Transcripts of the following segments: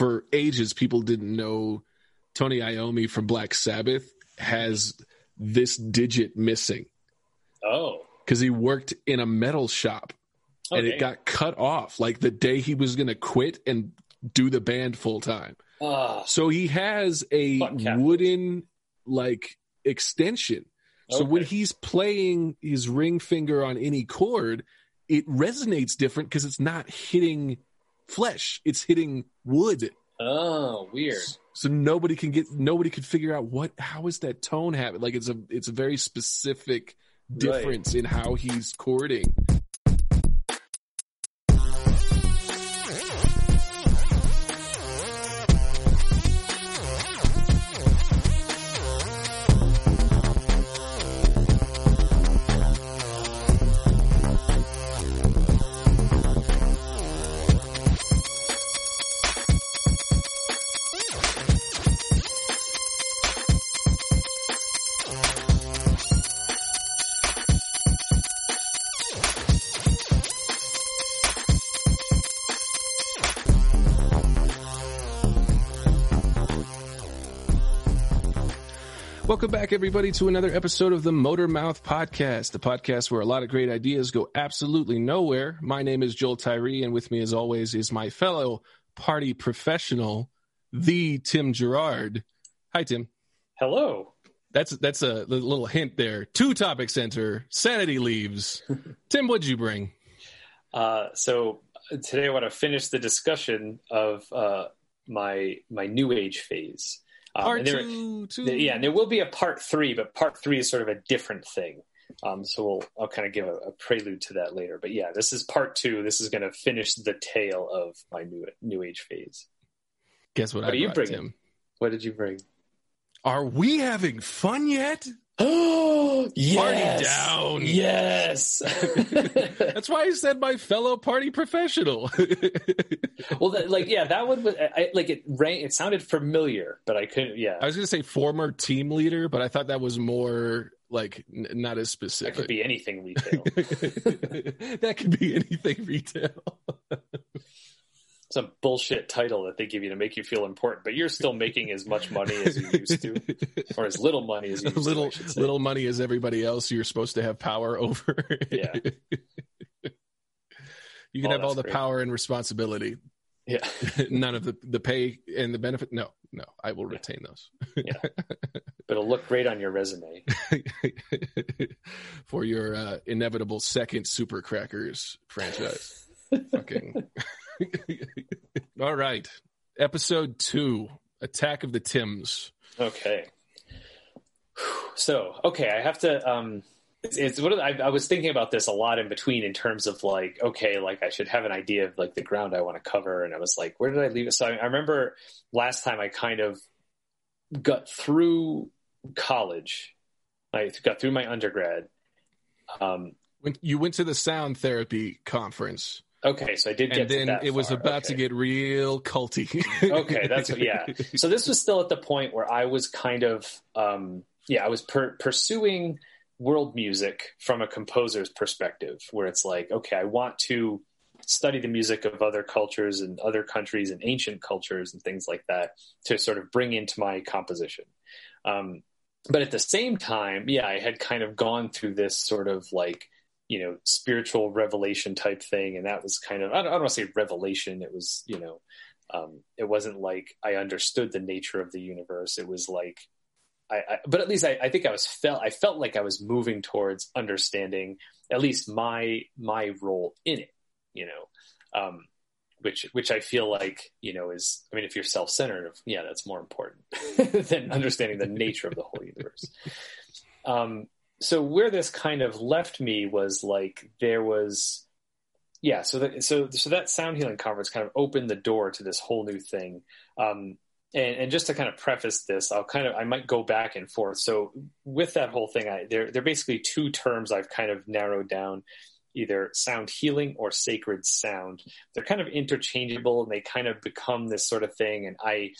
for ages people didn't know Tony Iommi from Black Sabbath has this digit missing. Oh. Because he worked in a metal shop and it got cut off like the day he was going to quit and do the band full time. Ah, So he has a wooden like extension. So when he's playing his ring finger on any chord, it resonates different because it's not hitting flesh; it's hitting wood. oh, weird. So nobody can get nobody could figure out what how is that tone happen. Like it's a it's a very specific difference in how he's chording. Back, everybody, to another episode of the Motor Mouth Podcast, the podcast where a lot of great ideas go absolutely nowhere. My name is Joel Tyree, and with me, as always, is my fellow party professional, the Tim Gerard. Hi, Tim. Hello. That's that's a little hint there. Two topic center, sanity leaves. Tim, what'd you bring? Uh, so today I want to finish the discussion of uh, my my new age phase. Um, Part there- two, two. there- yeah, and there will be a part three, but part three is sort of a different thing. Um, so we'll I'll kind of give a, a prelude to that later. But yeah, this is part two. This is going to finish the tale of my new new age phase. Guess what, What I are you brought, bringing? Tim? What did you bring? Are we having fun yet? Oh, yes. down. Yes. That's why I said my fellow party professional. well, that, like, yeah, that one was I, I- like it rang. It sounded familiar, but I couldn't. Yeah, I was going to say former team leader, but I thought that was more like n- not as specific. that could be anything retail. that could be anything retail. Some bullshit title that they give you to make you feel important, but you're still making as much money as you used to, or as little money as you used little to. Little money as everybody else you're supposed to have power over. Yeah. you can Oh, have all the great. power and responsibility. Yeah, None of the the pay and the benefit. No, no, I will retain those. but it'll look great on your resume. for your uh, inevitable second Super Crackers franchise. Fucking. All right. Episode two Attack of the Tims. Okay. So, okay, I have to. Um, it's, it's what I, I was thinking about this a lot in between in terms of like, okay, like I should have an idea of like the ground I want to cover, and I was like, where did I leave it? So I, I remember last time I kind of got through college, I got through my undergrad. Um, When you went to the sound therapy conference, okay, so I did get that. and then it was far. about to get real culty. okay, that's what, yeah. So this was still at the point where I was kind of, um, yeah, I was per- pursuing world music from a composer's perspective, where it's like, okay, I want to study the music of other cultures and other countries and ancient cultures and things like that to sort of bring into my composition. Um, but at the same time, yeah, I had kind of gone through this sort of like, you know, spiritual revelation type thing. And that was kind of, I don't, I don't want to say revelation. It was, you know, um, it wasn't like I understood the nature of the universe. It was like, I, I but at least I, I think I was felt, I felt like I was moving towards understanding at least my, my role in it, you know, um, which, which I feel like, you know, is, I mean, if you're self-centered, yeah, that's more important than understanding the nature of the whole universe. Um, so where this kind of left me was like, there was, yeah, so that, so, so that sound healing conference kind of opened the door to this whole new thing. Um, and, and just to kind of preface this, I'll kind of I might go back and forth. So with that whole thing, I there there are basically two terms I've kind of narrowed down, either sound healing or sacred sound. They're kind of interchangeable and they kind of become this sort of thing. And I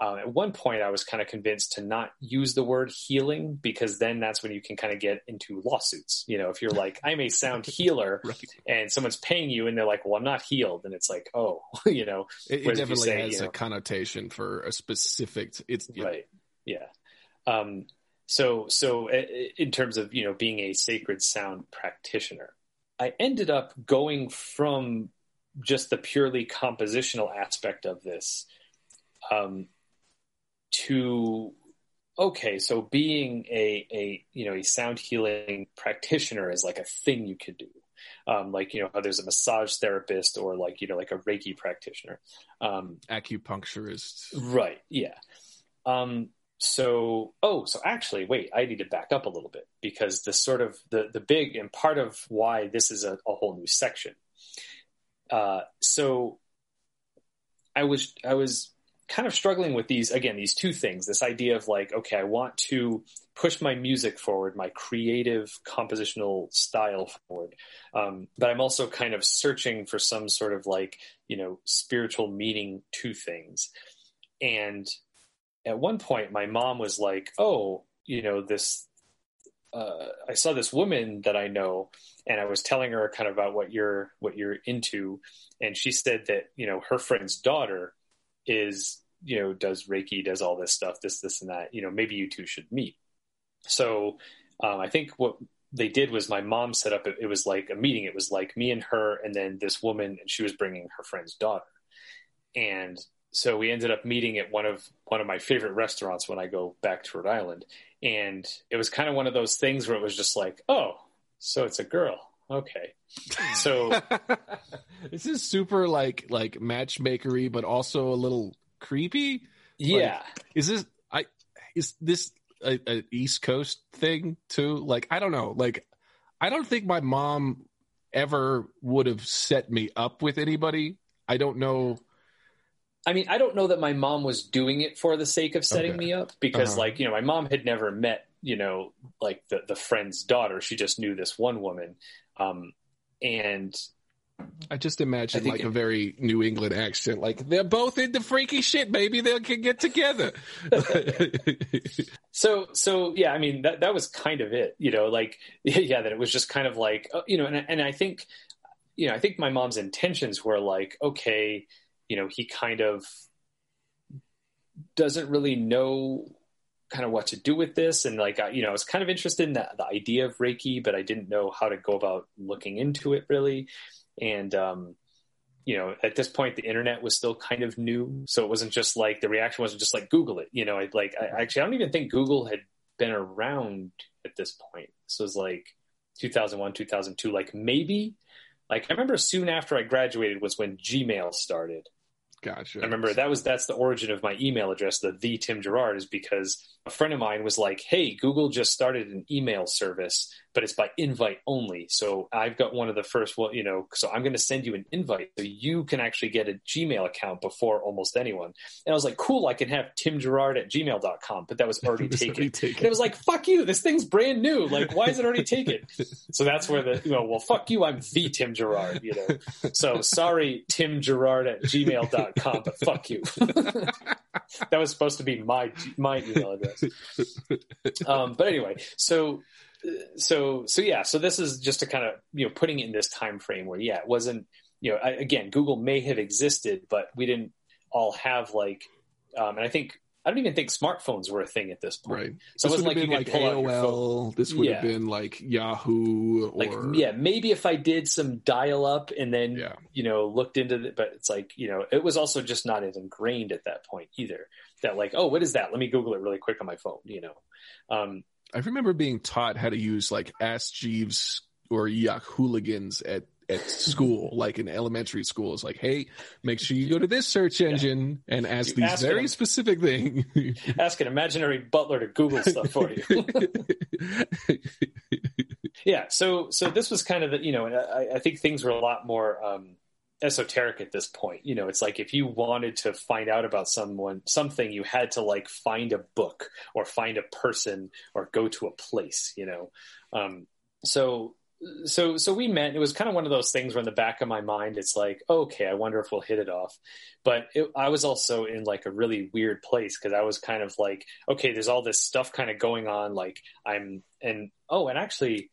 um, at one point I was kind of convinced to not use the word healing because then that's when you can kind of get into lawsuits. You know, if you're like, I'm a sound healer right. and someone's paying you and they're like, well, I'm not healed. And it's like, oh, you know, it, it definitely say, has you know, a connotation for a specific, it's right. Yeah. Um, so, so in terms of, you know, being a sacred sound practitioner, I ended up going from just the purely compositional aspect of this um, to okay so being a a you know a sound healing practitioner is like a thing you could do. Um, like you know how there's a massage therapist or like you know like a reiki practitioner. Um, acupuncturist right yeah. Um, so oh so actually wait i need to back up a little bit because the sort of the the big and part of why this is a, a whole new section. Uh, so i was i was kind of struggling with these again these two things this idea of like okay i want to push my music forward my creative compositional style forward. Um, but i'm also kind of searching for some sort of like you know spiritual meaning to things. And at one point my mom was like oh you know this uh, i saw this woman that i know and i was telling her kind of about what you're what you're into. And she said that you know her friend's daughter is you know does reiki does all this stuff this this and that you know maybe you two should meet. So um, i think what they did was my mom set up it, it was like a meeting. It was like me and her and then this woman and she was bringing her friend's daughter. And so we ended up meeting at one of one of my favorite restaurants when i go back to rhode island. And it was kind of one of those things where it was just like oh so it's a girl okay. So this is super like like matchmakery but also a little creepy. Yeah. like, is this i is this a, a east coast thing too? Like i don't know. Like i don't think my mom ever would have set me up with anybody. I don't know. I mean, I don't know that my mom was doing it for the sake of setting okay. me up because, uh-huh. like, you know, my mom had never met, you know, like the the friend's daughter. She just knew this one woman, um, and I just imagine I like it, a very New England accent, like they're both into freaky shit. Maybe they can get together. so, so yeah, I mean that that was kind of it, you know, like yeah, that it was just kind of like uh, you know, and and I think you know, I think my mom's intentions were like, okay, you know, he kind of doesn't really know kind of what to do with this. And like you know i was kind of interested in the, the idea of reiki but i didn't know how to go about looking into it really. And um, you know at this point the internet was still kind of new. So it wasn't just like the reaction wasn't just like google it you know? I, like I, actually i don't even think google had been around at this point. This was like 2001 2002 like maybe like i remember soon after i graduated was when gmail started. Gotcha. I remember that was that's the origin of my email address, the the Tim Gerard, is because a friend of mine was like, "Hey, Google just started an email service, but it's by invite only. So I've got one of the first, well, you know, so I'm going to send you an invite so you can actually get a Gmail account before almost anyone." And I was like, "Cool, I can have Tim Gerard at gmail.com," but that was already taken. already taken. And it was like, "Fuck you, this thing's brand new. Like, why is it already taken?" so that's where the you know, well, fuck you, I'm the Tim Gerard. You know, so sorry, Tim Gerard at gmail.com, but fuck you. that was supposed to be my my email address. Um, but anyway, so so so yeah, so this is just to kind of you know putting it in this time frame where yeah, it wasn't you know I, again Google may have existed, but we didn't all have like, um, and I think I don't even think smartphones were a thing at this point. Right. So this it wasn't like you like AOL. This would yeah. have been like Yahoo. Or... Like yeah, maybe if I did some dial up and then yeah. you know looked into it, but it's like you know it was also just not as ingrained at that point either. That like oh what is that? Let me Google it really quick on my phone. You know. Um, I remember being taught how to use like Ask Jeeves or Yahooligans at at school, like in elementary school. It's like, hey, make sure you go to this search engine yeah. and ask you these ask very an, specific thing. ask an imaginary butler to Google stuff for you. yeah. So, so this was kind of the, you know, I, I think things were a lot more, um, esoteric at this point. You know, it's like if you wanted to find out about someone, something, you had to like find a book or find a person or go to a place, you know. Um, so so so we met. It was kind of one of those things where in the back of my mind, it's like, okay, I wonder if we'll hit it off. But it, I was also in like a really weird place because I was kind of like, okay, there's all this stuff kind of going on. Like I'm and oh, and actually,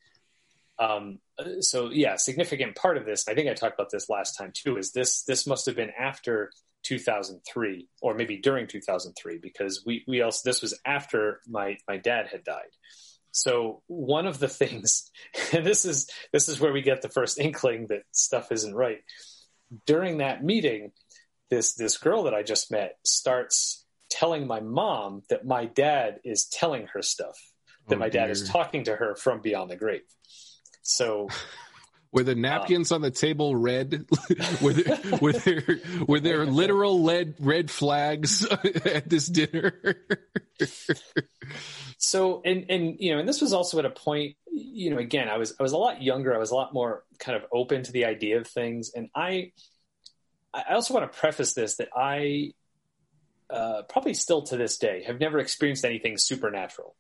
um, so yeah, significant part of this. I think I talked about this last time too. Is this this must have been after 2003 or maybe during 2003 because we we also this was after my my dad had died so one of the things, and this is this is where we get the first inkling that stuff isn't right. During that meeting, this this girl that I just met starts telling my mom that my dad is telling her stuff, that oh, my dad dear. is talking to her from beyond the grave. So Were the napkins uh, on the table red? were, there, were there were there literal red red flags at this dinner? so and and you know and this was also at a point you know again i was i was a lot younger i was a lot more kind of open to the idea of things and i i also want to preface this that i uh, probably still to this day have never experienced anything supernatural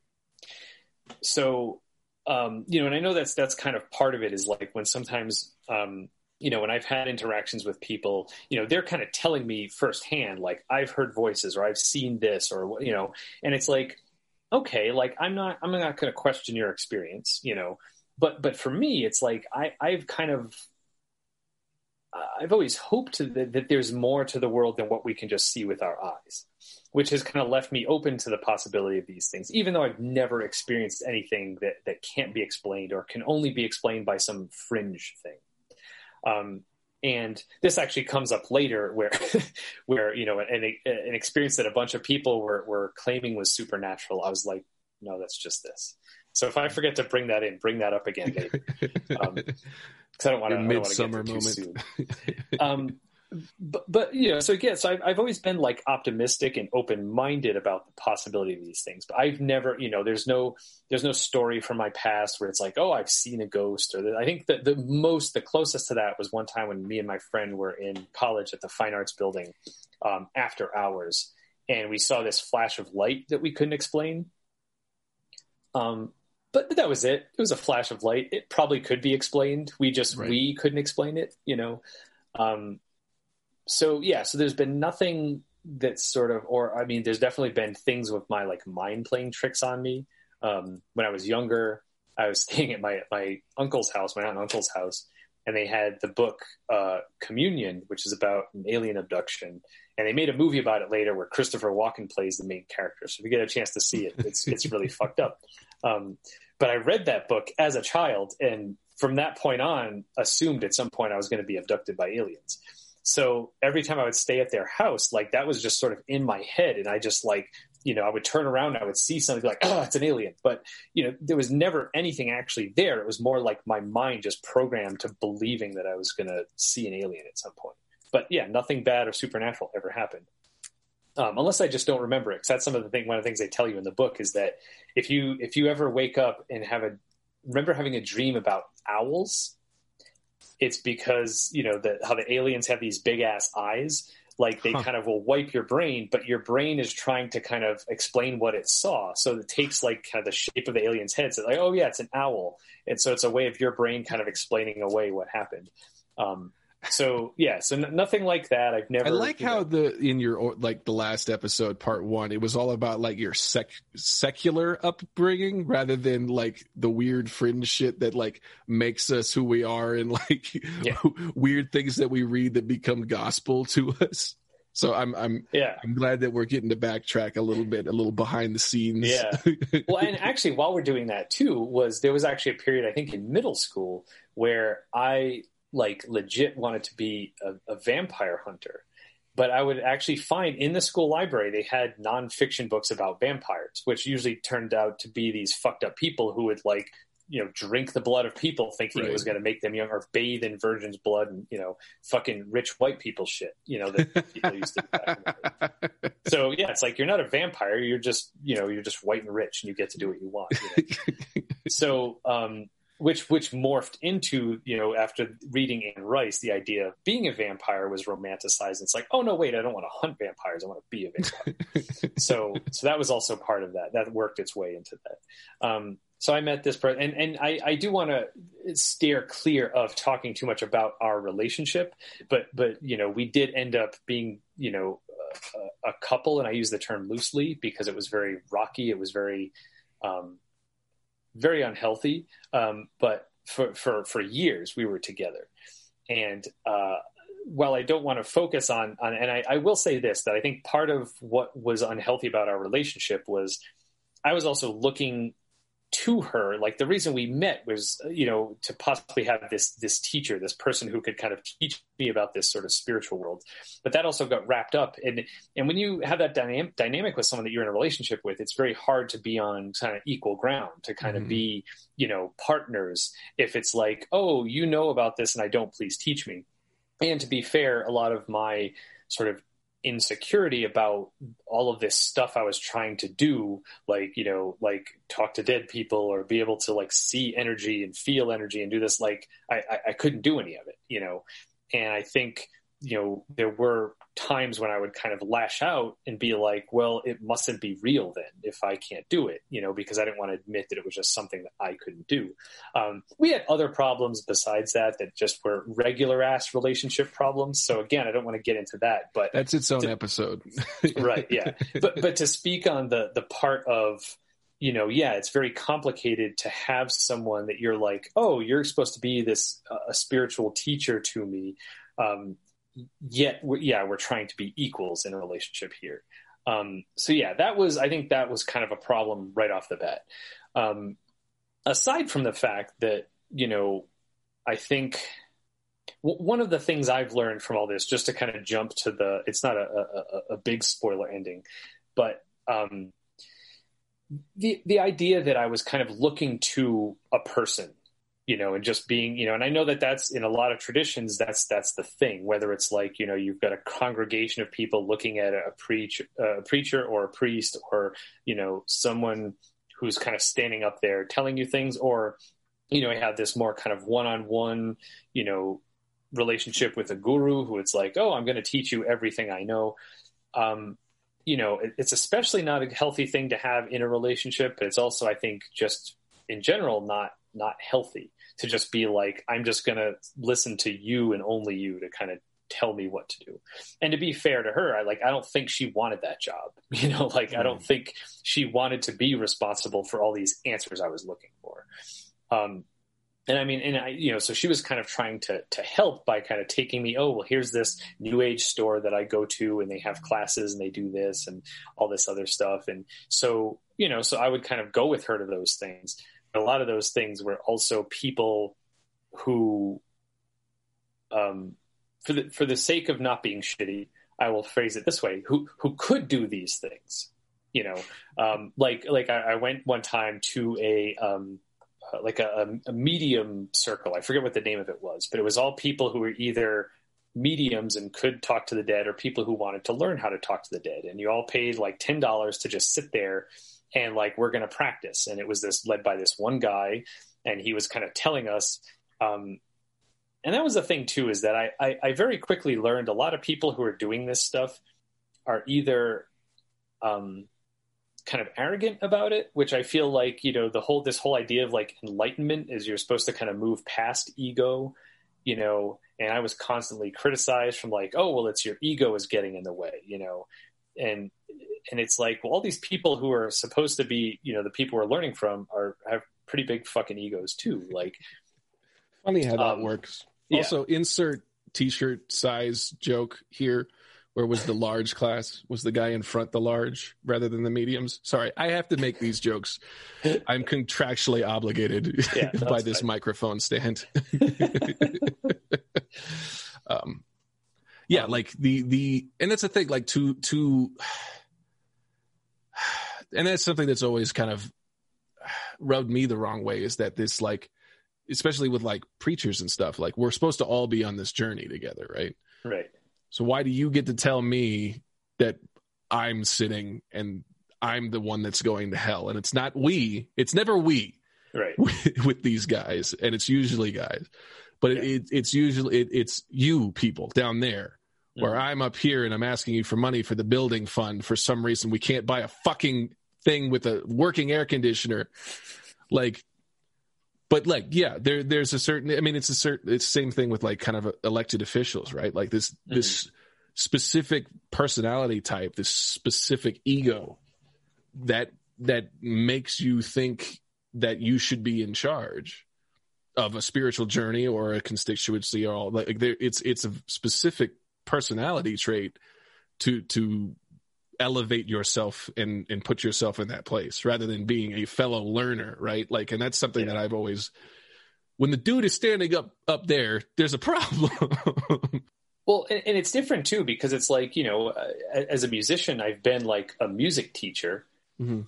so um, you know and i know that's that's kind of part of it is like when sometimes um, you know when i've had interactions with people you know they're kind of telling me firsthand like i've heard voices or i've seen this or you know and it's like okay, like I'm not I'm not going to question your experience, you know, but but for me, it's like I I've kind of I've always hoped that, that there's more to the world than what we can just see with our eyes, which has kind of left me open to the possibility of these things, even though I've never experienced anything that, that can't be explained or can only be explained by some fringe thing. Um, and this actually comes up later where where you know an, an experience that a bunch of people were, were claiming was supernatural. I was like no that's just this. So if i forget to bring that in bring that up again because um, i don't want to midsummer moment. Um, but, but you know, so again, so I've, I've always been like optimistic and open minded about the possibility of these things, but I've never, you know, there's no, there's no story from my past where it's like, oh, I've seen a ghost or the, I think that the most, the closest to that was one time when me and my friend were in college at the fine arts building, um, after hours and we saw this flash of light that we couldn't explain. Um, but, but that was it. It was a flash of light. It probably could be explained. We just, right. we couldn't explain it, you know? Um, so yeah, so there's been nothing that's sort of, or I mean, there's definitely been things with my like mind playing tricks on me. Um, when I was younger, I was staying at my my uncle's house, my aunt and uncle's house, and they had the book uh, Communion, which is about an alien abduction. And they made a movie about it later, where Christopher Walken plays the main character. So if you get a chance to see it, it's it's really fucked up. Um, but I read that book as a child, and from that point on, assumed at some point I was going to be abducted by aliens. So every time I would stay at their house, like that was just sort of in my head. And I just like, you know, I would turn around, I would see something like, oh, it's an alien. But, you know, there was never anything actually there. It was more like my mind just programmed to believing that I was going to see an alien at some point. But yeah, nothing bad or supernatural ever happened. Um, unless I just don't remember it. Because that's some of the thing. One of the things they tell you in the book is that if you if you ever wake up and have a remember having a dream about owls, it's because you know that how the aliens have these big ass eyes like they huh. kind of will wipe your brain but your brain is trying to kind of explain what it saw. So it takes like kind of the shape of the alien's head. So like oh yeah it's an owl. And so it's a way of your brain kind of explaining away what happened. Um, so yeah so n- nothing like that i've never i like how know, the in your like the last episode part one it was all about like your sec secular upbringing rather than like the weird fringe shit that like makes us who we are and like yeah. weird things that we read that become gospel to us so I'm I'm yeah I'm glad that we're getting to backtrack a little bit, a little behind the scenes. Yeah. well, and actually, while we're doing that too, was there was actually a period I think in middle school where I like legit wanted to be a, a vampire hunter but I would actually find in the school library they had nonfiction books about vampires, which usually turned out to be these fucked up people who would like you know drink the blood of people thinking right. it was going to make them young or bathe in virgin's blood and you know fucking rich white people shit you know that people used to so yeah it's like you're not a vampire you're just you know you're just white and rich and you get to do what you want you know? so um which which morphed into you know after reading Anne Rice, the idea of being a vampire was romanticized. It's like, oh no, wait, I don't want to hunt vampires. I want to be a vampire. so so that was also part of that. That worked its way into that. Um, so I met this person, and and I I do want to steer clear of talking too much about our relationship, but but you know we did end up being you know a, a couple, and I use the term loosely because it was very rocky, it was very um, very unhealthy, um, but for for for years we were together, and. Uh, while I don't want to focus on on, and I, I will say this that I think part of what was unhealthy about our relationship was I was also looking to her like the reason we met was you know to possibly have this this teacher this person who could kind of teach me about this sort of spiritual world but that also got wrapped up and and when you have that dynamic dynamic with someone that you're in a relationship with it's very hard to be on kind of equal ground to kind mm-hmm. of be you know partners if it's like oh you know about this and I don't please teach me and to be fair a lot of my sort of insecurity about all of this stuff I was trying to do, like, you know, like talk to dead people or be able to like see energy and feel energy and do this, like I, I, I couldn't do any of it, you know? And I think you know, there were times when I would kind of lash out and be like, well, it mustn't be real then if I can't do it, you know, because I didn't want to admit that it was just something that I couldn't do. Um, we had other problems besides that that just were regular ass relationship problems. So again, I don't want to get into that, but that's its own to, episode. right. Yeah. But, but to speak on the, the part of, you know, yeah, it's very complicated to have someone that you're like, oh, you're supposed to be this uh, a spiritual teacher to me. Um, yet yeah we're trying to be equals in a relationship here. Um, so yeah that was i think that was kind of a problem right off the bat. Um, aside from the fact that you know i think w- one of the things i've learned from all this just to kind of jump to the it's not a, a, a big spoiler ending but um, the the idea that i was kind of looking to a person you know, and just being, you know, and I know that that's in a lot of traditions, that's, that's the thing, whether it's like, you know, you've got a congregation of people looking at a preach, a preacher or a priest or, you know, someone who's kind of standing up there telling you things, or, you know, you have this more kind of one-on-one, you know, relationship with a guru who it's like, oh, I'm going to teach you everything I know. Um, you know, it, it's especially not a healthy thing to have in a relationship, but it's also, I think, just in general, not not healthy to just be like i'm just going to listen to you and only you to kind of tell me what to do and to be fair to her i like i don't think she wanted that job you know like i don't mm. think she wanted to be responsible for all these answers i was looking for um and I mean, and I, you know, so she was kind of trying to to help by kind of taking me. Oh, well, here's this new age store that I go to, and they have classes, and they do this and all this other stuff. And so, you know, so I would kind of go with her to those things a lot of those things were also people who, um, for the for the sake of not being shitty, I will phrase it this way: who who could do these things, you know, um, like like I, I, went one time to a um, uh, like a, a medium circle. I forget what the name of it was, but it was all people who were either mediums and could talk to the dead or people who wanted to learn how to talk to the dead and you all paid like $10 to just sit there and like we're going to practice. And it was this led by this one guy and he was kind of telling us um, and that was the thing too is that I, I, I very quickly learned a lot of people who are doing this stuff are either um, kind of arrogant about it which i feel like you know the whole this whole idea of like enlightenment is you're supposed to kind of move past ego you know? And i was constantly criticized from like oh well it's your ego is getting in the way you know? And and it's like well all these people who are supposed to be you know the people we're learning from are have pretty big fucking egos too. Like funny how that um, works. yeah. also insert t-shirt size joke here. Where was the large class? Was the guy in front the large rather than the mediums? Sorry i have to make these jokes. I'm contractually obligated yeah, by this microphone stand. Um yeah like the the and that's the thing like to to and that's something that's always kind of rubbed me the wrong way is that this like especially with like preachers and stuff like we're supposed to all be on this journey together right? Right. So why do you get to tell me that i'm sitting and i'm the one that's going to hell? And it's not we it's never we right. with, with these guys and it's usually guys. But yeah. it, it's usually it, it's you people down there where mm-hmm. I'm up here and I'm asking you for money for the building fund for some reason we can't buy a fucking thing with a working air conditioner like but like yeah there there's a certain i mean it's a certain it's the same thing with like kind of elected officials right like this mm-hmm. this specific personality type this specific ego that that makes you think that you should be in charge of a spiritual journey or a constituency or all like there it's it's a specific personality trait to to elevate yourself and and put yourself in that place rather than being a fellow learner right? Like and that's something yeah. that i've always when the dude is standing up up there there's a problem. Well and, and, it's different too because it's like you know uh, as a musician i've been like a music teacher. Mm-hmm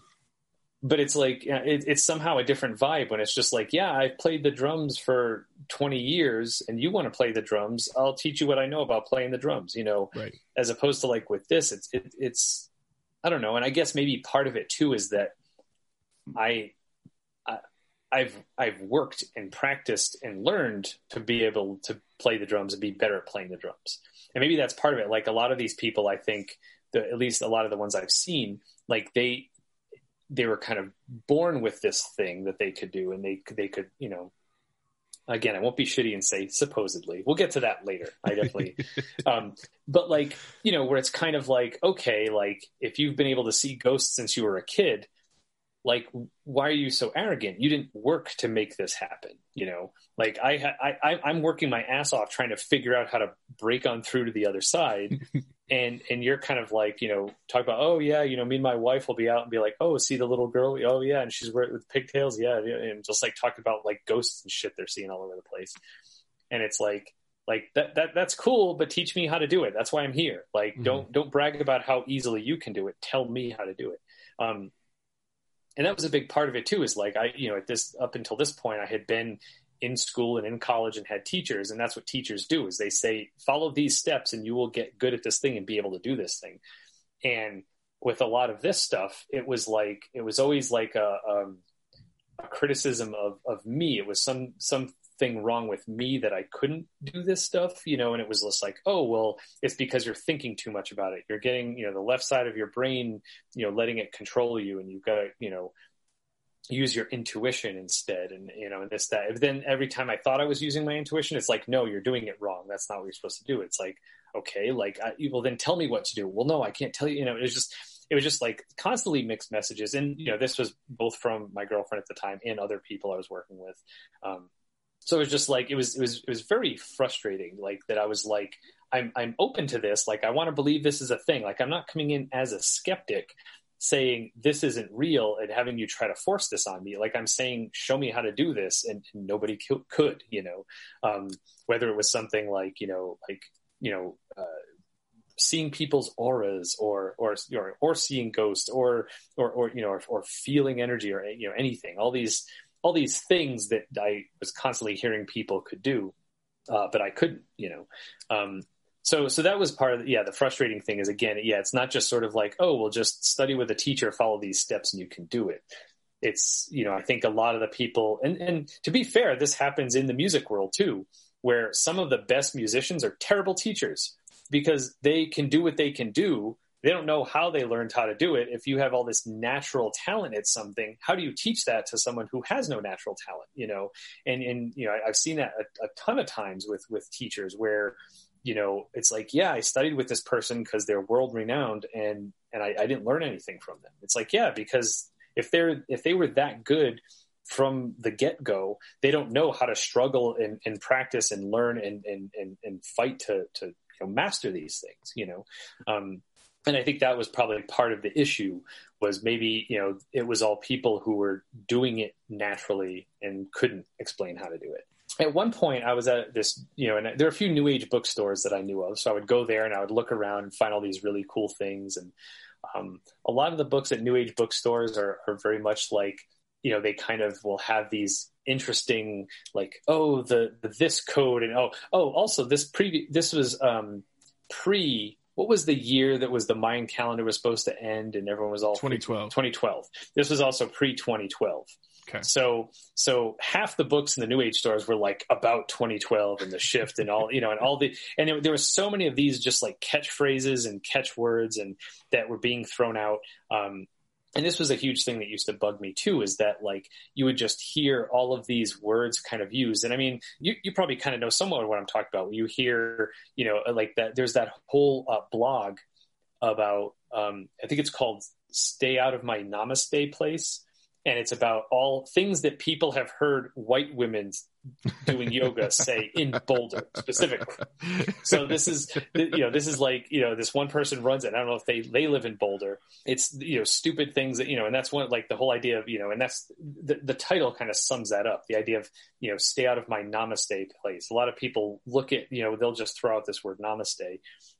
but it's like it, it's somehow a different vibe when it's just like yeah i've played the drums for 20 years and you want to play the drums i'll teach you what i know about playing the drums you know right. as opposed to like with this it's it, it's i don't know and i guess maybe part of it too is that i I've I've worked and practiced and learned to be able to play the drums and be better at playing the drums. And maybe that's part of it. Like a lot of these people, I think, the, at least a lot of the ones I've seen, like they they were kind of born with this thing that they could do and they they could you know again i won't be shitty and say supposedly. We'll get to that later. I definitely um, but like you know where it's kind of like okay like if you've been able to see ghosts since you were a kid like why are you so arrogant? You didn't work to make this happen you know? Like i i i'm working my ass off trying to figure out how to break on through to the other side. And and you're kind of like you know talk about oh yeah you know me and my wife will be out and be like oh see the little girl? Oh yeah and she's wearing with pigtails? Yeah and just like talk about like ghosts and shit they're seeing all over the place. And it's like like that that that's cool but teach me how to do it. That's why i'm here. Like mm-hmm. don't don't brag about how easily you can do it. Tell me how to do it. Um and that was a big part of it too is like i you know at this up until this point i had been in school and in college and had teachers and that's what teachers do is they say follow these steps and you will get good at this thing and be able to do this thing. And with a lot of this stuff it was like it was always like a, um, a criticism of of me. It was some, some wrong with me that i couldn't do this stuff you know and it was just like oh well it's because you're thinking too much about it. You're getting you know the left side of your brain you know letting it control you and you've got to you know use your intuition instead and you know and this that. But then every time i thought i was using my intuition it's like no you're doing it wrong. That's not what you're supposed to do. It's like okay like I, well then tell me what to do. Well no i can't tell you you know it was just it was just like constantly mixed messages. And you know this was both from my girlfriend at the time and other people i was working with. Um, so it was just like it was it was it was very frustrating like that i was like i'm i'm open to this. Like i want to believe this is a thing. Like i'm not coming in as a skeptic saying this isn't real and having you try to force this on me. Like i'm saying show me how to do this and, nobody could you know? Um, whether it was something like you know like you know uh, seeing people's auras or or or, or seeing ghosts or, or or you know or, or feeling energy or you know anything. All these all these things that i was constantly hearing people could do uh, but i couldn't you know. Um, so so that was part of the, yeah the frustrating thing is again yeah it's not just sort of like oh well just study with a teacher follow these steps and you can do it. It's you know i think a lot of the people and and to be fair this happens in the music world too where some of the best musicians are terrible teachers because they can do what they can do they don't know how they learned how to do it if you have all this natural talent at something how do you teach that to someone who has no natural talent you know and and you know i've seen that a, a ton of times with with teachers where you know, it's like, yeah, I studied with this person because they're world renowned and, and I, I didn't learn anything from them. It's like, yeah, because if they're, if they were that good from the get go, they don't know how to struggle and, and practice and learn and, and, and, and fight to, to you know, master these things, you know? Um, and I think that was probably part of the issue was maybe, you know, it was all people who were doing it naturally and couldn't explain how to do it at one point I was at this, you know, and there are a few new age bookstores that I knew of. So I would go there and I would look around and find all these really cool things. And um, a lot of the books at new age bookstores are, are very much like, you know, they kind of will have these interesting, like, oh, the, the this code and oh, oh, also this pre, this was um, pre what was the year that was the Mayan calendar was supposed to end and everyone was all 2012. 2012. This was also pre 2012. Okay. So so half the books in the New Age stores were like about 2012 and the shift and all you know and all the and it, there were so many of these just like catchphrases and catchwords and that were being thrown out. Um, and this was a huge thing that used to bug me too is that like you would just hear all of these words kind of used. And i mean you, you probably kind of know somewhat what i'm talking about. You hear you know like that there's that whole uh, blog about um, i think it's called stay out of my namaste place and it's about all things that people have heard white women doing yoga say in Boulder specifically. So this is you know this is like you know this one person runs it. I don't know if they they live in Boulder. It's you know stupid things that you know, and that's one like the whole idea of you know, and that's the the title kind of sums that up. The idea of you know stay out of my namaste place. A lot of people look at you know they'll just throw out this word namaste,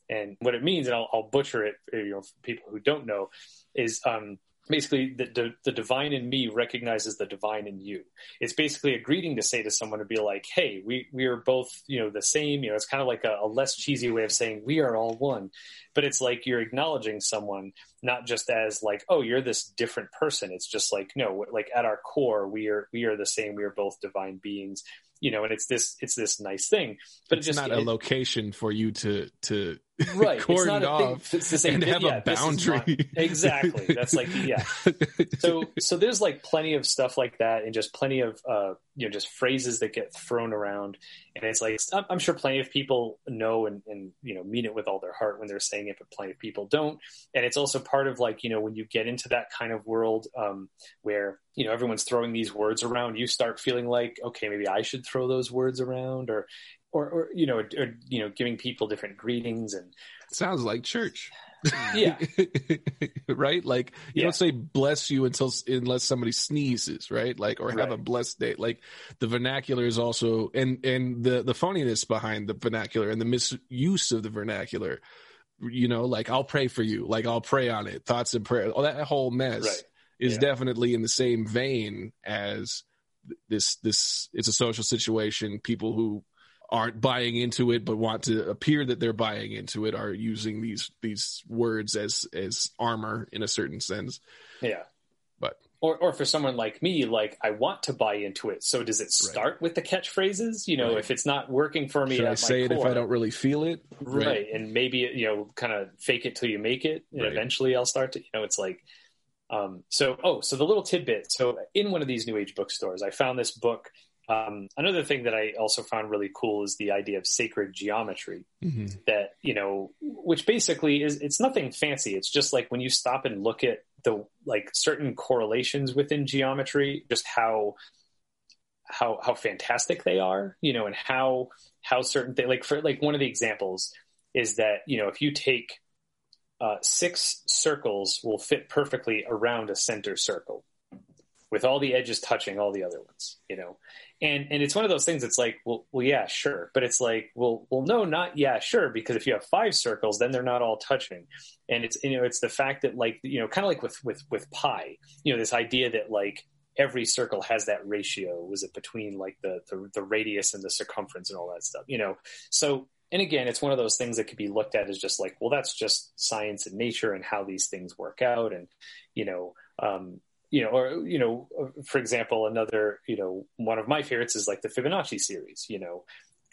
and what it means, and I'll, I'll butcher it you know for people who don't know, is um basically the, the, the, divine in me recognizes the divine in you. It's basically a greeting to say to someone to be like hey we we are both you know the same. You know it's kind of like a, a, less cheesy way of saying we are all one. But it's like you're acknowledging someone not just as like oh you're this different person. It's just like no like at our core we are we are the same. We are both divine beings you know, and it's this it's this nice thing. But it's it just not it, a location for you to to right cordon it's off thing, it's the same and thing. have yeah, a boundary. Exactly. That's like yeah. So so there's like plenty of stuff like that, and just plenty of uh, you know just phrases that get thrown around, and it's like I'm sure plenty of people know and and you know mean it with all their heart when they're saying it, but plenty of people don't. And it's also part of like you know when you get into that kind of world um, where you know everyone's throwing these words around, you start feeling like okay maybe I should throw those words around, or or, or you know, or, you know, giving people different greetings and sounds like church. Yeah. right. Like you Yeah. don't say bless you until unless somebody sneezes, right? Like or have a blessed day. Like the vernacular is also and and the the phoniness behind the vernacular and the misuse of the vernacular. You know, like I'll pray for you. Like I'll pray on it. Thoughts and prayer. All that whole mess Right. is Yeah. definitely in the same vein as this this it's a social situation people who aren't buying into it but want to appear that they're buying into it are using these these words as as armor in a certain sense yeah. But- or or for someone like me, like I want to buy into it. So does it start with the catchphrases? You know, Right. if it's not working for me, should i say it if i don't really feel it right. and maybe you know kind of fake it till you make it and Right. eventually i'll start to you know it's like um so oh so the little tidbit so in one of these new age bookstores i found this book um another thing that i also found really cool is the idea of sacred geometry Mhm. that you know which basically is it's nothing fancy it's just like when you stop and look at the like certain correlations within geometry just how how how fantastic they are you know and how how certain things like for like one of the examples is that you know if you take uh, six circles will fit perfectly around a center circle with all the edges touching all the other ones you know? And and it's one of those things it's like well well yeah sure. But it's like well well no not yeah sure because if you have five circles then they're not all touching. And it's you know it's the fact that like you know kind of like with with with pi you know this idea that like every circle has that ratio was it between like the, the the radius and the circumference and all that stuff you know? So and again it's one of those things that could be looked at as just like well that's just science and nature and how these things work out and you know um you know or you know for example another you know one of my favorites is like the fibonacci series you know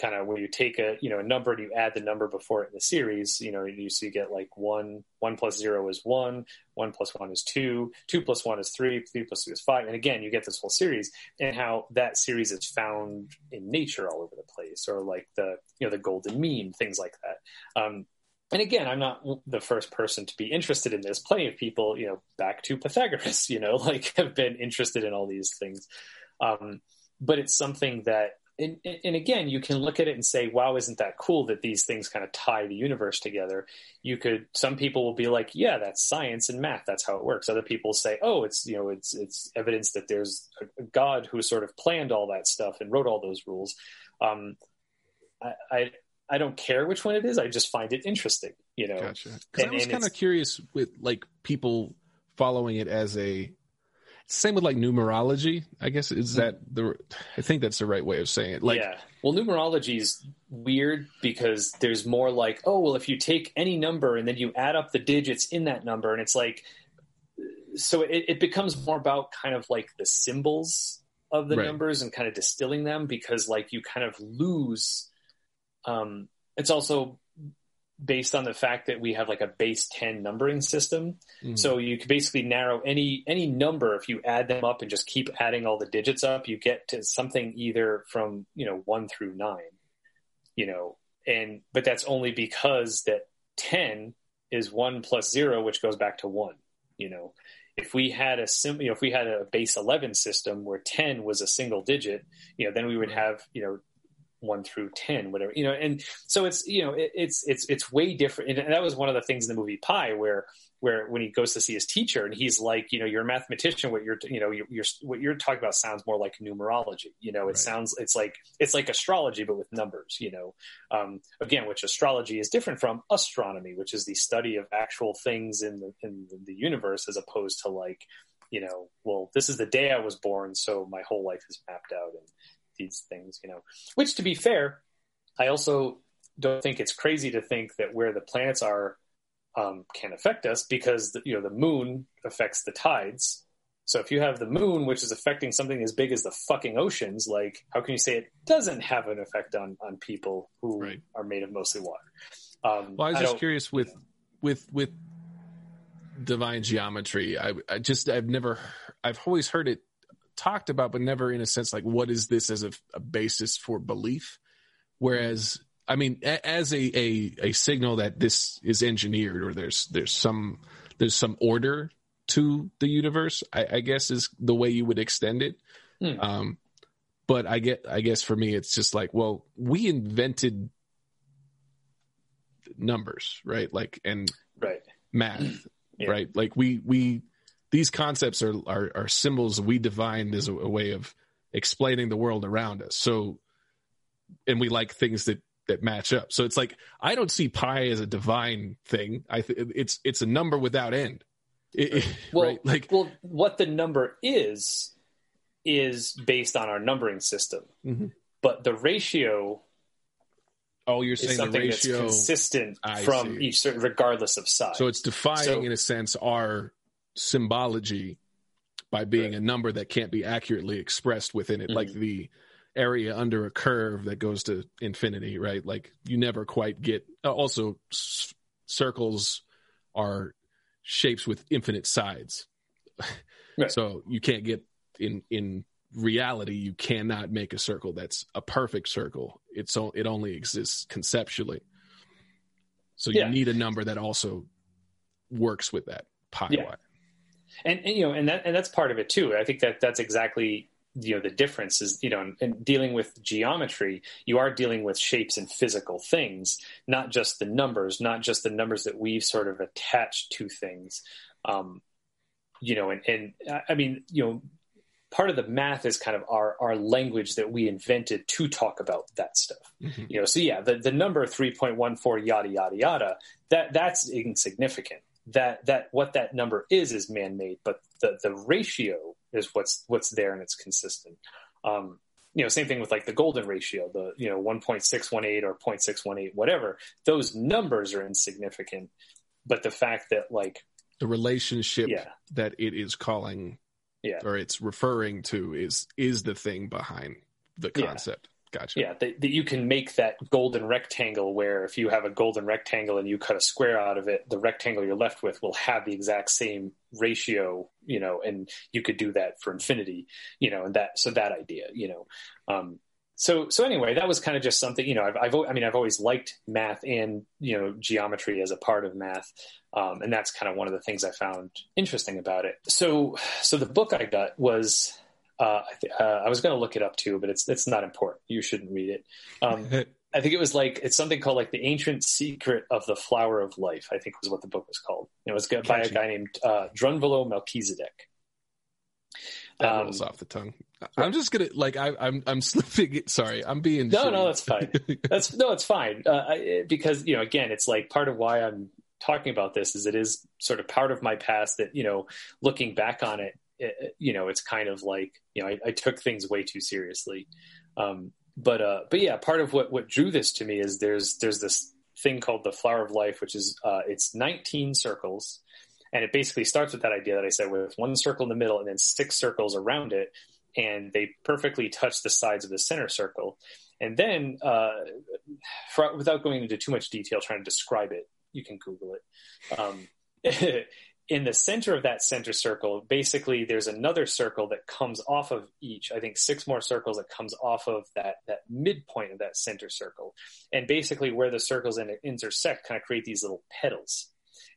kind of where you take a you know a number and you add the number before it in the series you know you so you get like one one plus zero is one one plus one is two two plus one is three three plus two is five. And again you get this whole series and how that series is found in nature all over the place or like the you know the golden mean things like that. Um and again, I'm not the first person to be interested in this. Plenty of people, you know, back to Pythagoras, you know, like have been interested in all these things. Um, but it's something that, and, and again, you can look at it and say, wow, isn't that cool that these things kind of tie the universe together? You could, some people will be like, yeah, that's science and math. That's how it works. Other people say, oh, it's, you know, it's, it's evidence that there's a God who sort of planned all that stuff and wrote all those rules. Um, I, I, don't care which one it is. I just find it interesting, you know. gotcha 'Cause i was kind of curious with like people following it as a same with like numerology i guess is that the i think that's the right way of saying it like yeah. Well, numerology is weird because there's more like, oh, well, if you take any number and then you add up the digits in that number, and it's like, so it, it becomes more about kind of like the symbols of the Right. numbers and kind of distilling them because like you kind of lose. Um, it's also based on the fact that we have like a base 10 numbering system. Mm-hmm. So you could basically narrow any any number if you add them up and just keep adding all the digits up, you get to something either from, you know, 1 through 9. You know, and but that's only because that 10 is 1 plus 0 which goes back to 1, you know. If we had a sim, you know, if we had a base 11 system where 10 was a single digit, you know, then we would have, you know, one through 10 whatever you know and so it's you know it, it's it's it's way different. And that was one of the things in the movie Pi where where when he goes to see his teacher and he's like you know you're a mathematician. What you're you know you're, you're what you're talking about sounds more like numerology. You know it right. sounds it's like it's like astrology but with numbers you know. Um, again which astrology is different from astronomy which is the study of actual things in the in the universe as opposed to like you know well this is the day i was born so my whole life is mapped out and these things, you know. Which, to be fair, I also don't think it's crazy to think that where the planets are um, can affect us because the, you know the moon affects the tides. So if you have the moon, which is affecting something as big as the fucking oceans, like how can you say it doesn't have an effect on on people who right. are made of mostly water? Um, well, I was I just curious with with with divine geometry. I, I just I've never I've always heard it talked about, but never in a sense like what is this as a, a basis for belief. Whereas, I mean, a, as a, a a signal that this is engineered or there's there's some there's some order to the universe. I, I guess is the way you would extend it. Hmm. Um, but I get I guess for me it's just like well we invented numbers right like and right math yeah. right like we we these concepts are, are, are symbols we defined as a, a, way of explaining the world around us. So, and we like things that, that match up. So it's like, I don't see pi as a divine thing. I th- it's, it's a number without end. It, well, right? like, well, what the number is, is based on our numbering system, mm-hmm. but the ratio Oh, you're saying the ratio consistent I from see. each, regardless of size. So it's defying, so, in a sense, our symbology by being right. a number that can't be accurately expressed within it, mm-hmm. like the area under a curve that goes to infinity, right? Like you never quite get. Uh, also, circles are shapes with infinite sides, right. so you can't get in in reality. You cannot make a circle that's a perfect circle. It's it only exists conceptually. So you yeah. need a number that also works with that pi yeah and, and, you know and that and that's part of it too. I think that that's exactly you know the difference is you know in, in, dealing with geometry you are dealing with shapes and physical things not just the numbers not just the numbers that we've sort of attached to things. Um, you know and, and i mean you know part of the math is kind of our our language that we invented to talk about that stuff. Mm-hmm. you know so yeah the, the number 3.14 yada yada yada that that's insignificant that that what that number is is man made, but the the ratio is what's what's there and it's consistent. Um, you know, same thing with like the golden ratio, the you know 1.618 or 0.618, whatever. Those numbers are insignificant, but the fact that like the relationship yeah. that it is calling yeah. or it's referring to is is the thing behind the concept. Gotcha. Yeah, that, that you can make that golden rectangle where if you have a golden rectangle and you cut a square out of it, the rectangle you're left with will have the exact same ratio, you know, and you could do that for infinity, you know, and that, so that idea, you know. Um, so, so anyway, that was kind of just something, you know, I've, I've, I mean, I've always liked math and, you know, geometry as a part of math. Um, and that's kind of one of the things I found interesting about it. So, so the book I got was, uh, I, th- uh, I, was going to look it up too, but it's it's not important. You shouldn't read it. Um, I think it was like it's something called like the ancient secret of the flower of life. I think was what the book was called. It was by a guy named uh, Drunvalo Melchizedek. That um, rolls off the tongue. I'm just gonna like I, am I'm, I'm slipping. It. Sorry, I'm being. No, shitty. no, that's fine. That's no, it's fine. Uh, I, because you know, again, it's like part of why I'm talking about this is it is sort of part of my past that you know, looking back on it, you know, it's kind of like you know, I, I took things way too seriously. Um, but uh, but yeah, part of what what drew this to me is there's there's this thing called the flower of life, which is uh, it's 19 circles, and it basically starts with that idea that I said with one circle in the middle and then six circles around it, and they perfectly touch the sides of the center circle. And then, uh, for, without going into too much detail, trying to describe it, you can Google it. Um, in the center of that center circle, basically there's another circle that comes off of each. I think six more circles that comes off of that that midpoint of that center circle, and basically where the circles intersect, kind of create these little petals,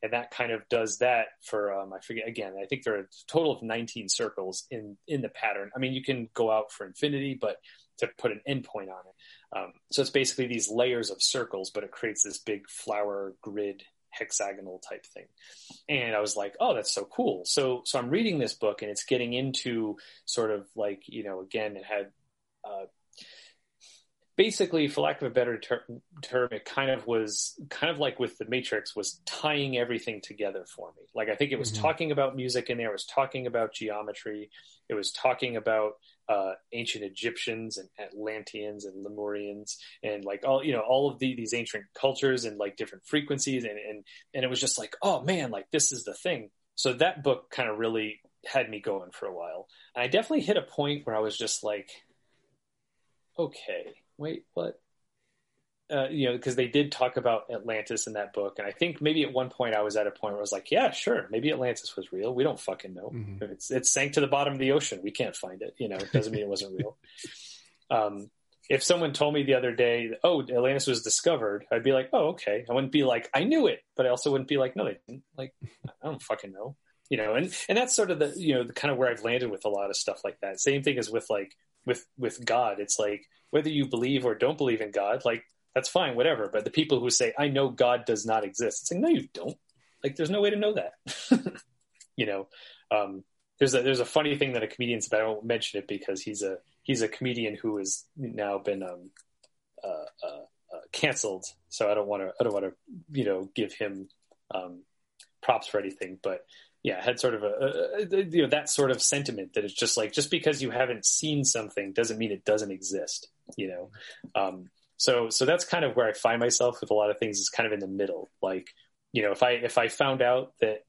and that kind of does that for um, I forget again. I think there are a total of 19 circles in in the pattern. I mean, you can go out for infinity, but to put an endpoint on it. Um, so it's basically these layers of circles, but it creates this big flower grid hexagonal type thing. And I was like, oh, that's so cool. So, so I'm reading this book and it's getting into sort of like, you know, again, it had, uh, basically, for lack of a better ter- term, it kind of was kind of like with the Matrix was tying everything together for me. Like I think it was mm-hmm. talking about music in there, it was talking about geometry, it was talking about uh, ancient Egyptians and Atlanteans and Lemurians and like all you know all of the, these ancient cultures and like different frequencies and and and it was just like oh man like this is the thing. So that book kind of really had me going for a while. And I definitely hit a point where I was just like, okay, wait, what? Uh, you know, because they did talk about Atlantis in that book, and I think maybe at one point I was at a point where I was like, "Yeah, sure, maybe Atlantis was real. We don't fucking know. Mm-hmm. It's it sank to the bottom of the ocean. We can't find it. You know, it doesn't mean it wasn't real." Um, if someone told me the other day, "Oh, Atlantis was discovered," I'd be like, "Oh, okay." I wouldn't be like, "I knew it," but I also wouldn't be like, "No, they didn't." Like, I don't fucking know. You know, and and that's sort of the you know the kind of where I've landed with a lot of stuff like that. Same thing as with like with with God. It's like whether you believe or don't believe in God, like that's fine, whatever. But the people who say, I know God does not exist, it's like, no, you don't. Like, there's no way to know that. you know, um, there's a, there's a funny thing that a comedian said, I won't mention it because he's a, he's a comedian who has now been, um, uh, uh, uh, canceled. So I don't want to, I don't want to, you know, give him, um, props for anything, but yeah, had sort of a, a, a, you know that sort of sentiment that it's just like just because you haven't seen something doesn't mean it doesn't exist, you know. Um, so so that's kind of where I find myself with a lot of things is kind of in the middle. Like, you know, if I if I found out that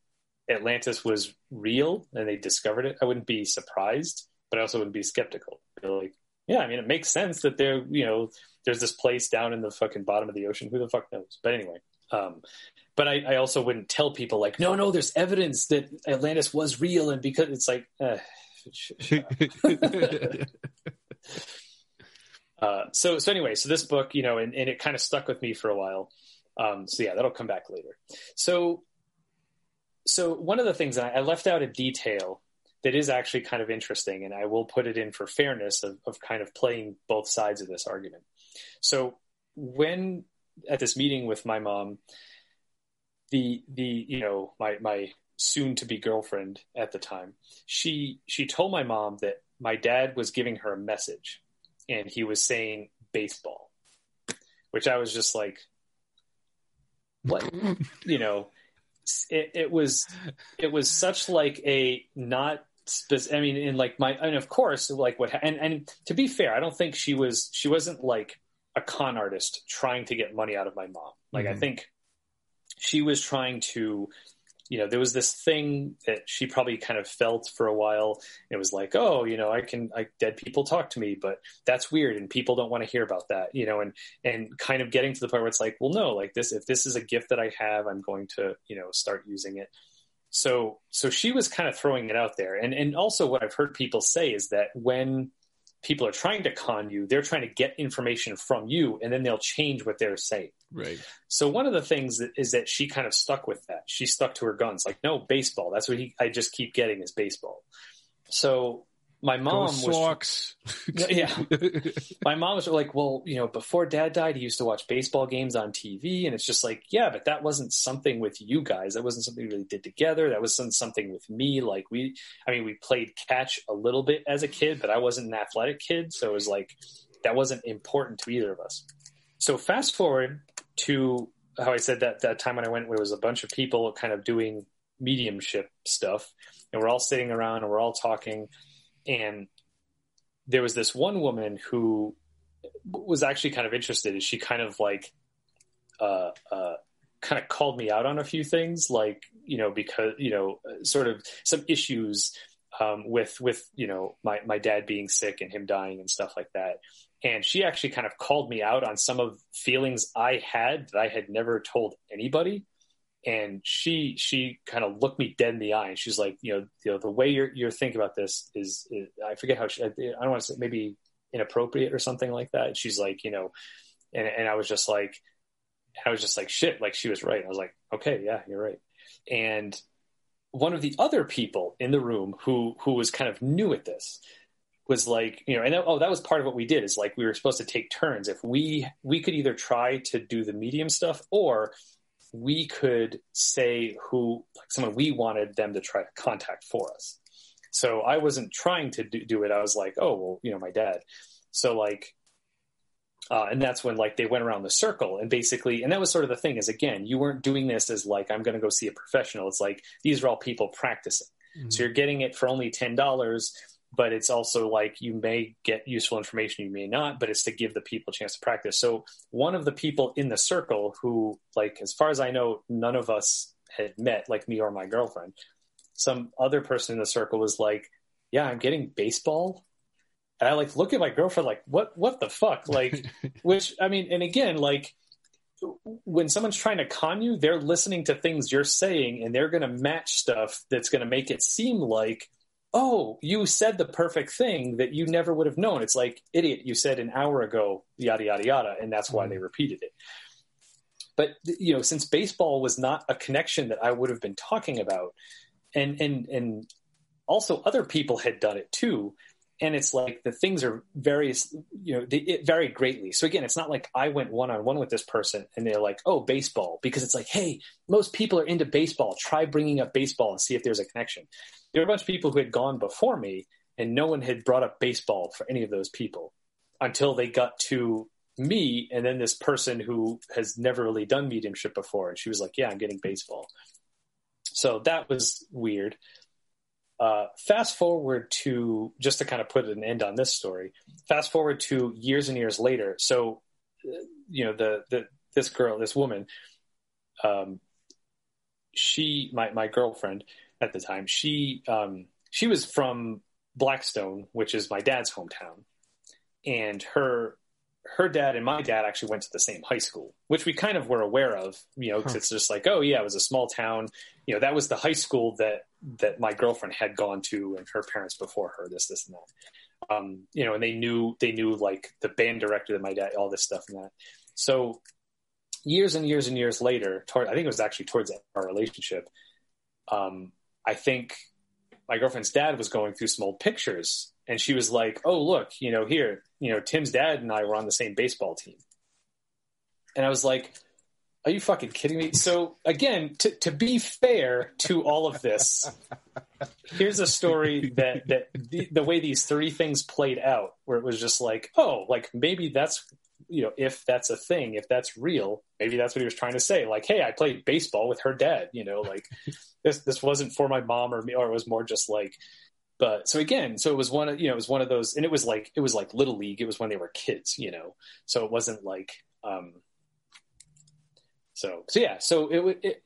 Atlantis was real and they discovered it, I wouldn't be surprised, but I also wouldn't be skeptical. Be like, yeah, I mean, it makes sense that there, you know, there's this place down in the fucking bottom of the ocean. Who the fuck knows? But anyway, um, but I, I, also wouldn't tell people like, no, no, there's evidence that Atlantis was real, and because it's like, uh, Uh, so so anyway, so this book, you know, and, and it kind of stuck with me for a while. Um, so yeah, that'll come back later. So so one of the things I, I, left out a detail that is actually kind of interesting, and I will put it in for fairness of, of kind of playing both sides of this argument. So when at this meeting with my mom, the the you know my my soon to be girlfriend at the time, she she told my mom that my dad was giving her a message and he was saying baseball, which I was just like, what? you know, it, it was it was such like a not I mean, in like my, and of course, like what, and and to be fair, I don't think she was she wasn't like a con artist trying to get money out of my mom. Like mm-hmm. I think she was trying to you know, there was this thing that she probably kind of felt for a while. It was like, oh, you know, I can, I, dead people talk to me, but that's weird, and people don't want to hear about that, you know, and and kind of getting to the point where it's like, well, no, like this, if this is a gift that I have, I'm going to, you know, start using it. So, so she was kind of throwing it out there, and and also what I've heard people say is that when people are trying to con you, they're trying to get information from you, and then they'll change what they're saying. Right. So one of the things that, is that she kind of stuck with that. She stuck to her guns. Like, no, baseball. That's what he, I just keep getting is baseball. So my mom was yeah. my mom was like well you know before dad died he used to watch baseball games on tv and it's just like yeah but that wasn't something with you guys. That wasn't something we really did together. That wasn't something with me. Like we i mean we played catch a little bit as a kid but i wasn't an athletic kid so it was like that wasn't important to either of us. So fast forward to how i said that that time when i went where there was a bunch of people kind of doing mediumship stuff and we're all sitting around and we're all talking and there was this one woman who was actually kind of interested. She kind of like, uh, uh, kind of called me out on a few things, like you know, because you know, sort of some issues um, with with you know my my dad being sick and him dying and stuff like that. and she actually kind of called me out on some of feelings I had that I had never told anybody. And she she kind of looked me dead in the eye, and she's like, you know, you know, the way you're you're thinking about this is, is I forget how she, I don't want to say maybe inappropriate or something like that. And she's like, you know, and and I was just like, I was just like, shit, like she was right. I was like, okay, yeah, you're right. And one of the other people in the room who who was kind of new at this was like you know and oh that was part of what we did is like we were supposed to take turns if we we could either try to do the medium stuff or we could say who like someone we wanted them to try to contact for us. So i wasn't trying to do, do it. I was like oh well you know my dad. So like uh, and that's when like they went around the circle and basically and that was sort of the thing is again you weren't doing this as like i'm going to go see a professional. It's like these are all people practicing. Mm-hmm. so you're getting it for only $10 but it's also like you may get useful information, you may not, but it's to give the people a chance to practice. So one of the people in the circle who, like, as far as I know, none of us had met, like me or my girlfriend, some other person in the circle was like, yeah, I'm getting baseball. And I like look at my girlfriend like, what, what the fuck? Like, which, I mean, and again, like, when someone's trying to con you, they're listening to things you're saying and they're going to match stuff that's going to make it seem like oh, you said the perfect thing that you never would have known. It's like, idiot, you said an hour ago, yada, yada, yada. And that's why they mm-hmm. repeated it. But, you know, since baseball was not a connection that I would have been talking about, and, and, and also other people had done it too. And it's like the things are various, you know, they, it vary greatly. So again, it's not like I went one on one with this person and they're like, oh, baseball, because it's like, hey, most people are into baseball. Try bringing up baseball and see if there's a connection there were a bunch of people who had gone before me, and no one had brought up baseball for any of those people until they got to me and then this person who has never really done mediumship before and she was like yeah i'm getting baseball so that was weird uh, fast forward to just to kind of put an end on this story fast forward to years and years later so you know the, the this girl this woman um, she my, my girlfriend at the time. She um, she was from Blackstone, which is my dad's hometown, and her her dad and my dad actually went to the same high school, which we kind of were aware of. You know, huh. it's just like, oh yeah, it was a small town. You know, that was the high school that that my girlfriend had gone to, and her parents before her. This, this, and that. Um, you know, and they knew they knew like the band director that my dad, all this stuff and that. So years and years and years later, toward, I think it was actually towards our relationship. Um, I think my girlfriend's dad was going through some old pictures and she was like, "Oh, look, you know, here, you know, Tim's dad and I were on the same baseball team." And I was like, "Are you fucking kidding me?" So, again, to to be fair to all of this, here's a story that that the, the way these three things played out where it was just like, "Oh, like maybe that's you know, if that's a thing, if that's real, maybe that's what he was trying to say. Like, hey, I played baseball with her dad. You know, like this this wasn't for my mom or me, or it was more just like. But so again, so it was one of you know it was one of those, and it was like it was like little league. It was when they were kids, you know. So it wasn't like. um So so yeah, so it it.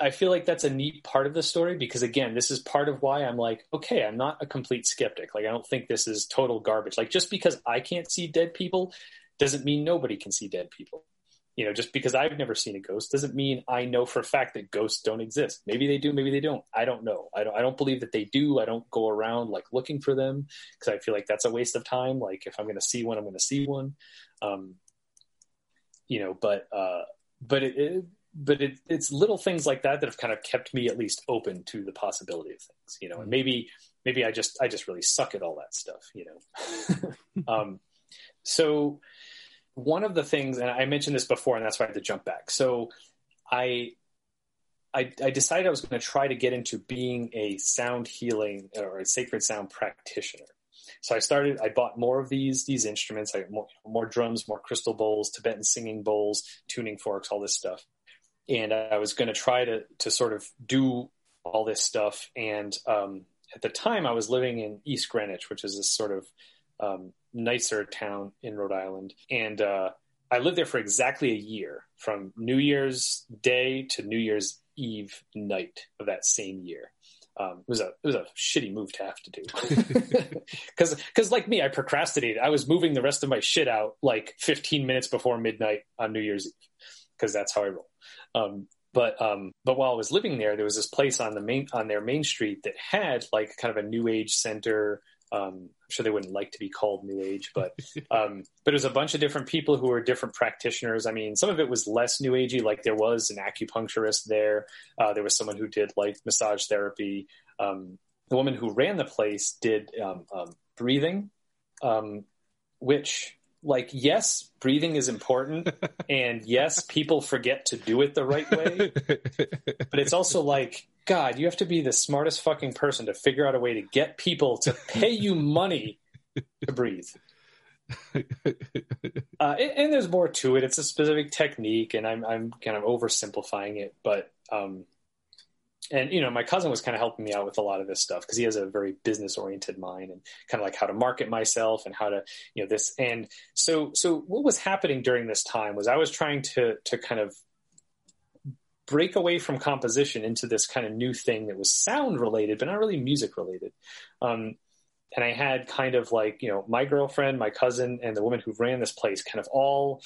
I feel like that's a neat part of the story because again, this is part of why I'm like, okay, I'm not a complete skeptic. Like I don't think this is total garbage. Like just because I can't see dead people doesn't mean nobody can see dead people. You know, just because I've never seen a ghost doesn't mean I know for a fact that ghosts don't exist. Maybe they do, maybe they don't. I don't know. I don't. I don't believe that they do. I don't go around like looking for them because I feel like that's a waste of time. Like if I'm going to see one, I'm going to see one. Um, you know, but uh, but it, it but it, it's little things like that that have kind of kept me at least open to the possibility of things. You know, and maybe maybe I just I just really suck at all that stuff. You know, um, so one of the things, and I mentioned this before, and that's why I had to jump back. So I I, I, decided I was going to try to get into being a sound healing or a sacred sound practitioner. So I started. I bought more of these these instruments. I more, more drums, more crystal bowls, Tibetan singing bowls, tuning forks, all this stuff. And I was going to try to to sort of do all this stuff. And um, at the time, I was living in East Greenwich, which is this sort of um, nicer town in Rhode Island. And uh, I lived there for exactly a year from New Year's Day to New Year's Eve night of that same year. Um, it was a it was a shitty move to have to do because because like me, I procrastinated. I was moving the rest of my shit out like 15 minutes before midnight on New Year's Eve because that's how I roll. Um, but um, but while I was living there, there was this place on the main on their main street that had like kind of a new age center. Um, I'm sure they wouldn't like to be called new age, but um, but it was a bunch of different people who were different practitioners. I mean, some of it was less new agey, like there was an acupuncturist there. Uh, there was someone who did like massage therapy. Um, the woman who ran the place did um, um, breathing, um, which like yes breathing is important and yes people forget to do it the right way but it's also like god you have to be the smartest fucking person to figure out a way to get people to pay you money to breathe. Uh, and, and, there's more to it. It's a specific technique and i'm, I'm kind of oversimplifying it but um, and you know my cousin was kind of helping me out with a lot of this stuff because he has a very business oriented mind and kind of like how to market myself and how to you know this. And so so what was happening during this time was i was trying to to kind of break away from composition into this kind of new thing that was sound related but not really music related um, and i had kind of like you know my girlfriend my cousin and the woman who ran this place kind of all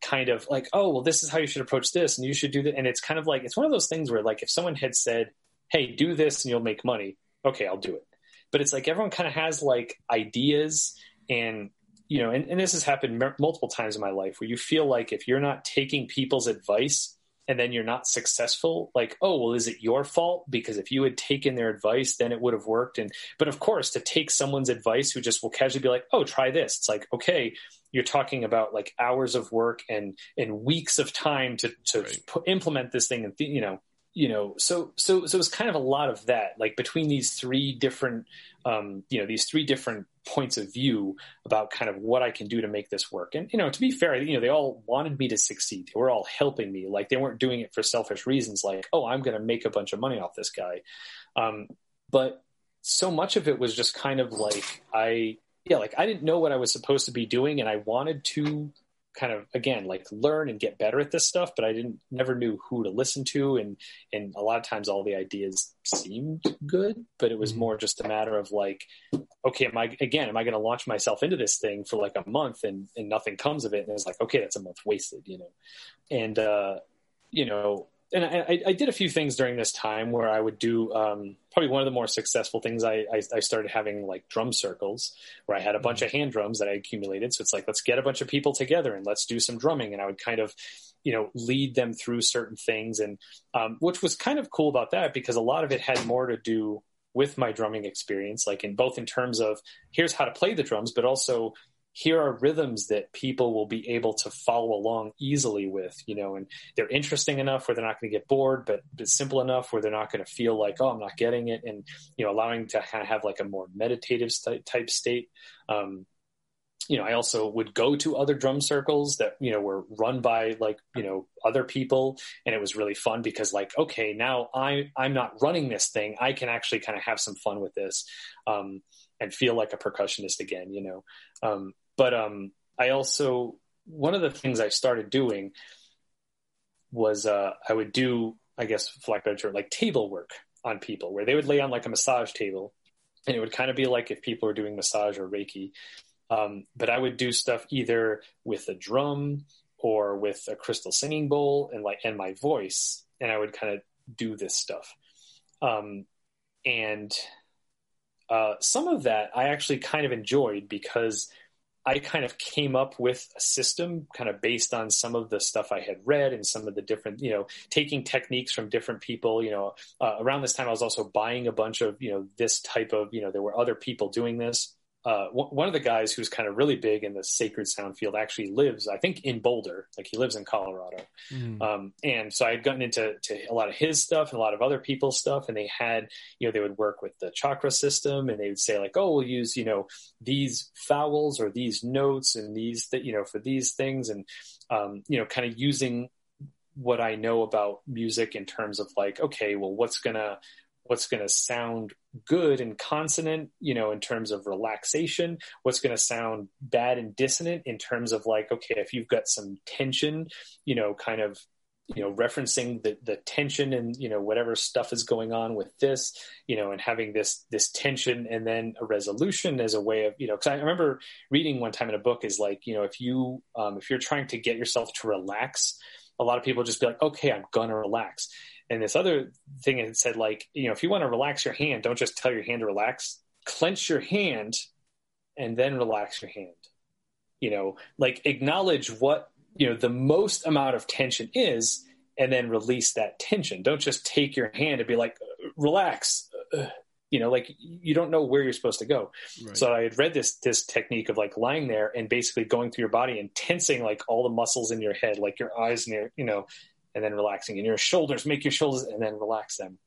kind of like, oh, well, this is how you should approach this, and you should do that. And it's kind of like it's one of those things where like if someone had said, hey, do this and you'll make money, okay, I'll do it. But it's like everyone kind of has like ideas and you know, and, and this has happened m- multiple times in my life where you feel like if you're not taking people's advice and then you're not successful like oh well is it your fault? Because if you had taken their advice then it would have worked. And but of course to take someone's advice who just will casually be like oh try this. It's like okay you're talking about like hours of work and and weeks of time to to right. p- implement this thing and th- you know you know so so so it's kind of a lot of that like between these three different um you know these three different points of view about kind of what I can do to make this work. And you know to be fair you know they all wanted me to succeed. They were all helping me. Like they weren't doing it for selfish reasons like oh I'm going to make a bunch of money off this guy. Um but so much of it was just kind of like I yeah, like I didn't know what I was supposed to be doing, and I wanted to kind of again like learn and get better at this stuff, but I didn't never knew who to listen to, and and a lot of times all the ideas seemed good, but it was mm-hmm. more just a matter of like, okay, am I again am I going to launch myself into this thing for like a month and and nothing comes of it, and it's like okay, that's a month wasted, you know, and uh, you know and I, I, did a few things during this time where I would do um, probably one of the more successful things. I, I, I, started having like drum circles where I had a bunch of hand drums that I accumulated. So it's like let's get a bunch of people together and let's do some drumming. And I would kind of you know lead them through certain things, and um, which was kind of cool about that because a lot of it had more to do with my drumming experience, like in both in terms of here's how to play the drums, but also here are rhythms that people will be able to follow along easily with, you know, and they're interesting enough where they're not going to get bored, but, but simple enough where they're not going to feel like, oh, I'm not getting it. And, you know, allowing to kind of have like a more meditative type state. Um, you know, I also would go to other drum circles that, you know, were run by like, you know, other people. And it was really fun because like, okay, now I, I'm not running this thing. I can actually kind of have some fun with this. Um, and feel like a percussionist again, you know. Um, but um, I also one of the things I started doing was uh, I would do, I guess, for lack better like table work on people, where they would lay on like a massage table, and it would kind of be like if people were doing massage or Reiki. Um, but I would do stuff either with a drum or with a crystal singing bowl and like and my voice, and I would kind of do this stuff. Um, and uh, some of that I actually kind of enjoyed because I kind of came up with a system kind of based on some of the stuff I had read and some of the different, you know, taking techniques from different people. You know, uh, around this time, I was also buying a bunch of, you know, this type of, you know, there were other people doing this uh, w- one of the guys who's kind of really big in the sacred sound field actually lives, I think, in Boulder. Like he lives in Colorado. Mm. Um, and so I had gotten into a lot of his stuff and a lot of other people's stuff. And they had, you know, they would work with the chakra system and they would say like, oh, we'll use, you know, these vowels or these notes and these, th- you know, for these things. And, um, you know, kind of using what I know about music in terms of like, okay, well, what's gonna what's going to sound good and consonant, you know, in terms of relaxation, what's going to sound bad and dissonant in terms of like, okay, if you've got some tension, you know, kind of you know referencing the the tension and you know whatever stuff is going on with this you know and having this this tension and then a resolution as a way of you know because i remember reading one time in a book is like you know if you um, if you're trying to get yourself to relax a lot of people just be like okay i'm gonna relax and this other thing it said like you know if you want to relax your hand don't just tell your hand to relax. Clench your hand and then relax your hand. You know like acknowledge what you know the most amount of tension is and then release that tension. Don't just take your hand and be like relax. You know like you don't know where you're supposed to go. Right. so i had read this this technique of like lying there and basically going through your body and tensing like all the muscles in your head like your eyes and your you know and then relaxing and your shoulders make your shoulders and then relax them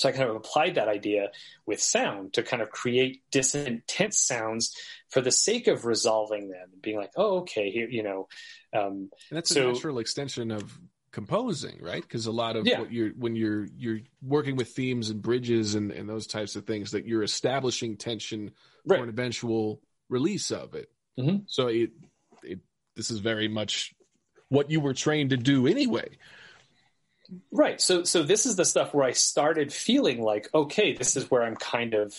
so I kind of applied that idea with sound to kind of create dissonant, tense sounds for the sake of resolving them and being like, oh, okay, here, you know. Um, and that's so, a natural extension of composing, right? Because a lot of yeah. what you're when you're you're working with themes and bridges and, and those types of things, that you're establishing tension right. for an eventual release of it. Mm-hmm. So it it this is very much what you were trained to do anyway. Right. So so this is the stuff where I started feeling like, okay, this is where I'm kind of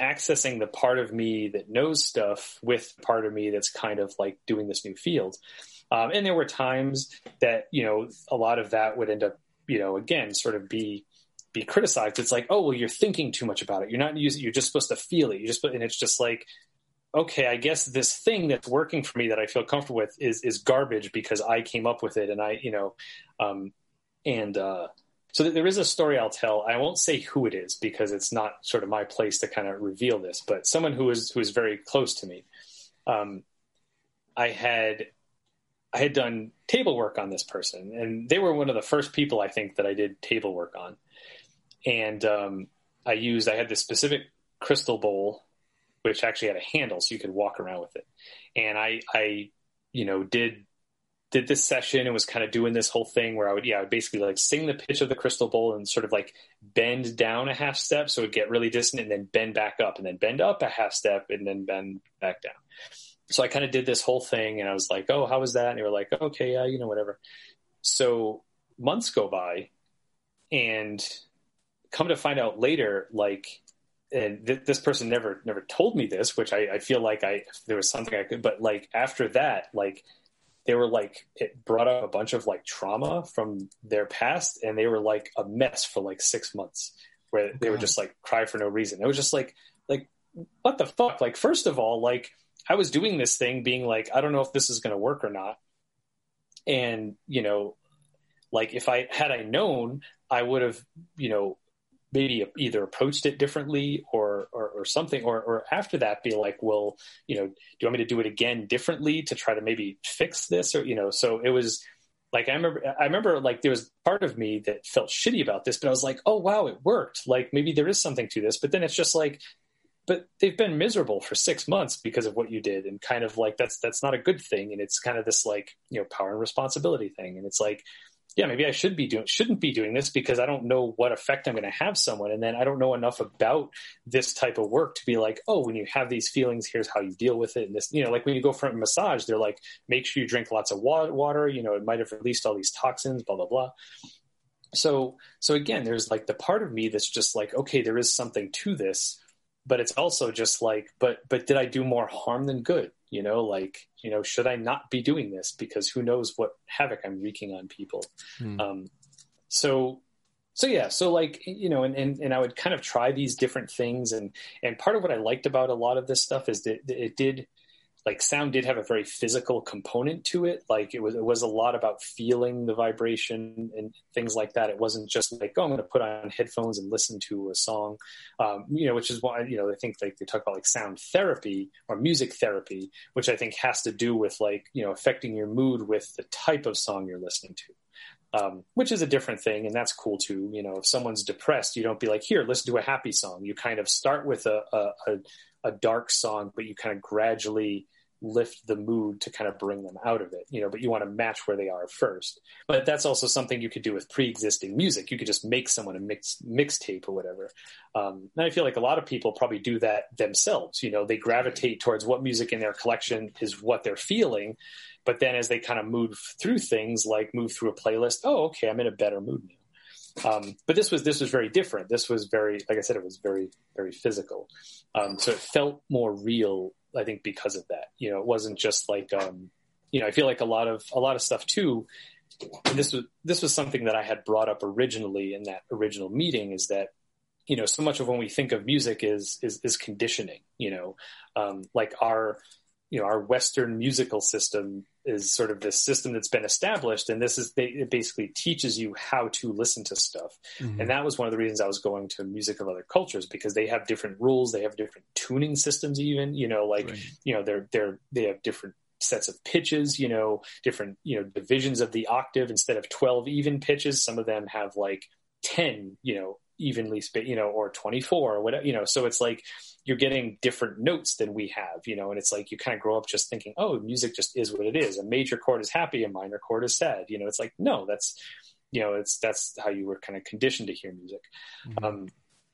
accessing the part of me that knows stuff with part of me that's kind of like doing this new field. Um, and there were times that you know a lot of that would end up you know again sort of be be criticized. It's like, oh well, you're thinking too much about it. You're not using. You're just supposed to feel it. You just and it's just like. Okay, I guess this thing that's working for me that I feel comfortable with is is garbage because I came up with it and I, you know, um, and uh, so there is a story I'll tell. I won't say who it is because it's not sort of my place to kind of reveal this, but someone who is who is very close to me. Um, I had I had done table work on this person, and they were one of the first people I think that I did table work on. And um, I used I had this specific crystal bowl, which actually had a handle, so you could walk around with it. And I I you know did did this session and was kind of doing this whole thing where I would, yeah, I would basically like sing the pitch of the crystal bowl and sort of like bend down a half step so it would get really distant and then bend back up and then bend up a half step and then bend back down. So I kind of did this whole thing and I was like, oh, how was that? And they were like, okay, yeah, you know, whatever. So months go by and come to find out later, like, and th- this person never never told me this, which I, I feel like I there was something I could, but like after that, like they were like it brought up a bunch of like trauma from their past and they were like a mess for like six months where they would just like cry for no reason. It was just like like what the fuck? Like first of all like i was doing this thing being like i don't know if this is going to work or not. And you know like if i had i known i would have you know maybe either approached it differently or or, or something or, or after that be like well you know do you want me to do it again differently to try to maybe fix this? Or you know so it was like i remember i remember like there was part of me that felt shitty about this but i was like oh wow it worked. Like maybe there is something to this but then it's just like but they've been miserable for six months because of what you did and kind of like that's that's not a good thing. And it's kind of this like you know power and responsibility thing. And it's like yeah, maybe I should be doing shouldn't be doing this because I don't know what effect I'm going to have someone, and then I don't know enough about this type of work to be like, oh, when you have these feelings, here's how you deal with it. And this, you know, like when you go for a massage, they're like, make sure you drink lots of water. You know, it might have released all these toxins, blah blah blah. So, so again, there's like the part of me that's just like, okay, there is something to this, but it's also just like, but but did I do more harm than good? You know, like you know, should I not be doing this because who knows what havoc I'm wreaking on people? Hmm. Um, so so yeah so like you know and, and and i would kind of try these different things and and part of what i liked about a lot of this stuff is that it did like sound did have a very physical component to it. Like it was, it was a lot about feeling the vibration and things like that. It wasn't just like, oh, I'm going to put on headphones and listen to a song, um, you know, which is why, you know, I think like they talk about like sound therapy or music therapy, which I think has to do with like, you know, affecting your mood with the type of song you're listening to. Um, which is a different thing, and that's cool too. You know, if someone's depressed, you don't be like, "Here, listen to a happy song." You kind of start with a a, a, a dark song, but you kind of gradually lift the mood to kind of bring them out of it, you know, but you want to match where they are first. But that's also something you could do with pre-existing music. You could just make someone a mix mixtape or whatever. Um, and I feel like a lot of people probably do that themselves. You know, they gravitate towards what music in their collection is what they're feeling. But then as they kind of move through things, like move through a playlist, oh, okay, I'm in a better mood now. Um, but this was this was very different. This was very, like I said, it was very very physical. Um, so it felt more real I think because of that. You know, it wasn't just like um, you know, I feel like a lot of a lot of stuff too. this was this was something that I had brought up originally in that original meeting is that you know so much of when we think of music is is, is conditioning. You know, um, like our you know our Western musical system is sort of this system that's been established, and this is it basically teaches you how to listen to stuff. Mm-hmm. And that was one of the reasons I was going to music of other cultures because they have different rules, they have different tuning systems, even you know, like right. you know they're they're they have different sets of pitches, you know, different you know divisions of the octave instead of twelve even pitches. Some of them have like ten, you know, evenly spaced, you know, or 24 or whatever, you know, so it's like you're getting different notes than we have, you know, and it's like you kind of grow up just thinking, oh, music just is what it is. A major chord is happy, a minor chord is sad. You know, it's like, no, that's, you know, it's, that's how you were kind of conditioned to hear music. Mm-hmm. Um,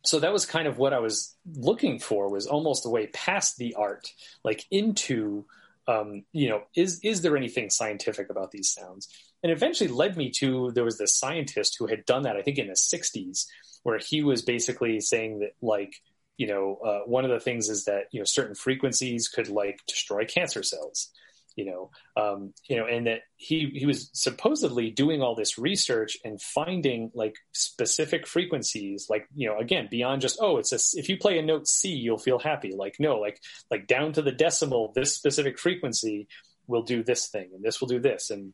so that was kind of what I was looking for was almost a way past the art, like into, um, you know, is, is there anything scientific about these sounds? And eventually led me to, there was this scientist who had done that, I think in the sixties, where he was basically saying that like you know uh, one of the things is that you know certain frequencies could like destroy cancer cells you know um, you know and that he he was supposedly doing all this research and finding like specific frequencies like you know again beyond just oh it's a if you play a note c you'll feel happy. Like no like like down to the decimal this specific frequency will do this thing and this will do this. And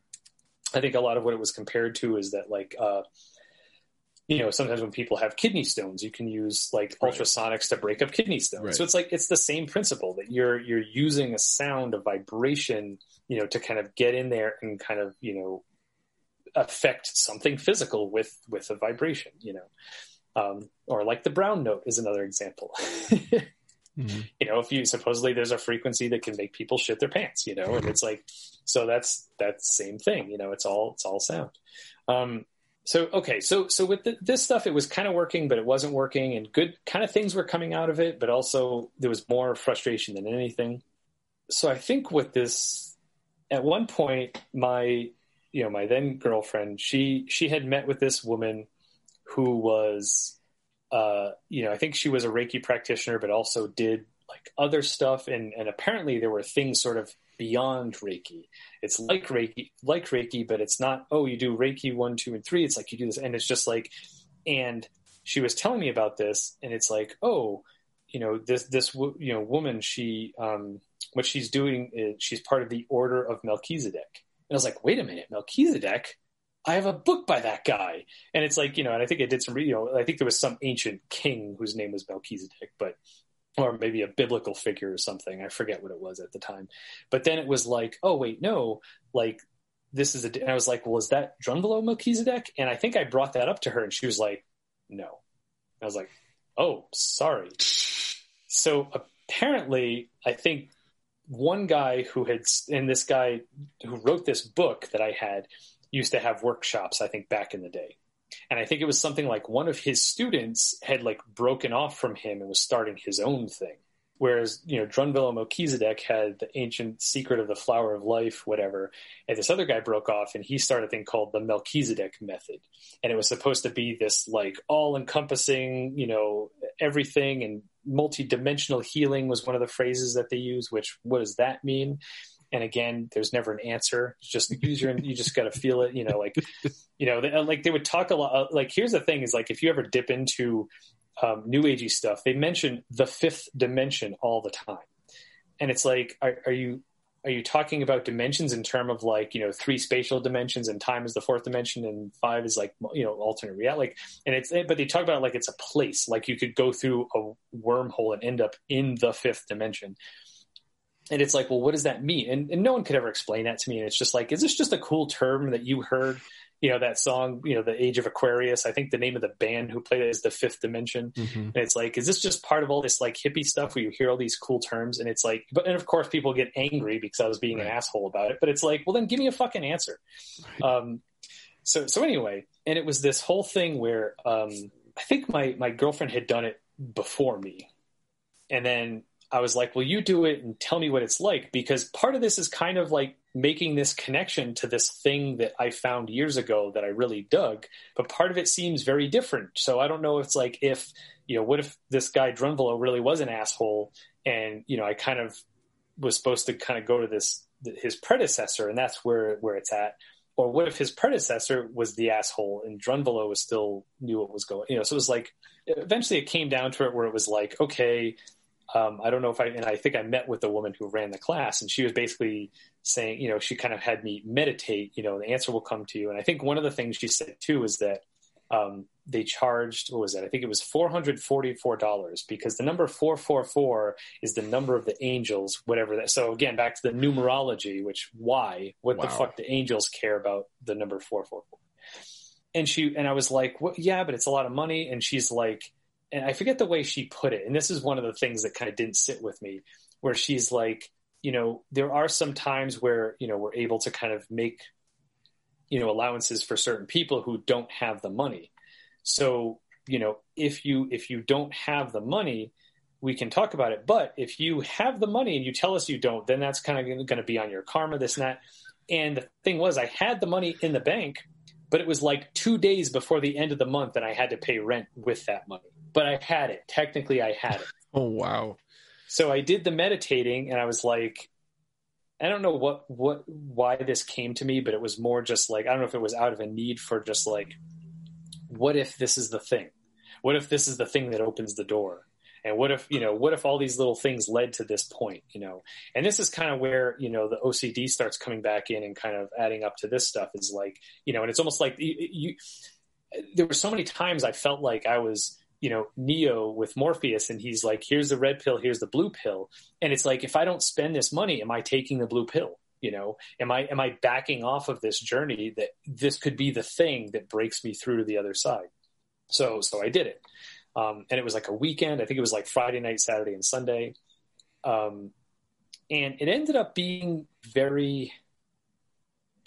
i think a lot of what it was compared to is that like uh you know, sometimes when people have kidney stones, you can use like right. ultrasonics to break up kidney stones. Right. So it's like it's the same principle that you're you're using a sound, a vibration, you know, to kind of get in there and kind of you know affect something physical with with a vibration, you know, um, or like the brown note is another example. mm-hmm. You know, if you supposedly there's a frequency that can make people shit their pants, you know, and it's like so that's that's same thing, you know, it's all it's all sound. Um, so okay so so with the, this stuff it was kind of working but it wasn't working and good kind of things were coming out of it but also there was more frustration than anything. So i think with this at one point my you know my then girlfriend she she had met with this woman who was uh you know i think she was a reiki practitioner but also did like other stuff and and apparently there were things sort of beyond Reiki. It's like Reiki, like Reiki, but it's not, oh, you do Reiki one, two, and three. It's like you do this. And it's just like, and she was telling me about this, and it's like, oh, you know, this, this, you know, woman, she, um, what she's doing is she's part of the Order of Melchizedek. And I was like, wait a minute, Melchizedek? I have a book by that guy. And it's like, you know, and I think I did some, you know, I think there was some ancient king whose name was Melchizedek, but or maybe a biblical figure or something. I forget what it was at the time. But then it was like, oh wait, no, like this is a. And I was like, well, is that Drunvalo Melchizedek? And I think I brought that up to her, and she was like, no. I was like, oh, sorry. So apparently, I think one guy who had, and this guy who wrote this book that I had, used to have workshops. I think back in the day and I think it was something like one of his students had like broken off from him and was starting his own thing. Whereas, you know, Drunvalo Melchizedek had the ancient secret of the flower of life, whatever. And this other guy broke off and he started a thing called the Melchizedek method. And it was supposed to be this like all encompassing, you know, everything and multi-dimensional healing was one of the phrases that they use, which what does that mean? And again there's never an answer. It's just use your you just got to feel it you know like you know they, like they would talk a lot uh, like here's the thing is like if you ever dip into um, new agey stuff they mention the fifth dimension all the time. And it's like are, are you are you talking about dimensions in term of like you know three spatial dimensions and time is the fourth dimension and five is like you know alternate reality like and it's but they talk about it like it's a place like you could go through a wormhole and end up in the fifth dimension and it's like, well, what does that mean? And, and no one could ever explain that to me. And it's just like, is this just a cool term that you heard, you know that song, you know, the Age of Aquarius. I think the name of the band who played it is the Fifth Dimension, mm-hmm. and it's like, is this just part of all this like hippie stuff where you hear all these cool terms, and it's like, but and of course people get angry because I was being right. an asshole about it, but it's like, well then give me a fucking answer. Right. Um, so so anyway, and it was this whole thing where um, I think my my girlfriend had done it before me, and then I was like, well, you do it and tell me what it's like because part of this is kind of like making this connection to this thing that I found years ago that I really dug, but part of it seems very different. So I don't know if it's like if, you know, what if this guy Drunvalo really was an asshole and, you know, I kind of was supposed to kind of go to this his predecessor and that's where where it's at. Or what if his predecessor was the asshole and Drunvalo was still knew what was going, you know, so it was like eventually it came down to it where it was like, okay, um, I don't know if I, and I think I met with the woman who ran the class, and she was basically saying, you know, she kind of had me meditate, you know, the answer will come to you. And I think one of the things she said too is that um, they charged, what was that? I think it was $444 because the number 444 is the number of the angels, whatever that. So again, back to the numerology, which why? What wow. the fuck do angels care about the number 444? And she, and I was like, well, yeah, but it's a lot of money. And she's like, and I forget the way she put it. And this is one of the things that kind of didn't sit with me, where she's like, you know, there are some times where, you know, we're able to kind of make, you know, allowances for certain people who don't have the money. So, you know, if you if you don't have the money, we can talk about it. But if you have the money and you tell us you don't, then that's kind of going to be on your karma, this and that. And the thing was, I had the money in the bank, but it was like two days before the end of the month, and I had to pay rent with that money but I had it. Technically, I had it. oh wow! So I did the meditating, and I was like, I don't know what what why this came to me, but it was more just like I don't know if it was out of a need for just like, what if this is the thing? What if this is the thing that opens the door? And what if you know? What if all these little things led to this point? You know, and this is kind of where you know the OCD starts coming back in and kind of adding up to this stuff is like you know, and it's almost like you, you there were so many times I felt like I was you know neo with morpheus and he's like here's the red pill here's the blue pill. And it's like if i don't spend this money am i taking the blue pill? You know am i am i backing off of this journey that this could be the thing that breaks me through to the other side? So so i did it. Um, and it was like a weekend. I think it was like friday night saturday and sunday. Um, and it ended up being very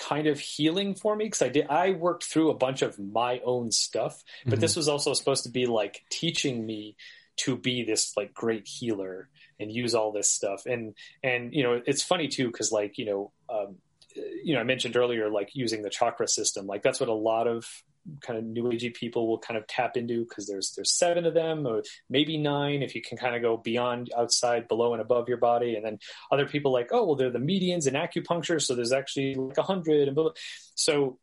kind of healing for me because I did I worked through a bunch of my own stuff, but mm-hmm. this was also supposed to be like teaching me to be this like great healer and use all this stuff. And and you know it's funny too because like you know um, you know I mentioned earlier like using the chakra system like that's what a lot of kind of new agey people will kind of tap into because there's there's seven of them or maybe nine if you can kind of go beyond outside below and above your body. And then other people like oh well they're the meridians in acupuncture so there's actually like a hundred and so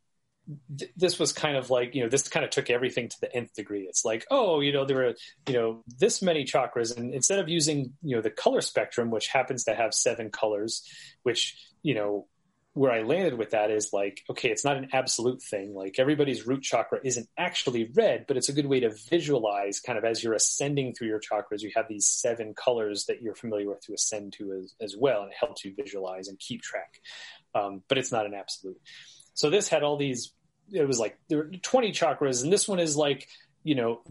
th- this was kind of like you know this kind of took everything to the nth degree. It's like oh you know there are you know this many chakras and instead of using you know the color spectrum which happens to have seven colors which you know where I landed with that is like, okay, it's not an absolute thing. Like everybody's root chakra isn't actually red, but it's a good way to visualize kind of as you're ascending through your chakras, you have these seven colors that you're familiar with to ascend to as, as well. And it helps you visualize and keep track. Um, but it's not an absolute. So this had all these, it was like there were 20 chakras and this one is like, you know,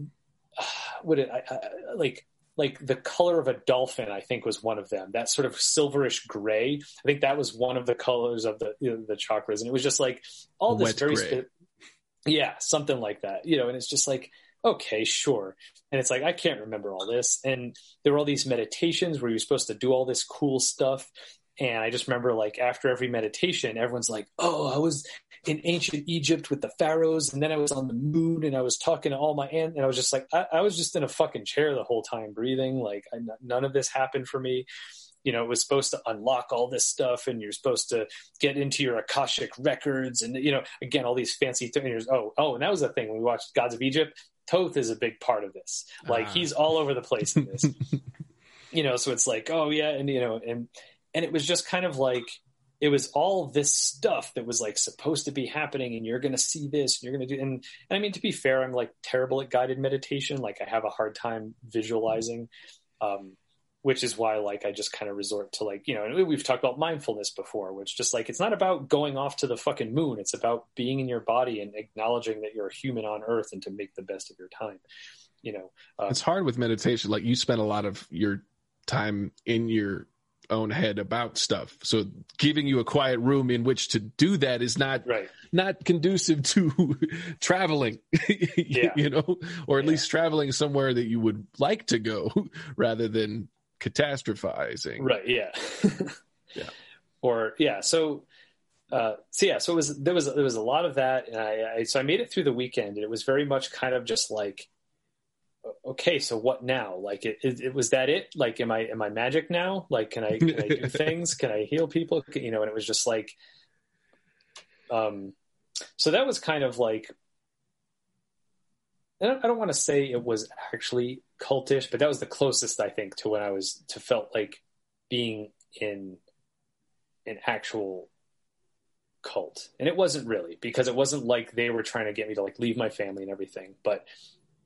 what it, I, I, like like the color of a dolphin, I think was one of them. That sort of silverish gray. I think that was one of the colors of the you know, the chakras, and it was just like all this Wet very, yeah, something like that. You know, and it's just like okay, sure. And it's like I can't remember all this, and there were all these meditations where you're supposed to do all this cool stuff, and I just remember like after every meditation, everyone's like, "Oh, I was in ancient Egypt with the pharaohs, and then I was on the moon, and I was talking to all my aunt, and I was just like, I, I was just in a fucking chair the whole time, breathing. Like I, none of this happened for me. You know, it was supposed to unlock all this stuff, and you're supposed to get into your akashic records, and you know, again, all these fancy things. Oh, oh, and that was the thing when we watched Gods of Egypt. Thoth is a big part of this. Like uh. he's all over the place in this. you know, so it's like, oh yeah, and you know, and and it was just kind of like it was all this stuff that was like supposed to be happening and you're going to see this and you're going to do and, and i mean to be fair i'm like terrible at guided meditation like i have a hard time visualizing um, which is why like I just kind of resort to like you know we've talked about mindfulness before, which just like it's not about going off to the fucking moon. It's about being in your body and acknowledging that you're a human on Earth and to make the best of your time. You know, uh, it's hard with meditation. Like you spend a lot of your time in your own head about stuff. So giving you a quiet room in which to do that is not right. not conducive to traveling, yeah. you know, or at yeah. least traveling somewhere that you would like to go rather than catastrophizing. Right. Yeah. yeah. Or yeah. So, uh, so yeah. So it was there was there was a lot of that, and I, I so I made it through the weekend, and it was very much kind of just like okay, so what now? Like, it, it, it, was that it? Like, am I am I magic now? Like, can I can I do things? Can I heal people? You know, and it was just like, um, so that was kind of like, I don't, I don't want to say it was actually cultish, but that was the closest I think to when I was to felt like being in an actual cult, and it wasn't really because it wasn't like they were trying to get me to like leave my family and everything, but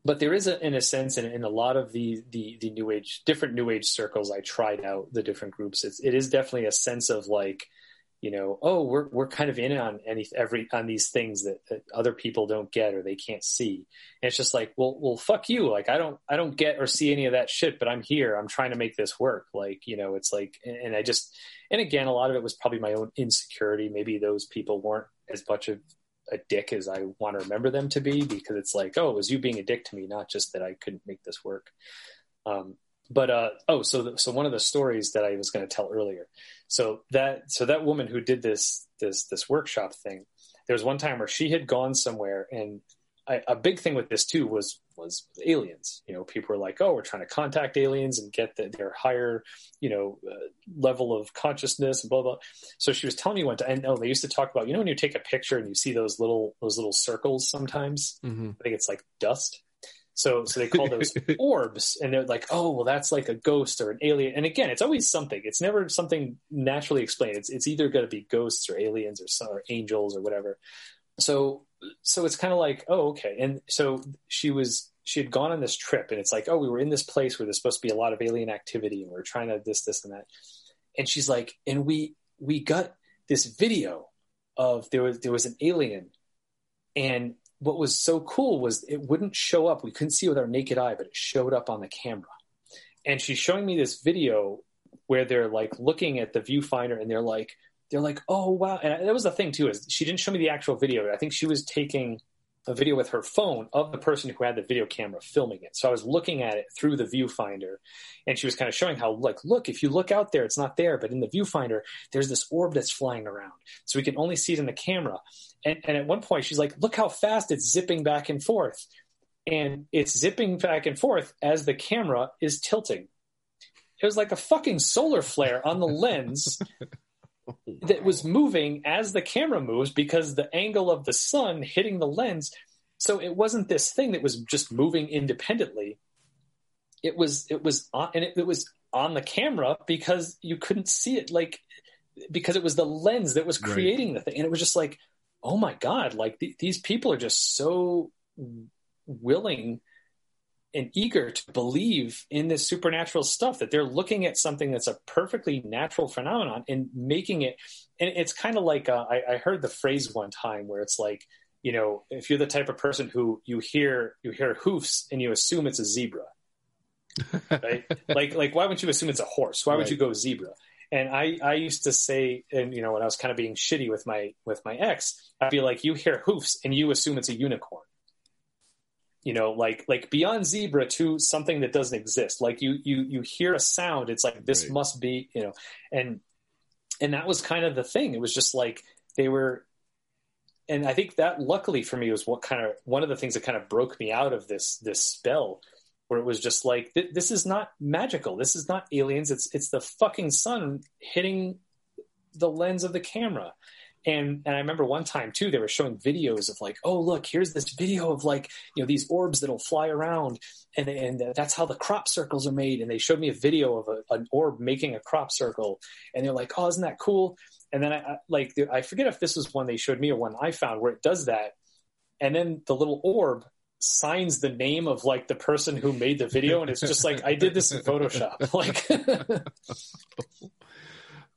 but there is a, in a sense in, in a lot of the, the the new age different new age circles i tried out the different groups. It's, it is definitely a sense of like you know oh we're we're kind of in on any every on these things that, that other people don't get or they can't see. And it's just like well well fuck you. Like i don't i don't get or see any of that shit but i'm here. I'm trying to make this work. Like you know it's like and, and i just and again a lot of it was probably my own insecurity. Maybe those people weren't as much of a dick as I want to remember them to be because it's like, oh, it was you being a dick to me, not just that I couldn't make this work. Um, but uh, oh, so the, so one of the stories that I was going to tell earlier. So that so that woman who did this this this workshop thing, there was one time where she had gone somewhere and I, a big thing with this too was was aliens. You know, people were like, "Oh, we're trying to contact aliens and get the, their higher, you know, uh, level of consciousness and blah blah." So she was telling me one time, and oh, they used to talk about, you know, when you take a picture and you see those little those little circles sometimes. Mm-hmm. I think it's like dust. So so they call those orbs, and they're like, "Oh, well, that's like a ghost or an alien." And again, it's always something. It's never something naturally explained. It's it's either going to be ghosts or aliens or, some, or angels or whatever. So so it's kind of like, oh, okay. And so she was, she had gone on this trip and it's like, oh, we were in this place where there's supposed to be a lot of alien activity and we are trying to this, this, and that. And she's like, and we, we got this video of there was, there was an alien. And what was so cool was it wouldn't show up. We couldn't see it with our naked eye, but it showed up on the camera. And she's showing me this video where they're like looking at the viewfinder and they're like, they're like, oh wow, and that was the thing too is she didn't show me the actual video. I think she was taking a video with her phone of the person who had the video camera filming it. So I was looking at it through the viewfinder, and she was kind of showing how, like, look, if you look out there, it's not there, but in the viewfinder, there's this orb that's flying around, so we can only see it in the camera. And, and at one point, she's like, look how fast it's zipping back and forth, and it's zipping back and forth as the camera is tilting. It was like a fucking solar flare on the lens Oh, that was moving as the camera moves because the angle of the sun hitting the lens. So it wasn't this thing that was just moving independently. It was it was on, and it, it was on the camera because you couldn't see it like because it was the lens that was creating right. the thing and it was just like oh my god like th- these people are just so willing and eager to believe in this supernatural stuff that they're looking at something that's a perfectly natural phenomenon and making it and it's kind of like uh, I, I, heard the phrase one time where it's like you know if you're the type of person who you hear you hear hoofs and you assume it's a zebra right like like why wouldn't you assume it's a horse why right. would you go zebra and I, I used to say, and you know, when I was kind of being shitty with my with my ex, I'd be like, "You hear hoofs, and you assume it's a unicorn." You know like like beyond zebra to something that doesn't exist. Like you you you hear a sound it's like this right. must be you know and and that was kind of the thing. It was just like they were and i think that luckily for me was what kind of one of the things that kind of broke me out of this this spell where it was just like th- this is not magical. This is not aliens. It's it's the fucking sun hitting the lens of the camera and and I remember one time too, they were showing videos of like, oh look, here's this video of like you know these orbs that'll fly around, and and that's how the crop circles are made. And they showed me a video of a, an orb making a crop circle, and they're like, oh, isn't that cool? And then I like I forget if this was one they showed me or one I found where it does that, and then the little orb signs the name of like the person who made the video and it's just like I did this in Photoshop like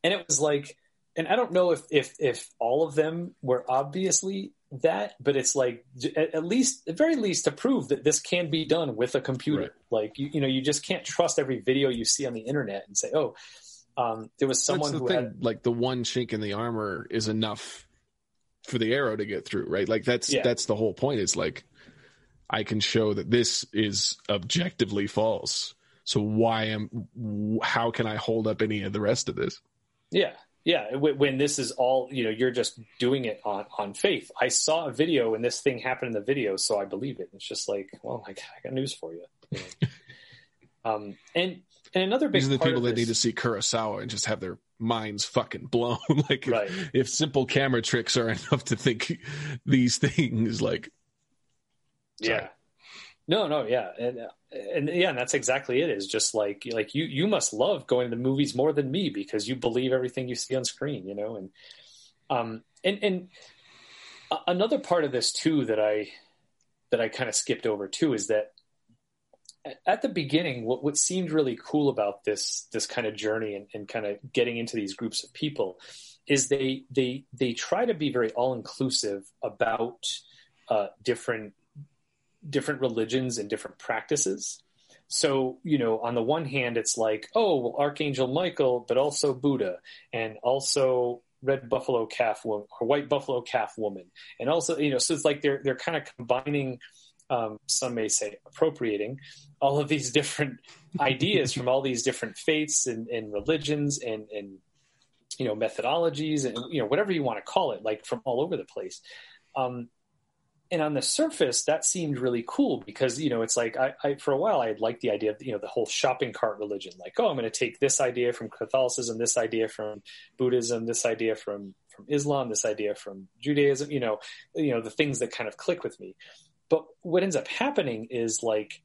and it was like and I don't know if if if all of them were obviously that but it's like at, at least at very least to prove that this can be done with a computer right. like you, you know you just can't trust every video you see on the internet and say oh um, there was someone the who thing, had like the one chink in the armor is enough for the arrow to get through right like that's yeah. that's the whole point is like I can show that this is objectively false. So why am how can I hold up any of the rest of this? Yeah. Yeah, when this is all, you know, you're just doing it on on faith. I saw a video and this thing happened in the video, so I believe it. It's just like, well, I got news for you. um, and and another big these are the people that need to see Kurosawa and just have their minds fucking blown. like, right. if, if simple camera tricks are enough to think these things, like yeah. No, no, yeah, and and yeah, and that's exactly it. Is just like like you you must love going to the movies more than me because you believe everything you see on screen, you know, and um and and another part of this too that I that I kind of skipped over too is that at the beginning, what, what seemed really cool about this this kind of journey and, and kind of getting into these groups of people is they they they try to be very all inclusive about uh, different different religions and different practices. So, you know, on the one hand, it's like, oh, well, Archangel Michael, but also Buddha, and also red buffalo calf woman or white buffalo calf woman, and also, you know, so it's like they're they're kind of combining. Um, some may say appropriating all of these different ideas from all these different faiths and, and religions and, and you know methodologies and you know whatever you want to call it, like from all over the place. Um, and on the surface that seemed really cool because you know it's like I, I, for a while i had liked the idea of you know the whole shopping cart religion. Like oh i'm going to take this idea from catholicism this idea from buddhism this idea from from islam this idea from judaism you know you know the things that kind of click with me. But what ends up happening is like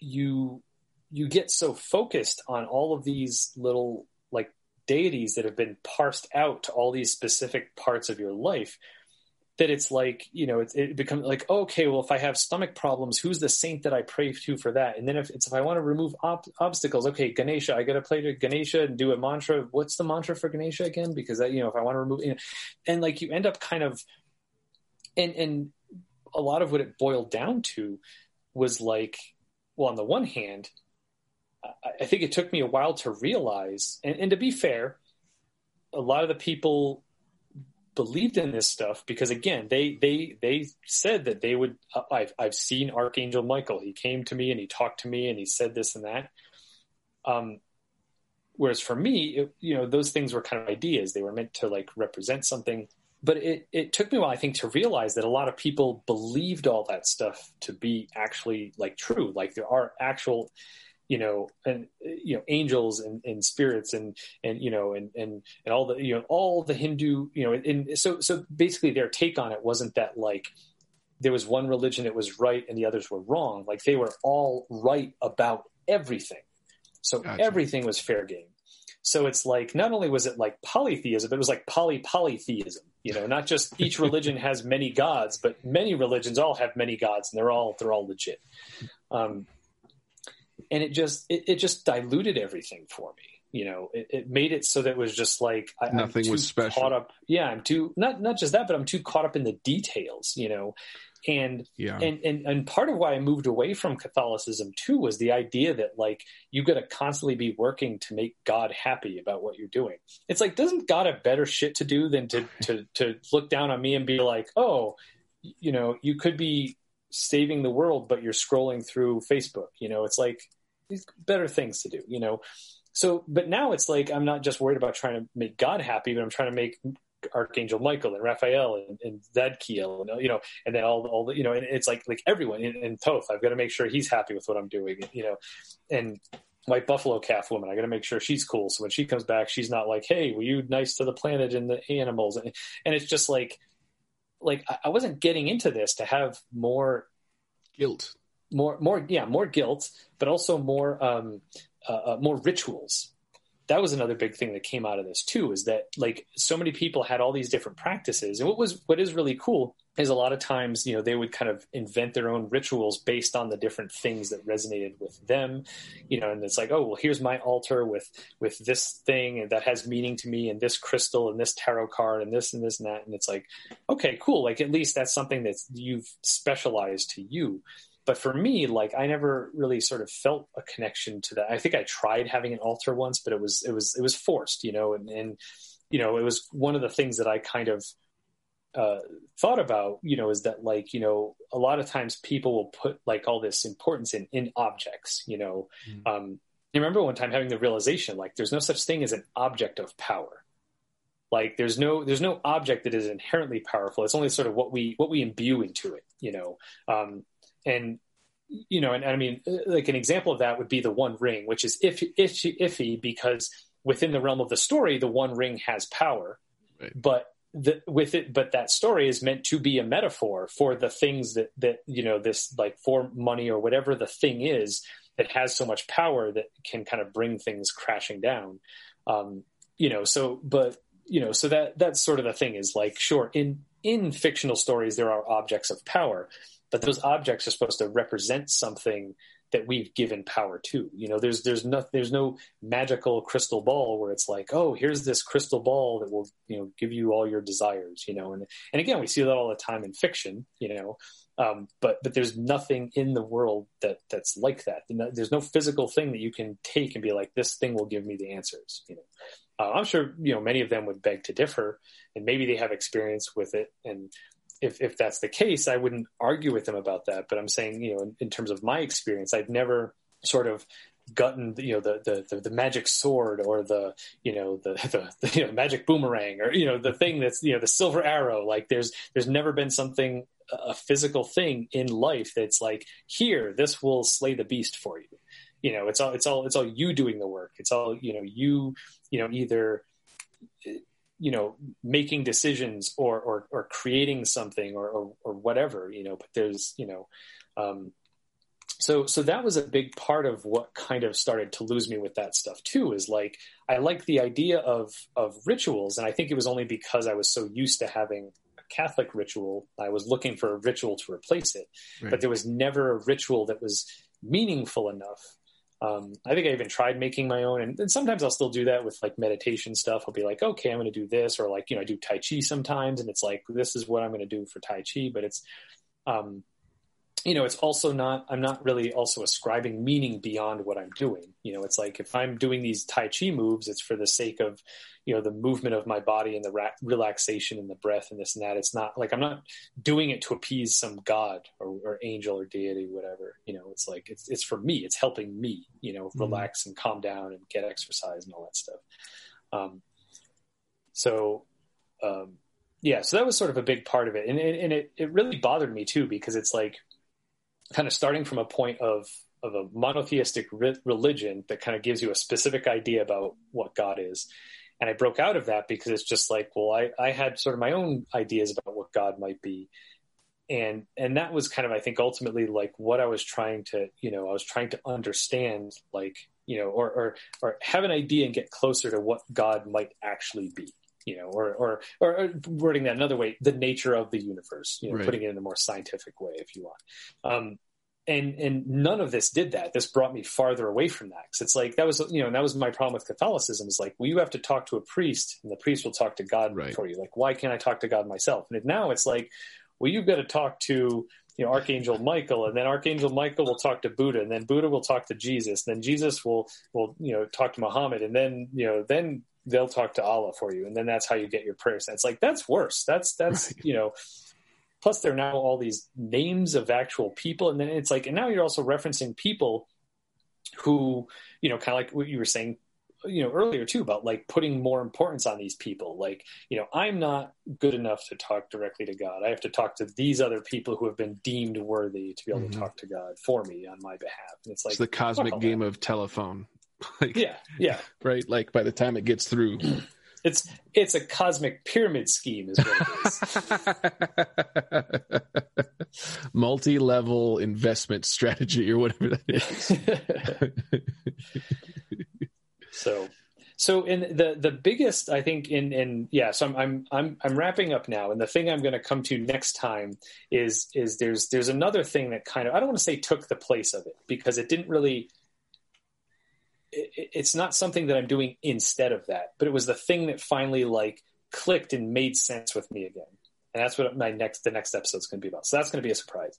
you you get so focused on all of these little like deities that have been parsed out to all these specific parts of your life that it's like you know it, it becomes like okay well if i have stomach problems who's the saint that i pray to for that? And then if it's if i want to remove ob- obstacles okay ganesha i got to play to ganesha and do a mantra. What's the mantra for ganesha again? Because that, you know if i want to remove you know, and like you end up kind of and and a lot of what it boiled down to was like well on the one hand i, I think it took me a while to realize and, and to be fair a lot of the people believed in this stuff because again they they they said that they would I've I've seen Archangel Michael. He came to me and he talked to me and he said this and that. Um whereas for me it, you know those things were kind of ideas. They were meant to like represent something. But it it took me a while I think to realize that a lot of people believed all that stuff to be actually like true. Like there are actual you know, and you know, angels and, and spirits and and you know, and and and all the you know, all the Hindu, you know, and so so basically their take on it wasn't that like there was one religion that was right and the others were wrong. Like they were all right about everything. So gotcha. everything was fair game. So it's like not only was it like polytheism, but it was like poly polytheism. You know, not just each religion has many gods, but many religions all have many gods, and they're all they're all legit. Um, and it just it, it just diluted everything for me you know? It, it, made it so that it was just like I, nothing was special. caught up. Yeah i'm too not not just that but i'm too caught up in the details you know? And yeah. and and and part of why i moved away from catholicism too was the idea that like you got to constantly be working to make god happy about what you're doing. It's like doesn't god have better shit to do than to to to look down on me and be like oh you know you could be saving the world but you're scrolling through facebook you know it's like better things to do, you know. So, but now it's like I'm not just worried about trying to make God happy, but I'm trying to make Archangel Michael and Raphael and, and Zadkiel, and you know, and then all all the you know, and it's like like everyone in, in Thoth. I've got to make sure he's happy with what I'm doing, you know, and white buffalo calf woman. I got to make sure she's cool. So when she comes back, she's not like, "Hey, were you nice to the planet and the animals?" And, and it's just like, like I wasn't getting into this to have more guilt. More more yeah more guilt but also more um, uh, uh, more rituals. That was another big thing that came out of this too is that like so many people had all these different practices. And what was what is really cool is a lot of times you know they would kind of invent their own rituals based on the different things that resonated with them you know and it's like oh well here's my altar with with this thing that has meaning to me and this crystal and this tarot card and this and this and that. And it's like okay cool. Like at least that's something that you've specialized to you. But for me like i never really sort of felt a connection to that. I think i tried having an altar once but it was it was it was forced you know and, and you know it was one of the things that i kind of uh, thought about, you know, is that like, you know, a lot of times people will put like all this importance in in objects, you know. Mm. Um, I remember one time having the realization like there's no such thing as an object of power. Like there's no there's no object that is inherently powerful. It's only sort of what we what we imbue into it, you know. Um, and you know, and, and I mean, uh, like an example of that would be the One Ring, which is iffy, iffy, iffy because within the realm of the story, the One Ring has power, right. but the, with it, but that story is meant to be a metaphor for the things that that you know this like for money or whatever the thing is that has so much power that can kind of bring things crashing down. Um, you know, so but you know, so that that's sort of the thing is like sure in in fictional stories there are objects of power, but those objects are supposed to represent something that we've given power to. You know, there's there's no there's no magical crystal ball where it's like, oh, here's this crystal ball that will you know give you all your desires. You know, and and again, we see that all the time in fiction. You know, um, but but there's nothing in the world that that's like that. There's no physical thing that you can take and be like, this thing will give me the answers. You know, uh, I'm sure you know many of them would beg to differ, and maybe they have experience with it, and if if that's the case, I wouldn't argue with them about that. But I'm saying, you know, in, in terms of my experience, I've never sort of gotten you know the, the the, the magic sword or the you know the, the, the you know magic boomerang or you know the thing that's you know the silver arrow. Like there's there's never been something a physical thing in life that's like here this will slay the beast for you. You know it's all it's all it's all you doing the work. It's all you know you you know either you know making decisions or or, or creating something or, or, or whatever you know but there's you know um, so so that was a big part of what kind of started to lose me with that stuff too is like i like the idea of of rituals and i think it was only because i was so used to having a catholic ritual i was looking for a ritual to replace it right. but there was never a ritual that was meaningful enough um, I think I even tried making my own, and, and, sometimes I'll still do that with like meditation stuff. I'll be like, okay, I'm going to do this, or like you know, I do Tai Chi sometimes, and it's like this is what I'm going to do for Tai Chi, but it's, um, you know, it's also not. I'm not really also ascribing meaning beyond what I'm doing. You know, it's like if I'm doing these Tai Chi moves, it's for the sake of you know the movement of my body and the ra- relaxation and the breath and this and that it's not like i'm not doing it to appease some god or, or angel or deity whatever you know it's like it's, it's for me it's helping me you know mm-hmm. relax and calm down and get exercise and all that stuff um, so um, yeah so that was sort of a big part of it and, and it, it really bothered me too because it's like kind of starting from a point of of a monotheistic re- religion that kind of gives you a specific idea about what God is, and I broke out of that because it's just like, well, I, I had sort of my own ideas about what God might be. And, and that was kind of, I think, ultimately like what I was trying to, you know, I was trying to understand, like, you know, or, or, or have an idea and get closer to what God might actually be you know, or, or, or wording that another way, the nature of the universe, you know, right. putting it in a more scientific way, if you want. Um, and and none of this did that this brought me farther away from that because it's like that was you know that was my problem with catholicism is like well you have to talk to a priest and the priest will talk to god right. for you like why can't i talk to god myself and now it's like well you've got to talk to you know archangel michael and then archangel michael will talk to buddha and then buddha will talk to jesus and then jesus will will you know talk to muhammad and then you know then they'll talk to allah for you. And then that's how you get your prayers. It's like that's worse. That's that's you know plus there are now all these names of actual people. And then it's like and now you're also referencing people who you know kind of like what you were saying you know earlier too about like putting more importance on these people. Like you know i'm not good enough to talk directly to god. I have to talk to these other people who have been deemed worthy to be able mm-hmm. to talk to god for me on my behalf. And it's like it's the cosmic game of telephone like, yeah yeah right like by the time it gets through It's it's a cosmic pyramid scheme, is what it is. Multi-level investment strategy, or whatever that is. so, so in the the biggest i think in in yeah so I'm, I'm i'm i'm wrapping up now and the thing i'm going to come to next time is is there's there's another thing that kind of i don't want to say took the place of it because it didn't really it, it's not something that i'm doing instead of that but it was the thing that finally like clicked and made sense with me again. And that's what my next the next episode is going to be about. So that's going to be a surprise.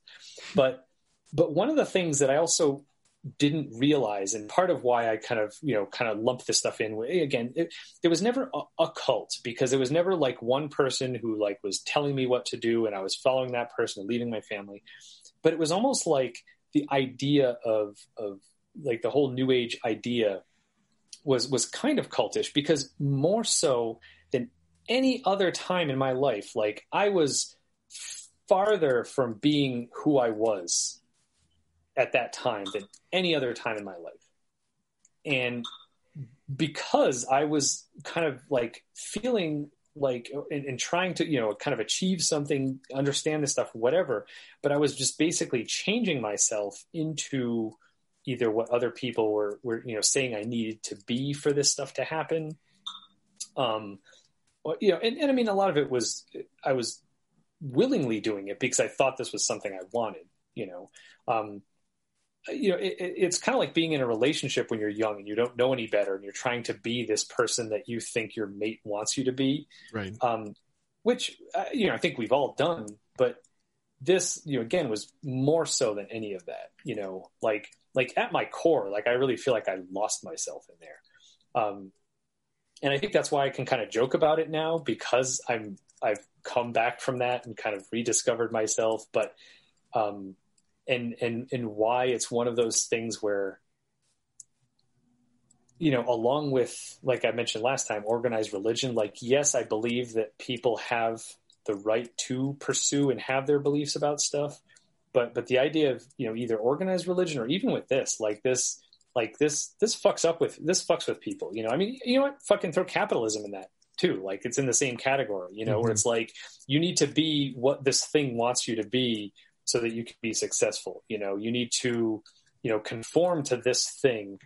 But but one of the things that i also didn't realize and part of why i kind of you know kind of lumped this stuff in again it, it was never a, a, cult because it was never like one person who like was telling me what to do and i was following that person and leaving my family. But it was almost like the idea of of like the whole new age idea was was kind of cultish because more so than any other time in my life like i was farther from being who i was at that time than any other time in my life. And because I was kind of like feeling like and, trying to you know kind of achieve something understand this stuff whatever but i was just basically changing myself into either what other people were were you know saying i needed to be for this stuff to happen um you know and, and i mean a lot of it was i was willingly doing it because i thought this was something i wanted you know um you know, it, it's kind of like being in a relationship when you're young and you don't know any better, and you're trying to be this person that you think your mate wants you to be. Right. Um, which uh, you know, I think we've all done, but this, you know, again, was more so than any of that. You know, like like at my core, like I really feel like I lost myself in there. Um, and I think that's why I can kind of joke about it now because I'm I've come back from that and kind of rediscovered myself, but um, and and and why it's one of those things where you know along with like i mentioned last time organized religion like yes i believe that people have the right to pursue and have their beliefs about stuff but but the idea of you know either organized religion or even with this like this like this this fucks up with this fucks with people you know i mean you know what fucking throw capitalism in that too like it's in the same category you know mm-hmm. where it's like you need to be what this thing wants you to be so that you can be successful. You know, you need to, you know, conform to this thing,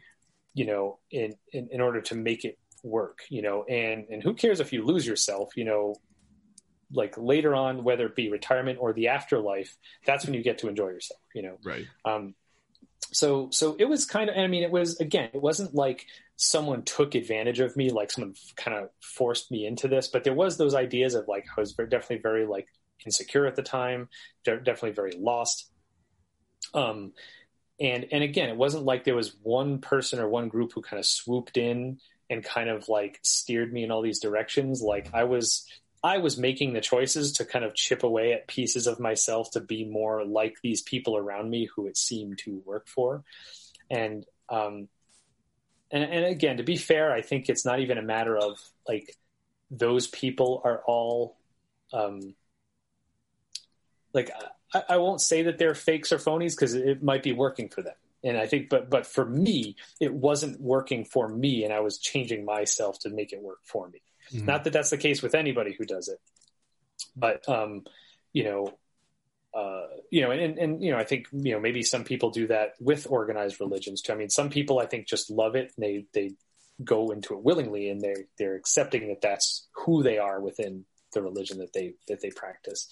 you know, in, in, in order to make it work, you know, and, and who cares if you lose yourself, you know, like later on, whether it be retirement or the afterlife, that's when you get to enjoy yourself, you know? Right. Um, so, so it was kind of, I mean, it was, again, it wasn't like someone took advantage of me, like someone kind of forced me into this, but there was those ideas of like, I was very, definitely very like insecure at the time, de- definitely very lost. Um, and and again, it wasn't like there was one person or one group who kind of swooped in and kind of like steered me in all these directions. Like I was I was making the choices to kind of chip away at pieces of myself to be more like these people around me who it seemed to work for. And um and and again, to be fair, I think it's not even a matter of like those people are all um like I, I won't say that they're fakes or phonies because it might be working for them. And I think, but but for me, it wasn't working for me, and I was changing myself to make it work for me. Mm-hmm. Not that that's the case with anybody who does it, but um, you know, uh, you know, and, and you know, I think you know maybe some people do that with organized religions too. I mean, some people I think just love it and they they go into it willingly and they they're accepting that that's who they are within the religion that they that they practice.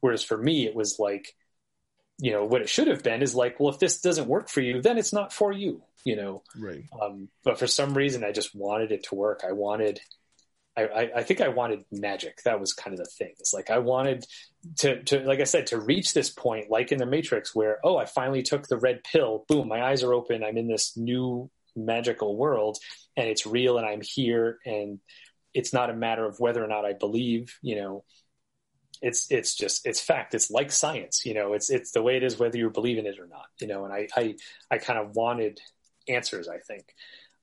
Whereas for me, it was like, you know, what it should have been is like, well, if this doesn't work for you, then it's not for you, you know? Right. Um, but for some reason, I just wanted it to work. I wanted, I, I, I, think I wanted magic. That was kind of the thing. It's like I wanted to, to, like I said, to reach this point, like in the Matrix, where oh, I finally took the red pill. Boom, my eyes are open. I'm in this new magical world, and it's real, and I'm here, and it's not a matter of whether or not I believe. You know, it's it's just it's fact. It's like science, you know. It's it's the way it is whether you believe in it or not, you know. And I I, I kind of wanted answers. I think,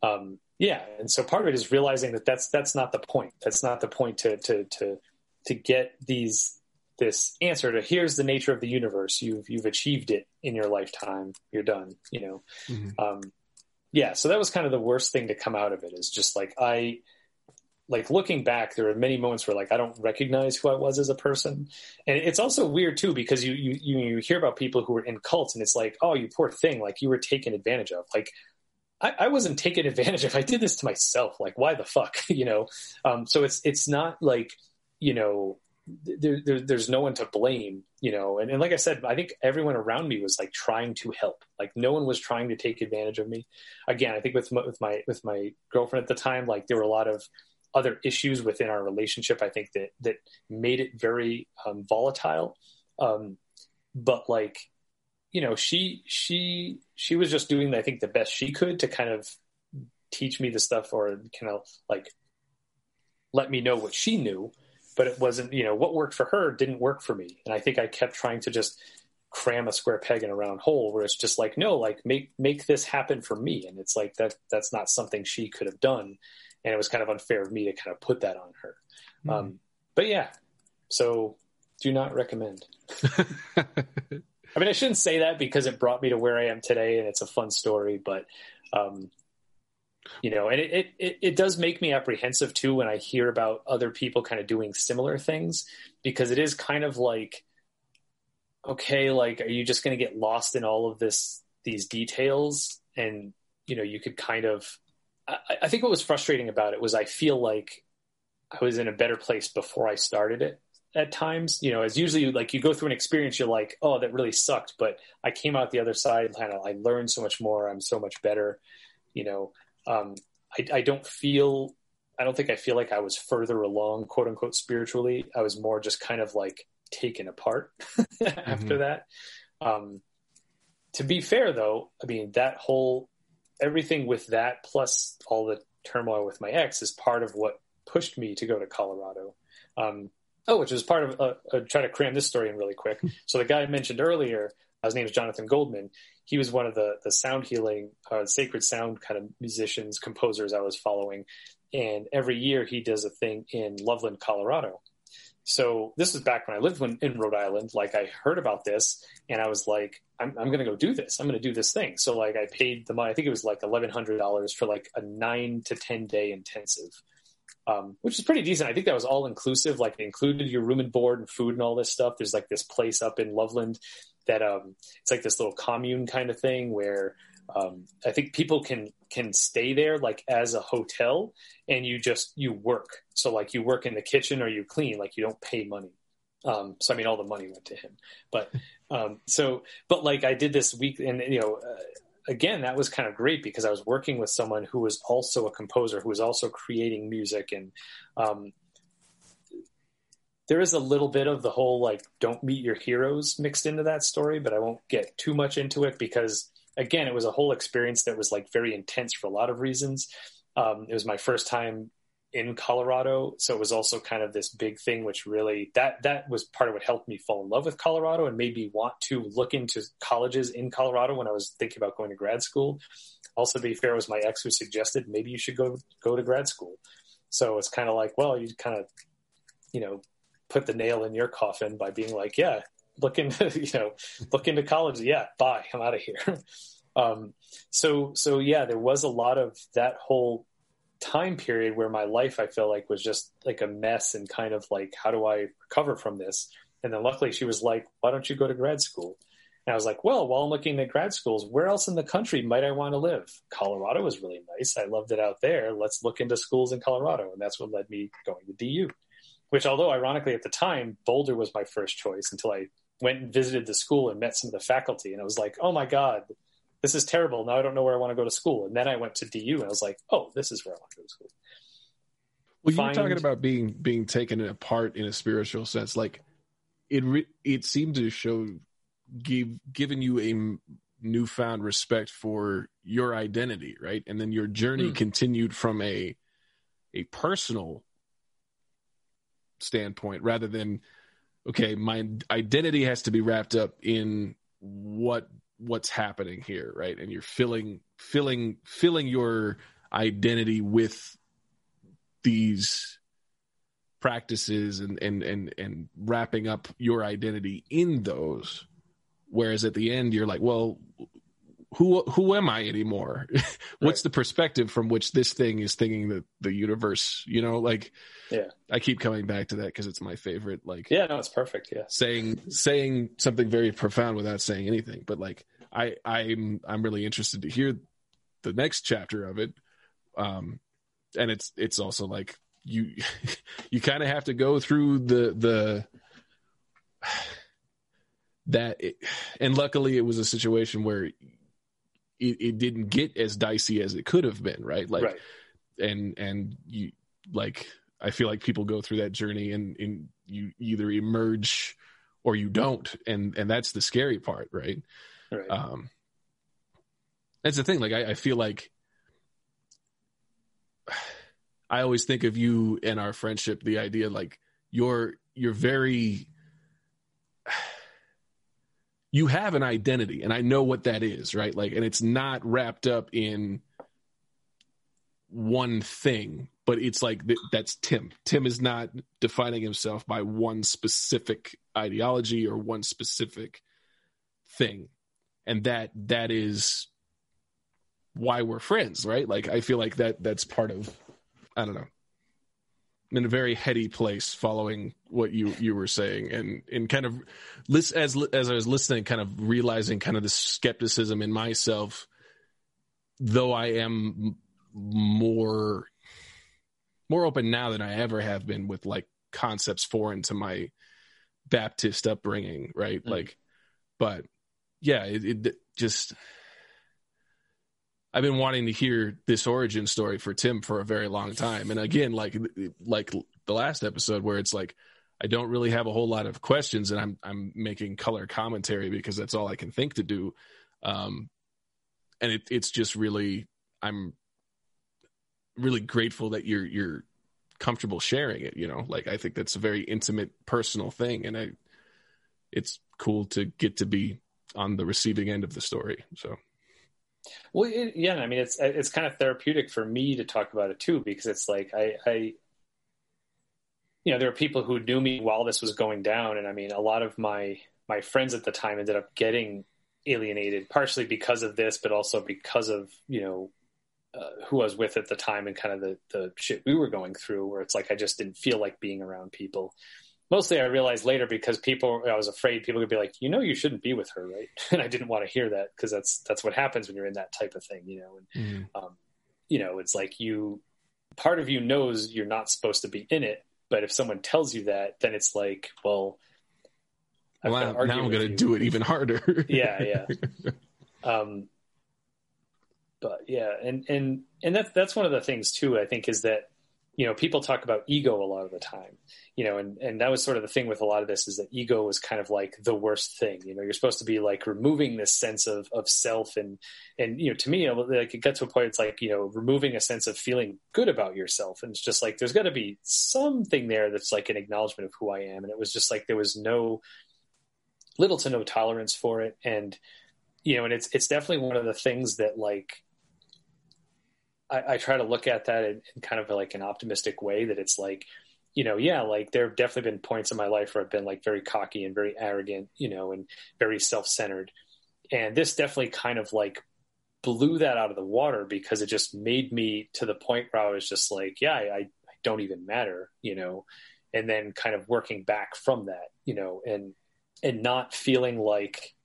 um, yeah. And so part of it is realizing that that's that's not the point. That's not the point to to to to get these this answer to here's the nature of the universe. You've you've achieved it in your lifetime. You're done. You know. Mm-hmm. Um, yeah. So that was kind of the worst thing to come out of it. Is just like I like looking back, there are many moments where like I don't recognize who I was as a person, and it's also weird too because you you you hear about people who are in cults and it's like, oh, you poor thing, like you were taken advantage of. Like I, I, wasn't taken advantage of. I did this to myself. Like, why the fuck, you know? Um, so it's it's not like you know there, there, there's no one to blame, you know. And, and like I said, I think everyone around me was like trying to help. Like no one was trying to take advantage of me. Again, I think with my, with my with my girlfriend at the time, like there were a lot of other issues within our relationship. I think that that made it very um, volatile. Um, but like you know, she she she was just doing I think the best she could to kind of teach me the stuff or kind of like let me know what she knew but it wasn't, you know, what worked for her didn't work for me. And I think I kept trying to just cram a square peg in a round hole where it's just like, no, like make, make this happen for me. And it's like, that, that's not something she could have done. And it was kind of unfair of me to kind of put that on her. Mm. Um, but yeah, so do not recommend. I mean, I shouldn't say that because it brought me to where I am today and it's a fun story, but, um, you know and it, it it does make me apprehensive too when i hear about other people kind of doing similar things because it is kind of like okay like are you just going to get lost in all of this these details? And you know you could kind of I, I think what was frustrating about it was i feel like i was in a better place before i started it at times you know as usually like you go through an experience you're like oh that really sucked but i came out the other side kind of i learned so much more i'm so much better you know um, I, I don't feel I don't think I feel like I was further along, quote unquote, spiritually. I was more just kind of like taken apart after mm-hmm. that. Um, to be fair, though, I mean, that whole everything with that plus all the turmoil with my ex is part of what pushed me to go to Colorado. Um, oh, which was part of, uh, uh, try to cram this story in really quick. so the guy I mentioned earlier, his name is Jonathan Goldman he was one of the the sound healing, uh, sacred sound kind of musicians, composers I was following, and every year he does a thing in Loveland, Colorado. So this was back when I lived when, in Rhode Island. Like I heard about this, and I was like, I'm, I'm going to go do this. I'm going to do this thing. So like I paid the money. I think it was like eleven hundred dollars for like a nine to ten day intensive. Um, which is pretty decent. I think that was all inclusive. Like included your room and board and food and all this stuff. There's like this place up in Loveland that um, it's like this little commune kind of thing where um, I think people can can stay there like as a hotel, and you just you work. So like you work in the kitchen or you clean. Like you don't pay money. Um, so I mean, all the money went to him. But um, so, but like I did this week, and you know, uh, again, that was kind of great because I was working with someone who was also a composer, who was also creating music, and um, there is a little bit of the whole like don't meet your heroes mixed into that story, but I won't get too much into it because again, it was a whole experience that was like very intense for a lot of reasons. Um, it was my first time in Colorado, so it was also kind of this big thing, which really that that was part of what helped me fall in love with Colorado and made me want to look into colleges in Colorado when I was thinking about going to grad school. Also, to be fair, was my ex who suggested maybe you should go go to grad school. So it's kind of like, well, you kind of, you know, put the nail in your coffin by being like, yeah, look into you know look into college. Yeah, bye, I'm out of here. um, so so yeah, there was a lot of that whole time period where my life I feel like was just like a mess and kind of like how do I recover from this? And then luckily she was like, why don't you go to grad school? And I was like, well, while I'm looking at grad schools, where else in the country might I want to live? Colorado was really nice. I loved it out there. Let's look into schools in Colorado. And that's what led me going to DU which although ironically at the time Boulder was my first choice until I went and visited the school and met some of the faculty and I was like, oh my god, this is terrible. Now I don't know where I want to go to school. And then I went to DU and I was like, oh, this is where I want to go to school. Well, Find... you're talking about being being taken apart in a spiritual sense. Like it re- it seemed to show give given you a newfound respect for your identity, right? And then your journey mm. continued from a a personal standpoint rather than okay my identity has to be wrapped up in what what's happening here right? And you're filling filling filling your identity with these practices and and and and wrapping up your identity in those. Whereas at the end you're like well who who am I anymore? What's right. the perspective from which this thing is thinking that the universe, you know, like yeah. I keep coming back to that because it's my favorite like Yeah, no, it's perfect, yeah. Saying saying something very profound without saying anything, but like I I'm I'm really interested to hear the next chapter of it. Um, and it's it's also like you you kind of have to go through the the that it, and luckily it was a situation where it, it, didn't get as dicey as it could have been right like right. and and you like i feel like people go through that journey and, and you either emerge or you don't and and that's the scary part right, right. um that's the thing like I, I feel like I always think of you and our friendship, the idea like you're you're very you have an identity and I know what that is, right? Like and it's not wrapped up in one thing, but it's like that's Tim. Tim is not defining himself by one specific ideology or one specific thing. And that that is why we're friends, right? Like I feel like that that's part of I don't know. In a very heady place following what you you were saying and and kind of list as as I was listening kind of realizing kind of the skepticism in myself though I am more more open now than I ever have been with like concepts foreign to my Baptist upbringing, right? Mm. Like, but yeah, it, it, just I've been wanting to hear this origin story for Tim for a very long time. And again, like like the last episode where it's like I don't really have a whole lot of questions and I'm I'm making color commentary because that's all I can think to do. Um and it, it's just really I'm really grateful that you're you're comfortable sharing it, you know. Like I think that's a very intimate personal thing and I it's cool to get to be on the receiving end of the story. So well, it, yeah, I mean, it's it's kind of therapeutic for me to talk about it too, because it's like I, I, you know, there are people who knew me while this was going down, and I mean, a lot of my my friends at the time ended up getting alienated, partially because of this, but also because of you know uh, who I was with at the time and kind of the the shit we were going through, where it's like I just didn't feel like being around people mostly I realized later because people, I was afraid people would be like, you know, you shouldn't be with her, right? And I didn't want to hear that because that's that's what happens when you're in that type of thing, you know. And mm. um, you know, it's like you, part of you knows you're not supposed to be in it, but if someone tells you that, then it's like, well, well now I'm going to do it even harder. yeah, yeah. Um, but yeah, and and and that's that's one of the things too. I think is that you know people talk about ego a lot of the time you know and and that was sort of the thing with a lot of this is that ego was kind of like the worst thing. You know you're supposed to be like removing this sense of of self and and you know to me like it got to a point it's like you know removing a sense of feeling good about yourself. And it's just like there's got to be something there that's like an acknowledgement of who i am. And it was just like there was no little to no tolerance for it. And you know and it's it's definitely one of the things that like I, I try to look at that in, in kind of like an optimistic way that it's like, you know, yeah, like there have definitely been points in my life where I've been like very cocky and very arrogant, you know, and very self centered. And this definitely kind of like blew that out of the water because it just made me to the point where I was just like, yeah, I, I don't even matter, you know, and then kind of working back from that, you know, and, and not feeling like,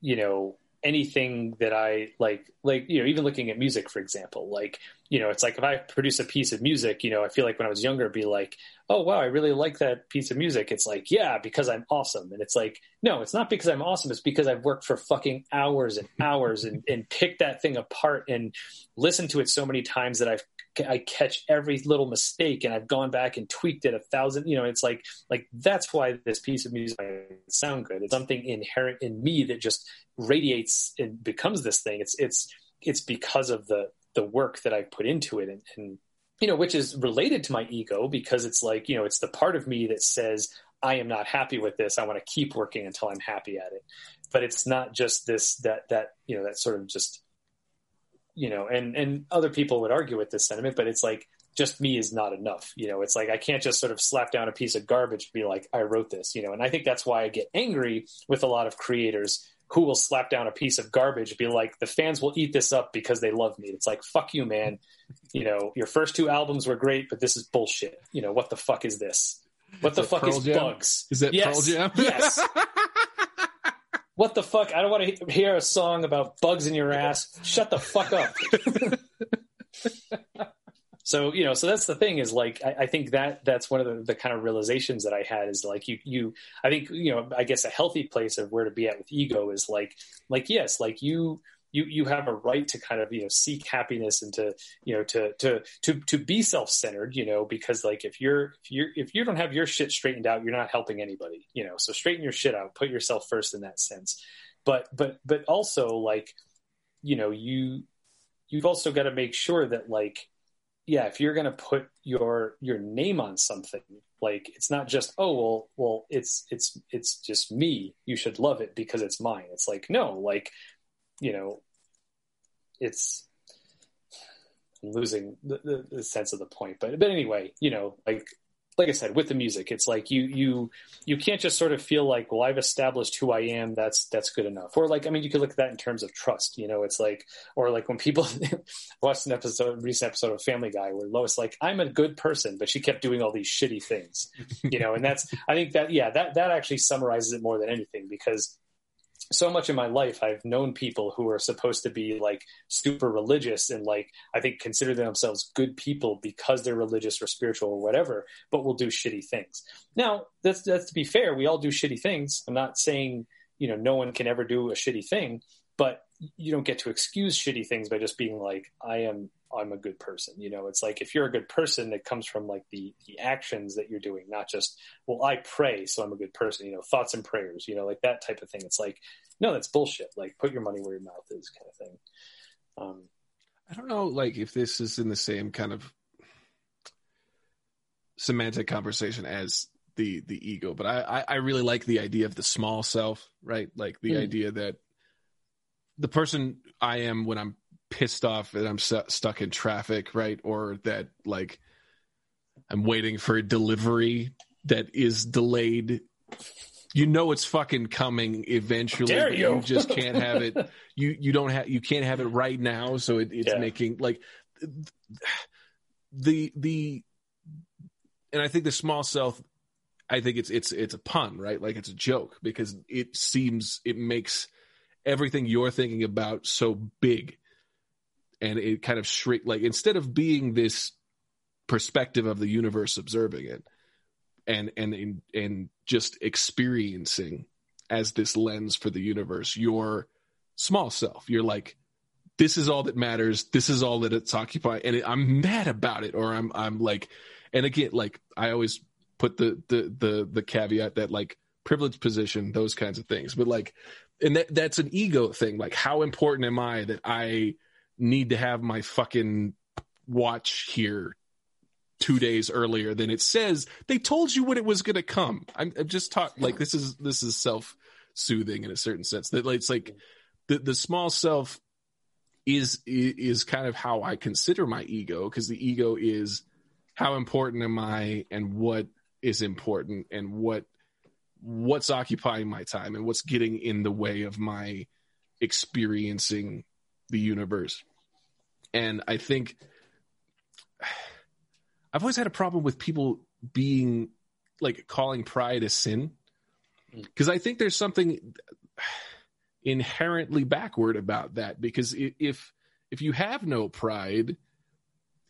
you know, anything that I like, like, you know, even looking at music, for example, like, you know, it's like if I produce a piece of music, you know, I feel like when I was younger, be like, oh, wow, I really like that piece of music. It's like, yeah, because I'm awesome. And it's like, no, it's not because I'm awesome. It's because I've worked for fucking hours and hours and, and picked that thing apart and listened to it so many times that I've I catch every little mistake and I've gone back and tweaked it a thousand, you know, it's like, like that's why this piece of music sound good. It's something inherent in me that just radiates and becomes this thing. It's, it's, it's because of the, the work that I've put into it and, and, you know, which is related to my ego because it's like, you know, it's the part of me that says, I am not happy with this. I want to keep working until I'm happy at it. But it's not just this, that, that, you know, that sort of just you know, and and other people would argue with this sentiment, but it's like just me is not enough. You know, it's like I can't just sort of slap down a piece of garbage and be like, I wrote this, you know, and I think that's why I get angry with a lot of creators who will slap down a piece of garbage, be like, the fans will eat this up because they love me. It's like, fuck you, man. You know, your first two albums were great, but this is bullshit. You know, what the fuck is this? What is the fuck Pearl is Jam? bugs? Is that yes. Pearl Jam? yes. what the fuck? I don't want to hear a song about bugs in your ass. Shut the fuck up. so you know so that's the thing is like I, I, think that that's one of the, the kind of realizations that i had is like you you i think you know i guess a healthy place of where to be at with ego is like like yes like you you you have a right to kind of you know seek happiness and to you know to to to to be self-centered you know because like if you're if you're if you don't have your shit straightened out you're not helping anybody you know. So straighten your shit out put yourself first in that sense. But but but also like you know you you've also got to make sure that like yeah if you're going to put your your name on something like it's not just oh well well it's it's it's just me. You should love it because it's mine. It's like no like you know, it's I'm losing the, the, the, sense of the point. But but anyway, you know, like like I said, with the music, it's like you you you can't just sort of feel like, well, I've established who I am. That's that's good enough. Or like, I mean, you could look at that in terms of trust. You know, it's like, or like when people watched an episode, recent episode of Family Guy, where Lois like, I'm a good person, but she kept doing all these shitty things. You know, and that's I think that yeah, that that actually summarizes it more than anything because so much in my life I've known people who are supposed to be like super religious and like I think consider themselves good people because they're religious or spiritual or whatever, but will do shitty things. Now, that's that's to be fair, we all do shitty things. I'm not saying, you know, no one can ever do a shitty thing, but you don't get to excuse shitty things by just being like I am I'm a good person. You know, it's like if you're a good person, it comes from like the the actions that you're doing, not just well, I pray, so I'm a good person. You know, thoughts and prayers. You know, like that type of thing. It's like no, that's bullshit. Like put your money where your mouth is, kind of thing. Um, I don't know, like if this is in the same kind of semantic conversation as the the ego, but I I, really like the idea of the small self, right? Like the mm. idea that the person I am when I'm pissed off and I'm st- stuck in traffic, right? Or that like I'm waiting for a delivery that is delayed. You know it's fucking coming eventually. You? you just can't have it. You you don't have you can't have it right now. So it, it's yeah. making like the the and I think the small self. I think it's it's it's a pun, right? Like it's a joke because it seems it makes everything you're thinking about so big and it kind of shrink like instead of being this perspective of the universe observing it and and and just experiencing as this lens for the universe your small self you're like this is all that matters. This is all that it's occupying. And it, i'm mad about it or i'm i'm like and again like i always put the the the the caveat that like privileged position those kinds of things. But like and that that's an ego thing. Like how important am i that i need to have my fucking watch here two days earlier than it says. They told you when it was going to come. I'm, I'm just talking like this is this is self soothing in a certain sense. That it's like the the small self is is kind of how I consider my ego because the ego is how important am I and what is important and what what's occupying my time and what's getting in the way of my experiencing the universe. And I think I've always had a problem with people being like calling pride a sin. Hmm. Because I think there's something inherently backward about that. Because if if you have no pride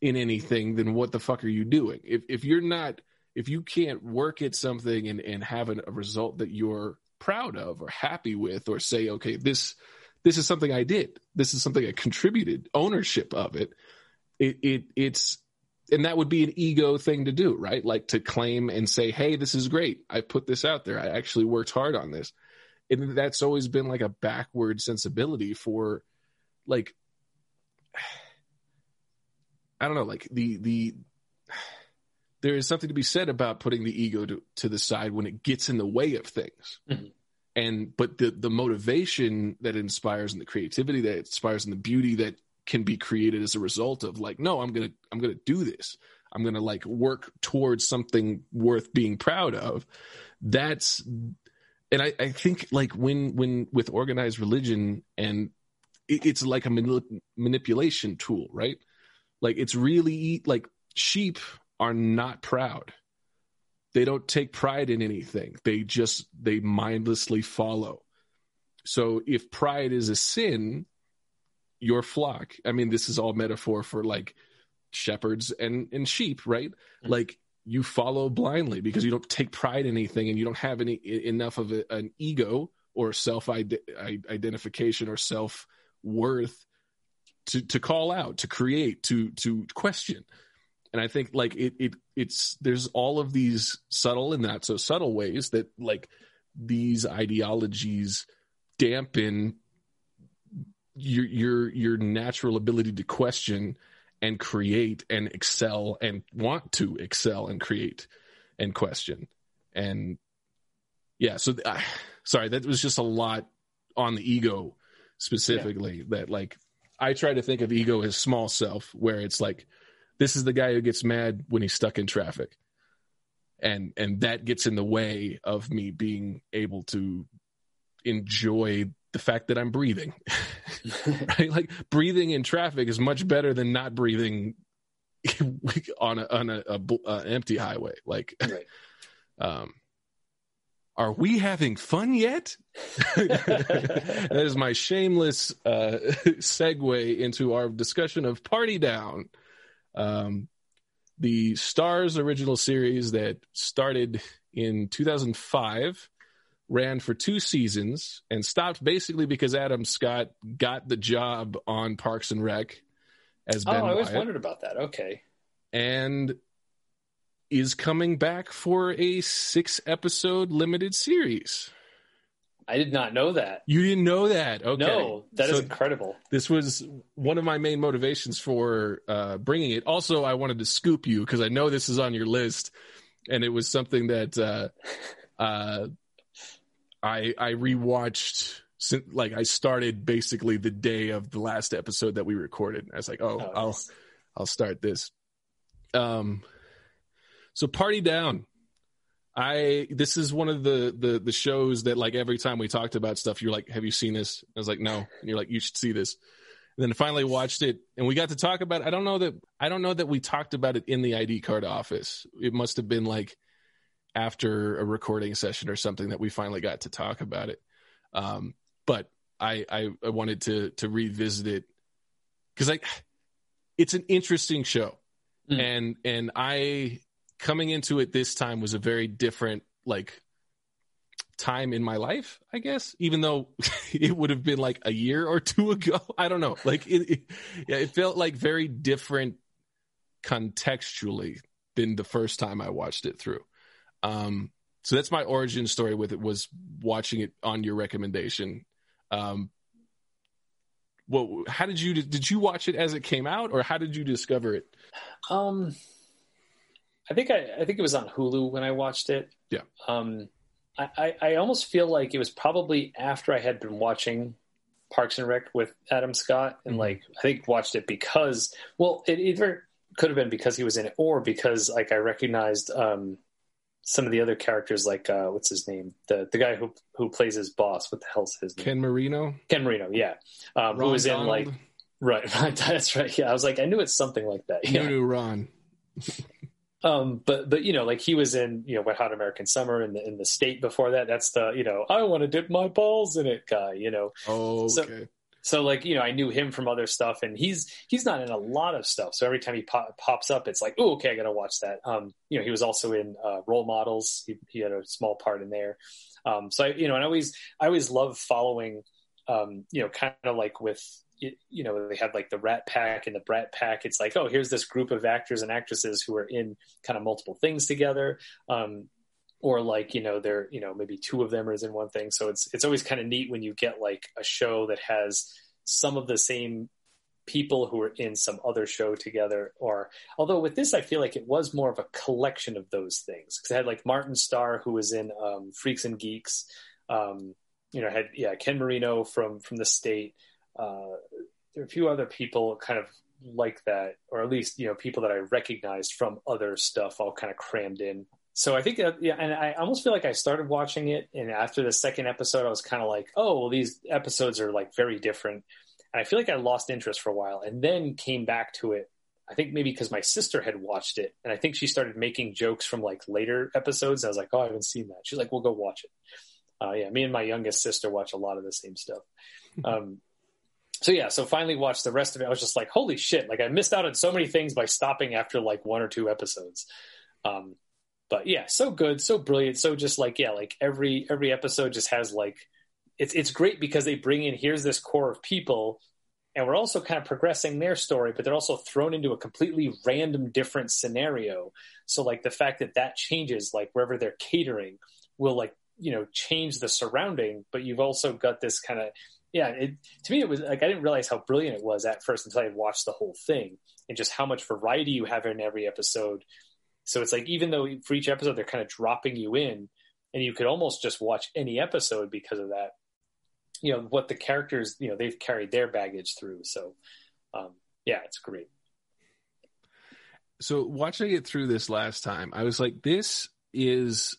in anything then what the fuck are you doing? If if you're not if you can't work at something and and have an, a result that you're proud of or happy with or say okay this this is something I did. This is something I contributed ownership of it. It, it it's, and that would be an ego thing to do, right? Like to claim and say, Hey, this is great. I put this out there. I actually worked hard on this. And that's always been like a backward sensibility for like, I don't know, like the, the, there is something to be said about putting the ego to, to the side when it gets in the way of things. Mm-hmm and but the the motivation that inspires and the creativity that inspires and the beauty that can be created as a result of like no i'm gonna i'm gonna do this. I'm gonna like work towards something worth being proud of. That's and i i think like when when with organized religion and it, it's like a manip- manipulation tool right? Like it's really like sheep are not proud they don't take pride in anything. They just they mindlessly follow. so if pride is a sin, your flock, I mean, this is all metaphor for like shepherds and, and sheep, right? Mm-hmm. Like you follow blindly because you don't take pride in anything and you don't have any enough of a, an ego or self identification or self worth to to call out, to create, to to question. And I think like it it it's there's all of these subtle and not so subtle ways that like these ideologies dampen your your your natural ability to question and create and excel and want to excel and create and question and yeah so uh, sorry that was just a lot on the ego specifically yeah. that like i try to think of ego as small self where it's like this is the guy who gets mad when he's stuck in traffic. And and that gets in the way of me being able to enjoy the fact that i'm breathing. Right? Like breathing in traffic is much better than not breathing on a on a, a, a empty highway. Like right. um are we having fun yet? that is my shameless uh, segue into our discussion of Party Down, um, the Starz original series that started in 2005, ran for two seasons, and stopped basically because Adam Scott got the job on Parks and Rec as Ben. Oh, I always Wyatt. wondered about that. Okay. And is coming back for a six episode limited series. I did not know that. You didn't know that? Okay. No, that so is incredible. This was one of my main motivations for uh, bringing it. Also, I wanted to scoop you because I know this is on your list, and it was something that uh, uh, I I rewatched. Since like I started basically the day of the last episode that we recorded. I was like, oh, oh I'll nice. I'll start this. Um, so party down. I this is one of the the the shows that like every time we talked about stuff, you're like, "Have you seen this?" I was like, "No," and you're like, "You should see this." And then finally watched it, and we got to talk about. It. I don't know that I don't know that we talked about it in the ID card office. It must have been like after a recording session or something that we finally got to talk about it. Um, but I, I I wanted to to revisit it because like it's an interesting show, mm. and and I coming into it this time was a very different like time in my life, I guess, even though it would have been like a year or two ago. I don't know. Like it, it, yeah, it felt like very different contextually than the first time I watched it through. Um, so that's my origin story with it was watching it on your recommendation. Um, well, how did you, did you watch it as it came out or how did you discover it? Um, I think I, I think it was on Hulu when I watched it. Yeah. Um, I, I, I almost feel like it was probably after I had been watching Parks and Rec with Adam Scott, and mm-hmm. like I think watched it because well, it either could have been because he was in it, or because like I recognized um, some of the other characters, like uh, what's his name, the the guy who who plays his boss. What the hell's his name? Ken Marino. Ken Marino, yeah, um, who was Donald. in like right, right. That's right. Yeah, I was like, I knew it's something like that. Yeah. New Ron. Um, but but you know, like he was in you know Wet Hot American Summer in the in the state before that. That's the you know I want to dip my balls in it guy. You know. Oh, okay. So, so like you know, I knew him from other stuff, and he's he's not in a lot of stuff. So every time he pop, pops up, it's like, oh, okay, I got to watch that. Um, you know, he was also in uh, Role Models. He, he had a small part in there. Um, so I, you know, and I always I always love following, um, you know, kind of like with you know they had like the rat pack and the brat pack. It's like oh here's this group of actors and actresses who are in kind of multiple things together. Um, or like you know they're you know maybe two of them is in one thing. So it's it's always kind of neat when you get like a show that has some of the same people who are in some other show together. Or although with this i feel like it was more of a collection of those things. Because i had like martin starr who was in um, freaks and geeks. Um, you know had yeah ken marino from from the state uh, there are a few other people kind of like that, or at least you know people that I recognized from other stuff, all kind of crammed in. So I think that yeah, and I almost feel like I started watching it, and after the second episode, I was kind of like, oh, well, these episodes are like very different, and I feel like I lost interest for a while, and then came back to it. I think maybe because my sister had watched it, and I think she started making jokes from like later episodes. I was like, oh, I haven't seen that. She's like, we'll go watch it. Uh, yeah, me and my youngest sister watch a lot of the same stuff. Um, so yeah, so finally watched the rest of it. I was just like, holy shit! Like I missed out on so many things by stopping after like one or two episodes. Um, but yeah, so good, so brilliant, so just like yeah, like every every episode just has like it's it's great because they bring in here's this core of people and we're also kind of progressing their story but they're also thrown into a completely random different scenario so like the fact that that changes like wherever they're catering will like you know change the surrounding but you've also got this kind of yeah it, to me it was like i didn't realize how brilliant it was at first until i watched the whole thing and just how much variety you have in every episode so it's like even though for each episode they're kind of dropping you in, and you could almost just watch any episode because of that. You know what the characters you know they've carried their baggage through. So um, yeah, it's great. So watching it through this last time, I was like, this is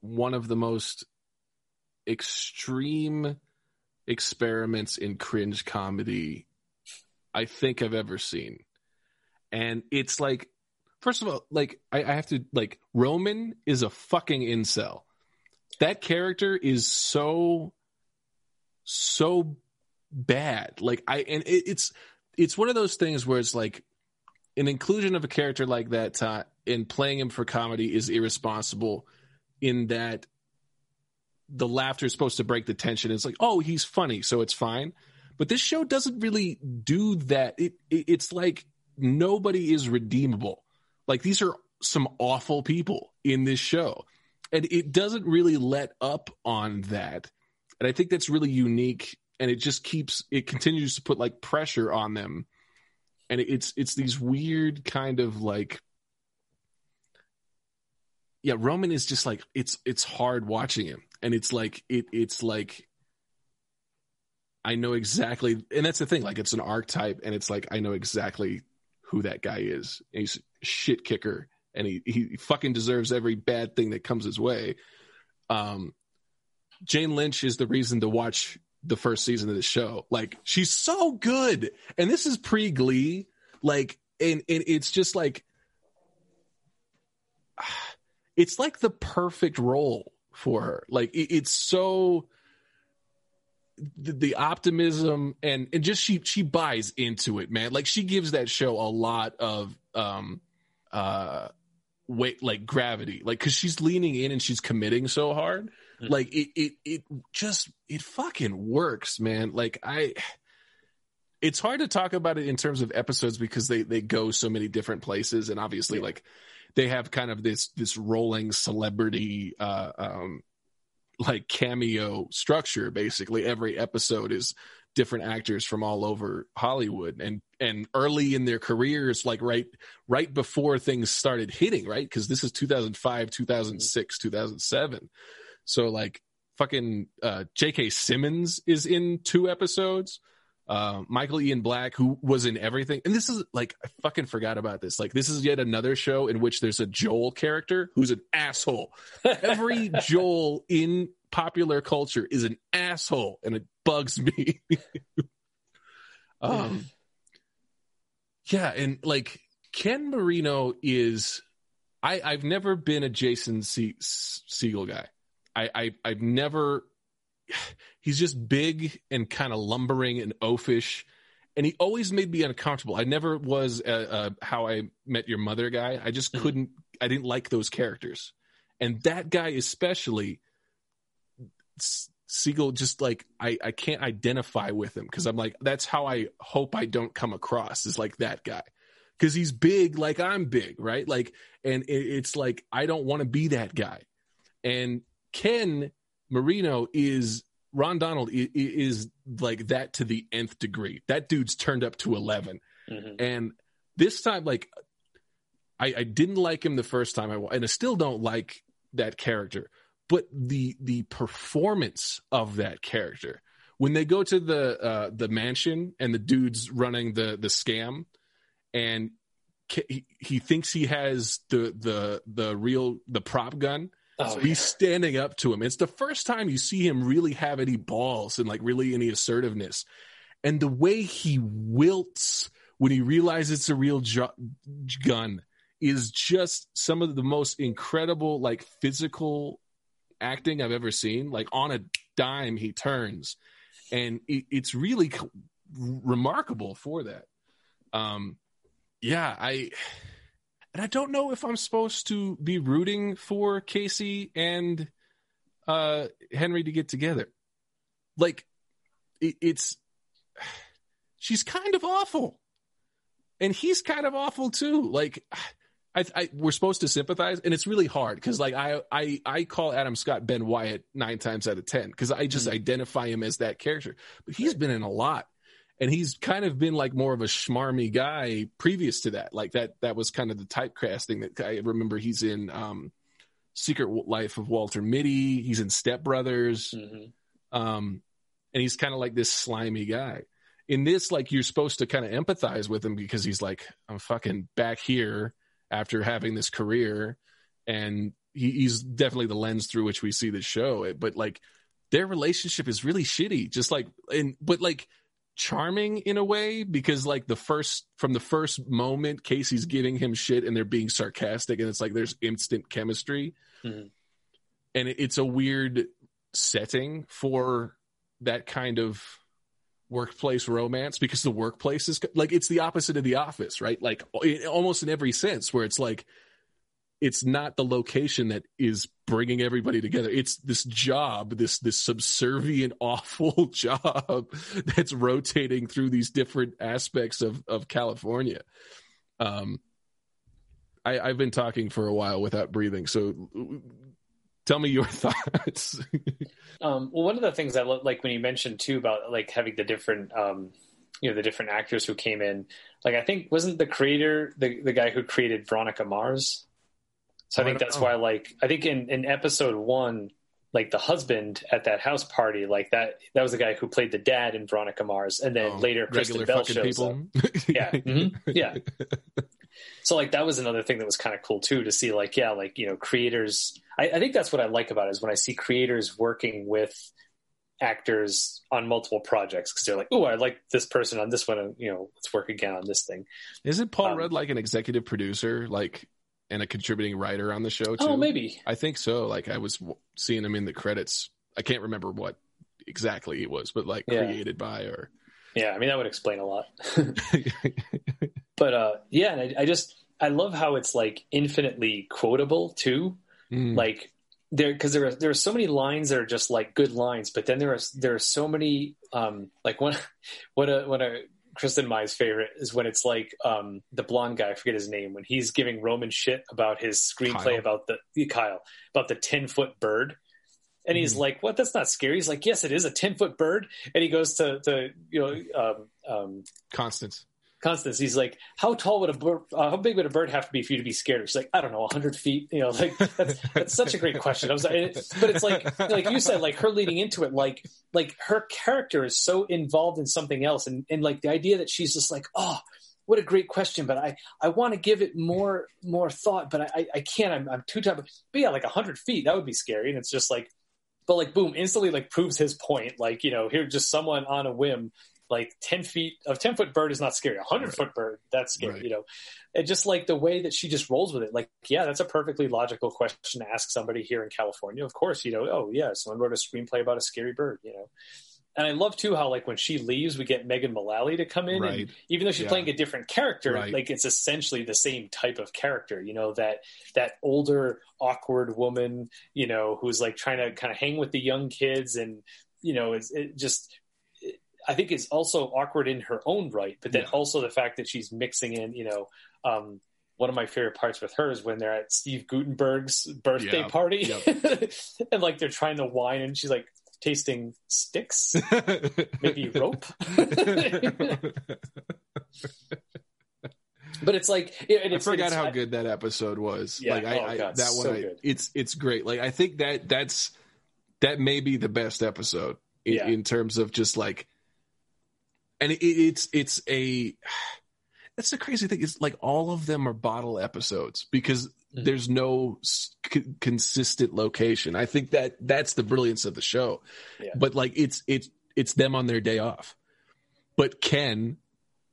one of the most extreme experiments in cringe comedy I think I've ever seen. And it's like First of all, like I, I have to like Roman is a fucking incel. That character is so so bad. Like I and it, it's it's one of those things where it's like an inclusion of a character like that uh, and playing him for comedy is irresponsible in that the laughter is supposed to break the tension. It's like, oh, he's funny, so it's fine. But this show doesn't really do that. It, it it's like nobody is redeemable. Like these are some awful people in this show. And it doesn't really let up on that. And I think that's really unique. And it just keeps, it continues to put like pressure on them. And it's, it's these weird kind of like, yeah, Roman is just like, it's, it's hard watching him. And it's like, it, it's like, I know exactly, and that's the thing. Like, it's an archetype, and it's like I know exactly who that guy is. And He's shit kicker and he, he fucking deserves every bad thing that comes his way. Um, Jane Lynch is the reason to watch the first season of the show. Like she's so good. And this is pre Glee. Like, and, and it's just like, it's like the perfect role for her. Like it, it's so, the, the, optimism and and just she she buys into it, man. Like she gives that show a lot of um uh weight like gravity. Like cuz she's leaning in and she's committing so hard. Like it it it just it fucking works, man. Like I it's hard to talk about it in terms of episodes because they they go so many different places and obviously yeah. like they have kind of this this rolling celebrity uh um like cameo structure basically. Every episode is different actors from all over Hollywood. And and early in their careers like right right before things started hitting right? Cuz this is 2005 2006 2007 so like fucking uh JK Simmons is in two episodes uh, Michael Ian Black, who was in everything. And this is like, I fucking forgot about this. Like, this is yet another show in which there's a Joel character who's an asshole. Every Joel in popular culture is an asshole, and it bugs me. um, yeah, and like Ken Marino is, I I've never been a Jason Se- Segel guy. I, I I've never he's just big and kind of lumbering and oafish and he always made me uncomfortable. I never was a, a how I met your mother guy. I just mm-hmm. couldn't. I didn't like those characters, and that guy especially. Segel just like I I can't identify with him because I'm like that's how I hope I don't come across is like that guy because he's big like I'm big right like and it, it's like I don't want to be that guy, and Ken Marino is Ron Donald is, is, like that to the nth degree. That dude's turned up to 11. Mm-hmm. And this time, like, I, I, didn't like him the first time I and I still don't like that character. But the the performance of that character when they go to the uh, the mansion and the dude's running the the scam, and he, he thinks he has the the the real the prop gun, Oh, so he's standing up to him. It's the first time you see him really have any balls and like really any assertiveness. And the way he wilts when he realizes it's a real gun is just some of the most incredible like physical acting I've ever seen. Like on a dime, he turns, and it, it's really remarkable for that. Um, yeah, I and I don't know if I'm supposed to be rooting for Casey and uh Henry to get together. Like it, it's she's kind of awful. And he's kind of awful too. Like I, I, we're supposed to sympathize, and it's really hard because like I, I, I call Adam Scott Ben Wyatt nine times out of ten because I just mm-hmm. identify him as that character. But he's been in a lot, and he's kind of been like more of a schmarmy guy previous to that. Like that, that was kind of the typecasting that I remember. He's in um, Secret Life of Walter Mitty. He's in Step Brothers, mm-hmm. um, and he's kind of like this slimy guy. In this, like you're supposed to kind of empathize with him because he's like, I'm fucking back here after having this career and he, he's definitely the lens through which we see the show but like their relationship is really shitty just like and but like charming in a way because like the first from the first moment casey's giving him shit and they're being sarcastic and it's like there's instant chemistry mm-hmm. and it's a weird setting for that kind of workplace romance because the workplace is like it's the opposite of the office right like almost in every sense where it's like it's not the location that is bringing everybody together it's this job this this subservient awful job that's rotating through these different aspects of of california um I, I've been talking for a while without breathing, so tell me your thoughts. um, well, one of the things I like when you mentioned too about like having the different, um, you know, the different actors who came in. Like I think wasn't the creator the the guy who created Veronica Mars. So I think that's know. why, like, I think in, in episode one, like the husband at that house party, like that, that was the guy who played the dad in Veronica Mars, and then oh, later Kristen Bell shows people. up. yeah, mm-hmm. yeah. So like that was another thing that was kind of cool too to see, like, yeah, like you know, creators I, I think that's what I like about it is when I see creators working with actors on multiple projects because they're like, oh, I like this person on this one, and you know, let's work again on this thing. Isn't Paul um, Rudd like an executive producer, like, and a contributing writer on the show too? Oh, maybe. I think so. Like, I was seeing him in the credits. I can't remember what exactly it was, but like yeah. created by or. Yeah, I mean that would explain a lot. but uh, yeah, and I, I just I love how it's like infinitely quotable too Mm. Like there, because there are there are so many lines that are just like good lines, but then there are there are so many um like one what a what a Kristen Mai's favorite is when it's like um, the blonde guy, I forget his name, when he's giving Roman shit about his screenplay Kyle. about the Kyle about the ten foot bird, and he's mm. like, "What? That's not scary." He's like, "Yes, it is a ten foot bird." And he goes to to you know um, um, Constance. Constance, he's like, how tall would a bird, uh, how big would a bird have to be for you to be scared? She's like, I don't know, hundred feet. You know, like that's, that's such a great question. I was like, but it's like, like you said, like her leading into it, like, like her character is so involved in something else, and and like the idea that she's just like, oh, what a great question, but I I want to give it more more thought, but I I can't. I'm, I'm too tough. But yeah, like hundred feet, that would be scary, and it's just like, but like boom, instantly like proves his point. Like you know, here just someone on a whim like 10 feet of 10 foot bird is not scary a 100 right. foot bird that's scary right. you know and just like the way that she just rolls with it like yeah that's a perfectly logical question to ask somebody here in california of course you know oh yeah someone wrote a screenplay about a scary bird you know and I love too how like when she leaves, we get Megan Mullally to come in, right. and even though she's yeah. playing a different character, right. like it's essentially the same type of character. You know that that older awkward woman, you know, who's like trying to kind of hang with the young kids, and you know, it's it just I think is also awkward in her own right, but then yeah. also the fact that she's mixing in, you know, um, one of my favorite parts with her is when they're at Steve Guttenberg's birthday yeah. party yep. and like they're trying to wine and she's like tasting sticks, maybe rope. but it's like it, it's, I forgot how good that episode was. Yeah, like I, oh, I God, that one, so I, it's it's great. Like I think that that's that may be the best episode in, yeah. in terms of just like and it, it's it's a that's the crazy thing is like all of them are bottle episodes because mm-hmm. there's no c- consistent location i think that that's the brilliance of the show yeah. but like it's it's it's them on their day off but ken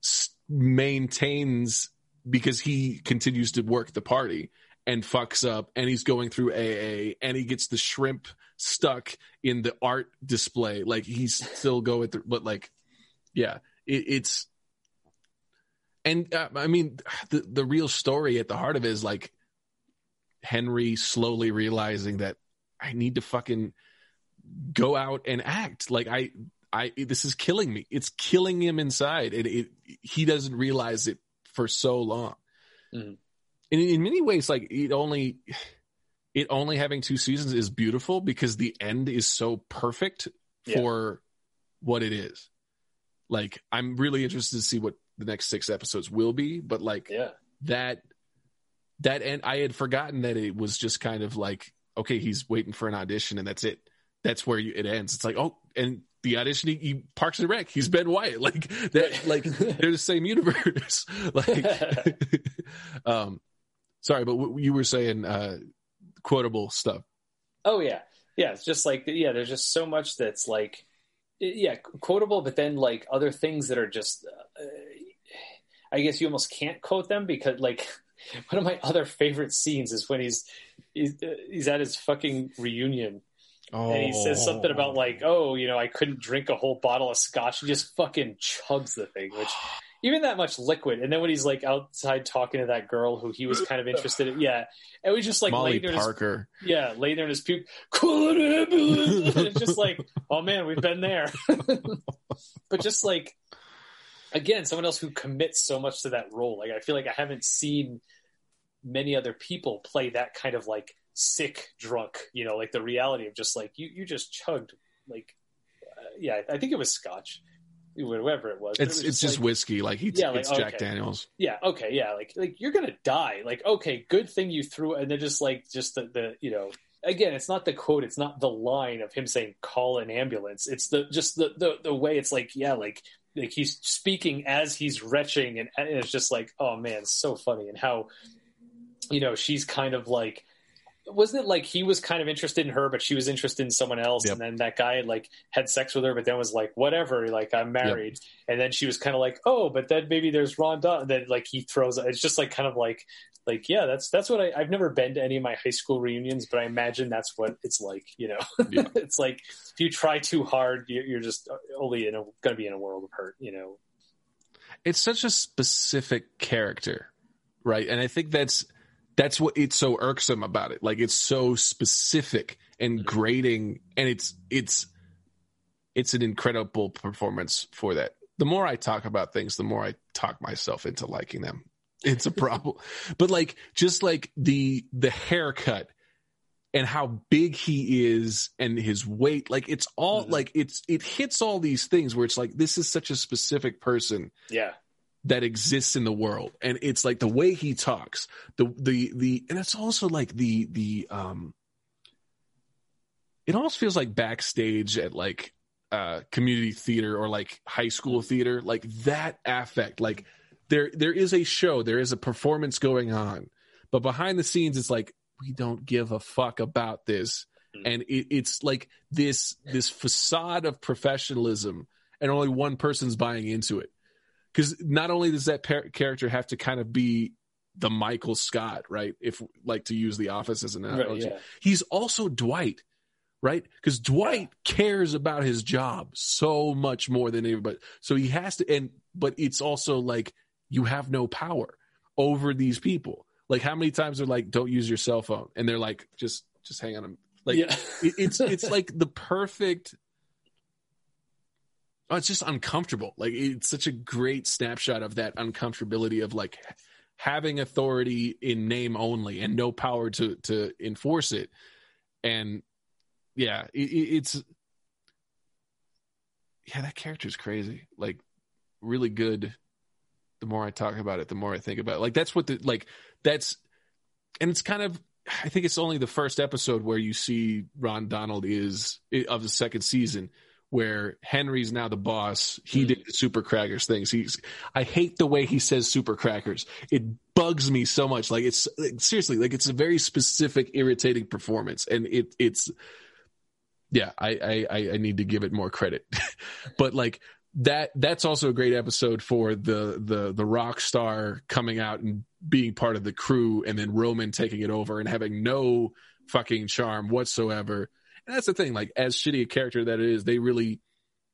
s- maintains because he continues to work the party and fucks up and he's going through AA and he gets the shrimp stuck in the art display. Like he's still going through, but like, yeah, it, it's, and uh, I mean, the, the real story at the heart of it is like Henry slowly realizing that I need to fucking go out and act. Like I, I, this is killing me. It's killing him inside. And it, he doesn't realize it for so long. Mm and in many ways, like it only it only having two seasons is beautiful because the end is so perfect for what it is. Like I'm really interested to see what the next six episodes will be, but like yeah. that that end I had forgotten that it was just kind of like okay, he's waiting for an audition and that's it. That's where you, it ends. It's like oh, and the audition he, he Parks and Rec. He's Ben Wyatt. Like that. Like they're the same universe. like um sorry, but w- you were saying uh, quotable stuff. Oh yeah, yeah. It's just like yeah. There's just so much that's like yeah quotable, but then like other things that are just. Uh, I guess you almost can't quote them because like one of my other favorite scenes is when he's he's, uh, he's at his fucking reunion Oh. And he says something about like, oh, you know, I couldn't drink a whole bottle of scotch. He just fucking chugs the thing, which even that much liquid. And then when he's like outside talking to that girl who he was kind of interested in, yeah, it was just like Molly Parker. His, yeah, laying there in his puke. Call an ambulance. it's just like, oh man, we've been there. but just like, again, someone else who commits so much to that role. Like I feel like I haven't seen many other people play that kind of like sick drunk. You know, like the reality of just like you you just chugged like, uh, yeah, I think it was scotch whatever it was. It's it was it's just, like, whiskey, like he, yeah, like, it's Jack. Daniels. Yeah, okay, yeah, like like you're gonna die. Like okay, good thing you threw, and then just like just the, the you know again, it's not the quote, it's not the line of him saying call an ambulance. It's the just the the, the way it's like yeah, like like he's speaking as he's retching, and, and it's just like oh man, so funny, and how you know she's kind of like wasn't it like he was kind of interested in her, but she was interested in someone else, yep. and then that guy like had sex with her, but then was like, whatever, like I'm married, yep. and then she was kind of like, oh, but then maybe there's Ron Don, and then like he throws, it's just like kind of like, like yeah, that's that's what I, I've never been to any of my high school reunions, but I imagine that's what it's like, you know, yeah. it's like if you try too hard, you're just only in a going to be in a world of hurt, you know. It's such a specific character, right? And I think that's that's what it's so irksome about it. Like it's so specific and mm-hmm. grating, and it's it's it's an incredible performance for that. The more I talk about things, the more I talk myself into liking them. It's a problem. but like just like the the haircut and how big he is and his weight, like it's all mm-hmm. like it's it hits all these things where it's like this is such a specific person. Yeah that exists in the world. And it's like the way he talks the the the and it's also like the the um it almost feels like backstage at like uh community theater or like high school theater like that affect like there there is a show there is a performance going on but behind the scenes it's like we don't give a fuck about this. Mm-hmm. and it, it's like this this facade of professionalism and only one person's buying into it because not only does that par- character have to kind of be the Michael Scott, right? If like to use The Office as an analogy, right, yeah. he's also Dwight, right? Because Dwight cares about his job so much more than anybody. So he has to, and but it's also like you have no power over these people. Like how many times they're like, "Don't use your cell phone," and they're like, "Just, just hang on." Like yeah. it, it's it's like the perfect oh, it's just uncomfortable. Like it's such a great snapshot of that uncomfortability of like having authority in name only and no power to to enforce it. And yeah, it, it's yeah, that character is crazy. Like really good. The more I talk about it, the more I think about it. Like that's what the like that's and it's kind of I think it's only the first episode where you see Ron Donald is of the second season where Henry's now the boss. He mm. did the super crackers things. He's I hate the way he says super crackers. It bugs me so much. Like it's like, seriously, like it's a very specific, irritating performance. And it it's yeah, I I I need to give it more credit. but like that that's also a great episode for the the the rock star coming out and being part of the crew and then Roman taking it over and having no fucking charm whatsoever. And that's the thing, like as shitty a character that it is, they really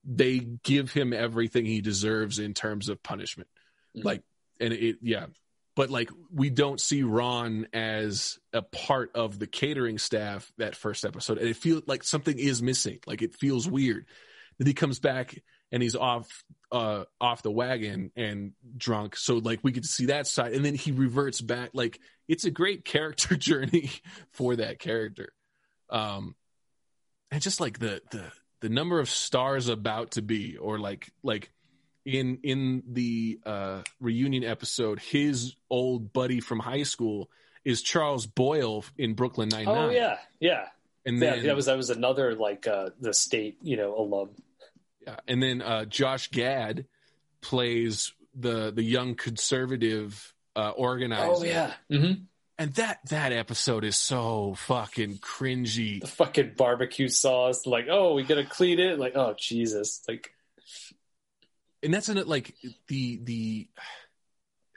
they give him everything he deserves in terms of punishment. Mm-hmm. Like and it yeah. But like we don't see Ron as a part of the catering staff that first episode. And it feels like something is missing. Like it feels weird. Then he comes back and he's off uh off the wagon and drunk so like we get to see that side and then he reverts back like it's a great character journey for that character um and just like the the the number of stars about to be or like like in in the uh reunion episode his old buddy from high school is Charles Boyle in Brooklyn Nine Nine. Oh yeah, yeah. And yeah, that was that was another like uh the state, you know, alum. Yeah, and then uh, Josh Gad plays the the young conservative uh, organizer. Oh yeah. Mm-hmm. And that that episode is so fucking cringy. The fucking barbecue sauce, like, oh, we gotta clean it. Like, oh Jesus, like. And that's in it, like the the.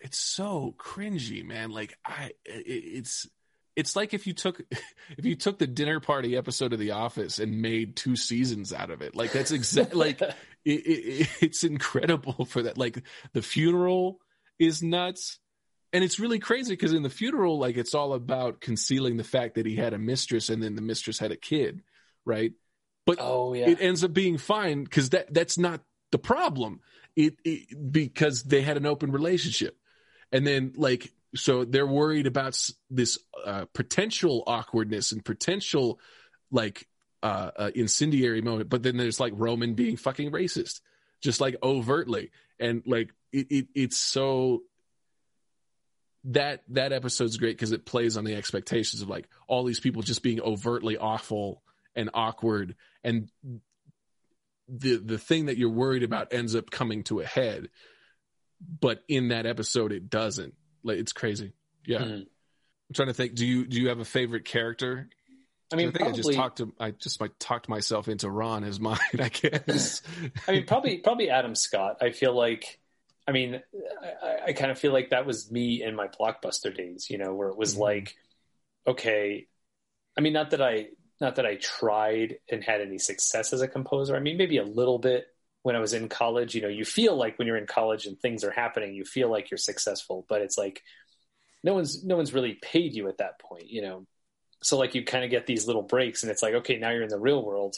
It's so cringy, man. Like I, it, it's it's like if you took if you took the dinner party episode of The Office and made two seasons out of it. Like that's exactly like it, it, it's incredible for that. Like the funeral is nuts, and it's really crazy because in the funeral, like it's all about concealing the fact that he had a mistress and then the mistress had a kid, right? But oh, yeah. it ends up being fine because that that's not the problem. It, it because they had an open relationship, and then like so they're worried about this uh, potential awkwardness and potential like uh, uh, incendiary moment. But then there's like Roman being fucking racist, just like overtly, and like it, it it's so that that episode's great because it plays on the expectations of like all these people just being overtly awful and awkward and the the thing that you're worried about ends up coming to a head but in that episode it doesn't like it's crazy. Yeah. Mm-hmm. I'm trying to think. Do you do you have a favorite character? I mean, I think probably, I just talked to I just like talked myself into Ron as mine. I guess. I mean, probably probably Adam Scott. I feel like. I mean, I, I, kind of feel like that was me in my blockbuster days. You know, where it was mm-hmm. like, okay. I mean, not that I not that I tried and had any success as a composer. I mean, maybe a little bit when I was in college, you know, you feel like when you're in college and things are happening, you feel like you're successful, but it's like no one's no one's really paid you at that point, you know. So like you kind of get these little breaks and it's like, okay, now you're in the real world,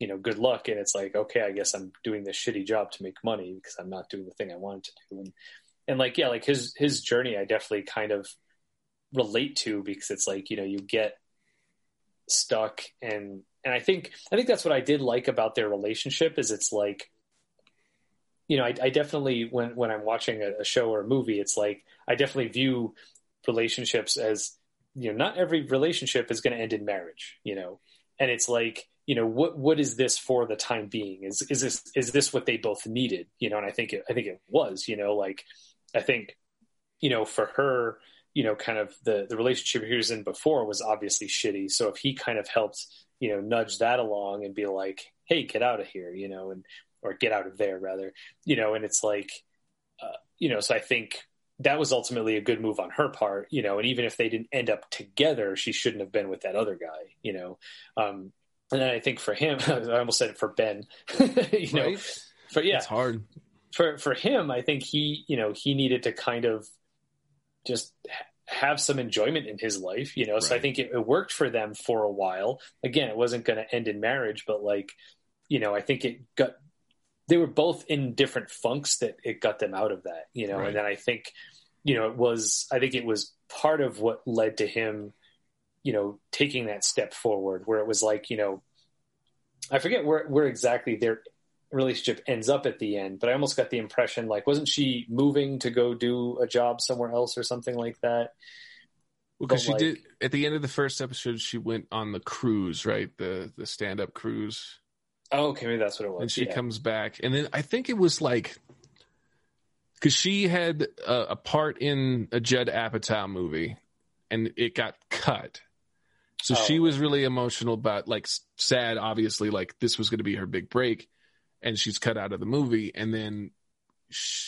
you know, good luck. And it's like, okay, I guess I'm doing this shitty job to make money because I'm not doing the thing I wanted to do. And and like, yeah, like his his journey I definitely kind of relate to because it's like, you know, you get stuck and and I think I think that's what I did like about their relationship is it's like you know, I, I, definitely when when I'm watching a, a, show or a movie, it's like I definitely view relationships as you know, not every relationship is going to end in marriage, you know, and it's like you know what what is this for the time being? Is is this is this what they both needed? You know, and I think it, I think it was, you know, like I think you know for her, you know, kind of the the relationship he was in before was obviously shitty. So if he kind of helped, you know, nudge that along and be like, hey, get out of here, you know, and or get out of there rather, you know, and it's like, uh, you know, so I think that was ultimately a good move on her part, you know, and even if they didn't end up together, she shouldn't have been with that other guy, you know. Um, and then I think for him, I almost said it for Ben, you know, right? for yeah, it's hard for for him. I think he, you know, he needed to kind of just have some enjoyment in his life, you know. Right. So I think it, it, worked for them for a while. Again, it wasn't going to end in marriage, but like, you know, I think it got they were both in different funks that it got them out of that, you know. Right. And then I think, you know, it was I think it was part of what led to him, you know, taking that step forward where it was like, you know, I forget where where exactly their relationship ends up at the end, but I almost got the impression like wasn't she moving to go do a job somewhere else or something like that? Well, because she like, did at the end of the first episode, she went on the cruise, right? The the stand up cruise. Oh, okay, maybe that's what it was. And she yeah. comes back, and then I think it was like because she had a, a, part in a Judd Apatow movie, and it got cut. So oh. she was really emotional about, like, sad, obviously, like this was going to be her big break, and she's cut out of the movie and then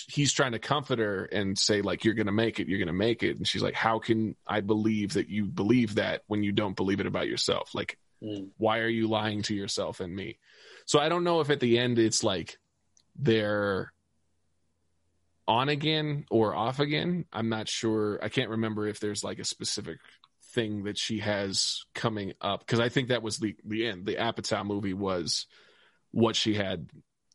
he's trying to comfort her and say like you're gonna make it you're gonna make it and she's like how can i believe that you believe that when you don't believe it about yourself like mm. why are you lying to yourself and me so i don't know if at the end it's like they're on again or off again i'm not sure i can't remember if there's like a specific thing that she has coming up because i think that was the the end the apatow movie was what she had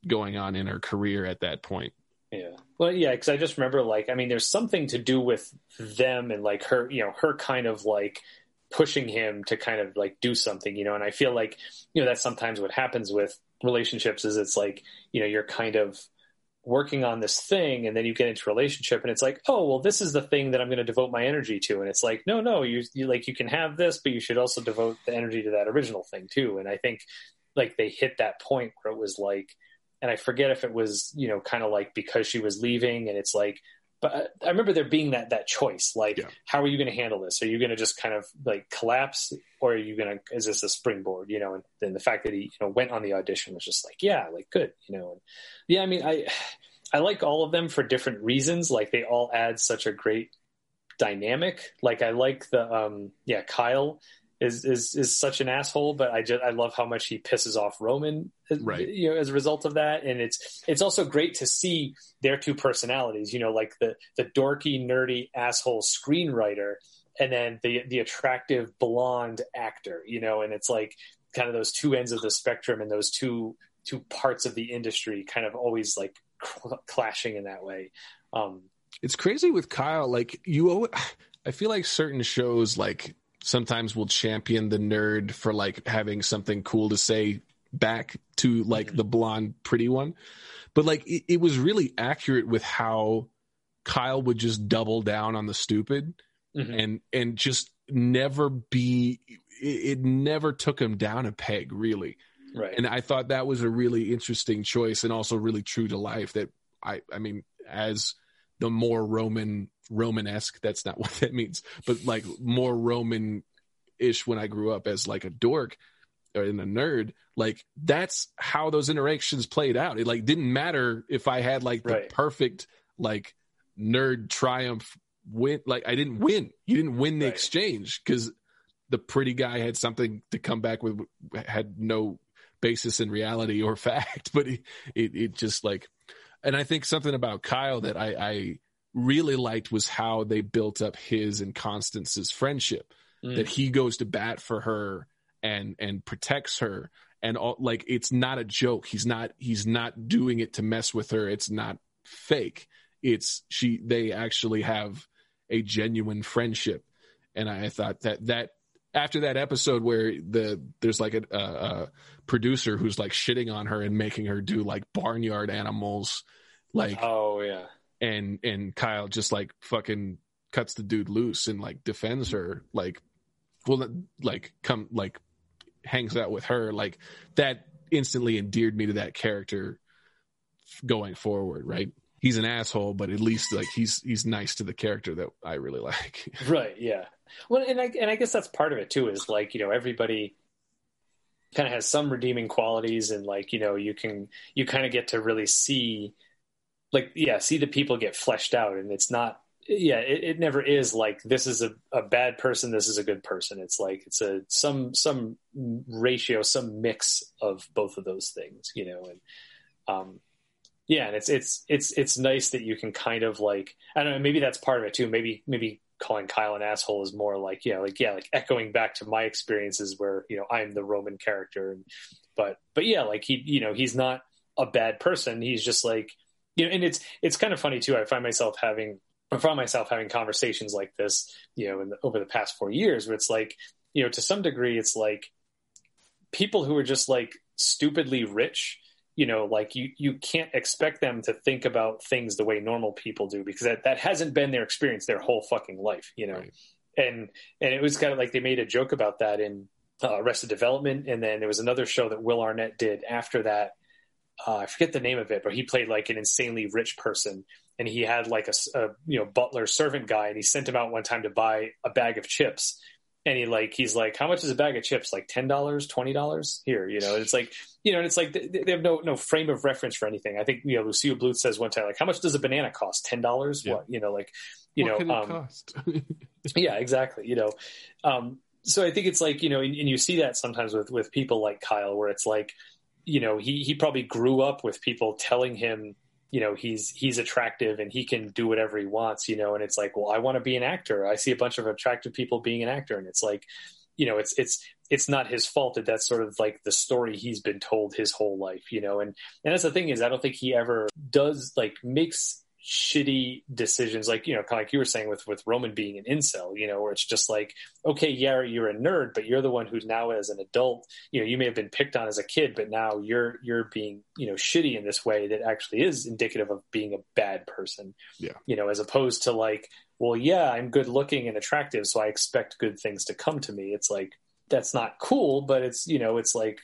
going on in her career at that point yeah. Well, yeah, because I just remember, like, I mean, there's something to do with them and like her, you know, her kind of like pushing him to kind of like do something, you know. And I feel like, you know, that's sometimes what happens with relationships is it's like, you know, you're kind of working on this thing and then you get into relationship and it's like oh well this is the thing that i'm going to devote my energy to. And it's like no no you, you like you can have this but you should also devote the energy to that original thing too. And i think like they hit that point where it was like and I forget if it was you know kind of like because she was leaving, and it's like, but I remember there being that that choice, like, yeah. how are you going to handle this? Are you going to just kind of like collapse, or are you going to? Is this a springboard? You know, and then the fact that he you know went on the audition was just like, yeah, like good, you know, and yeah, I mean, I I like all of them for different reasons. Like they all add such a great dynamic. Like I like the um yeah Kyle is is is such an asshole, but I just I love how much he pisses off Roman, right? You know, as a result of that, and it's it's also great to see their two personalities. You know, like the the dorky, nerdy asshole screenwriter, and then the the attractive blonde actor. You know, and it's like kind of those two ends of the spectrum and those two two parts of the industry kind of always like cl- clashing in that way. Um, it's crazy with Kyle. Like you, I feel like certain shows like sometimes will champion the nerd for like having something cool to say back to like mm-hmm. the blonde pretty one but like it, it, was really accurate with how kyle would just double down on the stupid mm-hmm. and and just never be it, it, never took him down a peg really right and i thought that was a really interesting choice and also really true to life that i i mean as the more roman Romanesque. That's not what that means, but like more Roman ish when I grew up as like a dork or in a nerd. Like that's how those interactions played out. It like didn't matter if I had like the right. perfect like nerd triumph win. Like I didn't win. You didn't win the right. exchange because the pretty guy had something to come back with, had no basis in reality or fact, but it, it, it just like, and I think something about Kyle that I, I really liked was how they built up his and Constance's friendship. Mm. That he goes to bat for her and and protects her and all, like it's not a joke. He's not he's not doing it to mess with her. It's not fake. It's she they actually have a genuine friendship. And I, thought that that after that episode where the there's like a, a, a, producer who's like shitting on her and making her do like barnyard animals like oh yeah and and Kyle just like fucking cuts the dude loose and like defends her like well like come like hangs out with her like that instantly endeared me to that character going forward right? He's an asshole but at least like he's he's nice to the character that I really like. Right yeah. Well and I and I guess that's part of it too is like you know everybody kind of has some redeeming qualities and like you know you can you kind of get to really see like yeah see the people get fleshed out and it's not yeah it, it never is like this is a, a bad person this is a good person. It's like it's a some some ratio some mix of both of those things you know and um yeah and it's it's it's it's nice that you can kind of like i don't know maybe that's part of it too. Maybe maybe calling kyle an asshole is more like yeah like yeah like echoing back to my experiences where you know i'm the roman character and but but yeah like he you know he's not a bad person. He's just like you know, and it's it's kind of funny too. I find myself having I found myself having conversations like this, you know, the, over the past four years, where it's like, you know, to some degree, it's like people who are just like stupidly rich. You know, like you you can't expect them to think about things the way normal people do because that that hasn't been their experience their whole fucking life. You know, right. and and it was kind of like they made a joke about that in uh, Arrested Development, and then there was another show that Will Arnett did after that uh, I forget the name of it, but he played like an insanely rich person, and he had like a, a, you know butler servant guy, and he sent him out one time to buy a bag of chips, and he like he's like how much is a bag of chips? Like ten dollars twenty dollars? Here you know and it's like you know and it's like they, they have no no frame of reference for anything. I think you know lucille bluth says one time like how much does a banana cost? Ten dollars? Yeah. what you know like you what know um, yeah exactly you know. Um so i think it's like you know and, and you see that sometimes with with people like kyle where it's like you know he he probably grew up with people telling him you know he's he's attractive and he can do whatever he wants you know and it's like well i want to be an actor. I see a bunch of attractive people being an actor. And it's like you know it's it's it's not his fault that that's sort of like the story he's been told his whole life you know and and that's the thing is i don't think he ever does like makes shitty decisions like you know kind of like you were saying with with roman being an incel you know where it's just like okay yeah you're a nerd but you're the one who's now as an adult you know you may have been picked on as a kid but now you're you're being you know shitty in this way that actually is indicative of being a bad person. Yeah. You know as opposed to like well yeah i'm good looking and attractive so i expect good things to come to me. It's like that's not cool but it's you know it's like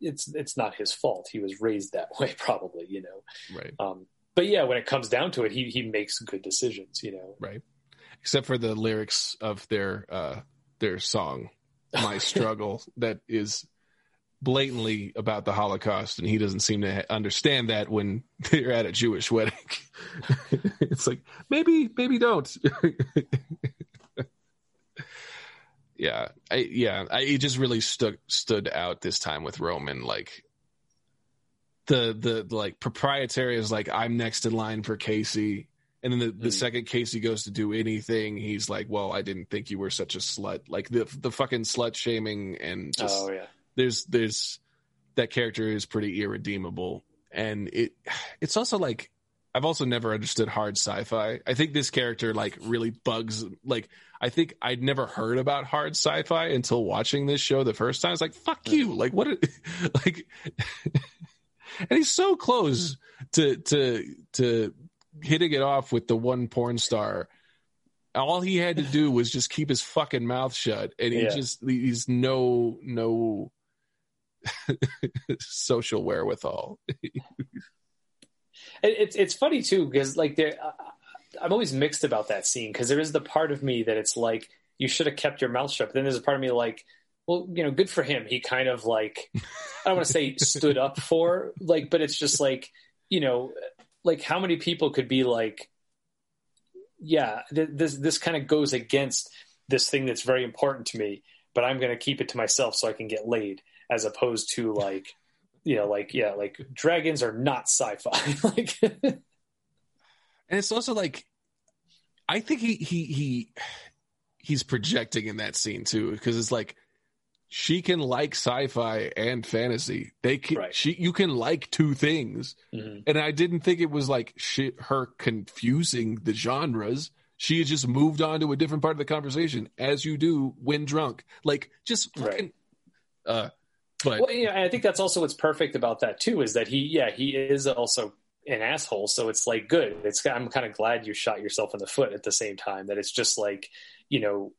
it's it's not his fault. He was raised that way probably you know. Right. Um but yeah, when it comes down to it, he he makes good decisions, you know. Right. Except for the lyrics of their uh their song, My Struggle, that is blatantly about the Holocaust, and he doesn't seem to understand that when they're at a Jewish wedding. it's like maybe, maybe don't. yeah, I yeah, I, it just really stood stood out this time with Roman. Like the the like proprietary is like I'm next in line for Casey. And then the, the mm. second Casey goes to do anything, he's like, "Well, I didn't think you were such a slut." Like the the fucking slut shaming and just oh yeah, there's there's that character is pretty irredeemable, and it it's also like I've also never understood hard sci-fi. I think this character like really bugs. Like I think I'd never heard about hard sci-fi until watching this show the first time. It's like fuck you. Like what? like and he's so close hmm. to to to hitting it off with the one porn star. All he had to do was just keep his fucking mouth shut, and he yeah. just he's no no social wherewithal. it's it's funny too because like there, I'm always mixed about that scene because there is the part of me that it's like you should have kept your mouth shut. But then there's a part of me like well, you know, good for him. He kind of like, I don't want to say stood up for, like, but it's just like, you know, like how many people could be like, yeah, th- this this kind of goes against this thing that's very important to me, but I'm going to keep it to myself so I can get laid, as opposed to like, you know, like yeah, like dragons are not sci-fi, like, and it's also like, I think he he he he's projecting in that scene too because it's like she can like sci-fi and fantasy. They can right. she you can like two things. Mm-hmm. And I didn't think it was like shit her confusing the genres. She had just moved on to a different part of the conversation as you do when drunk. Like just fucking right. uh but well, yeah, I think that's also what's perfect about that too is that he yeah, he is also an asshole, so it's like good. It's I'm kind of glad you shot yourself in the foot at the same time that it's just like, you know,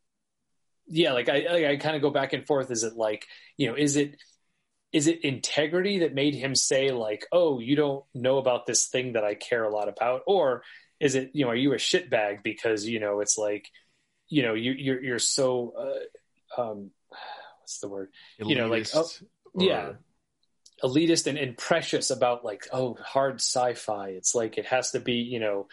yeah, like I, I, I kind of go back and forth. Is it like, you know, is it, is it integrity that made him say like, oh, you don't know about this thing that I care a lot about? Or is it, you know, are you a shitbag because, you know, it's like, you know, you, you're, you're so, uh, um, what's the word? Elitist you know, like, oh, or... yeah, elitist and, and precious about like, oh, hard sci-fi. It's like, it has to be, you know,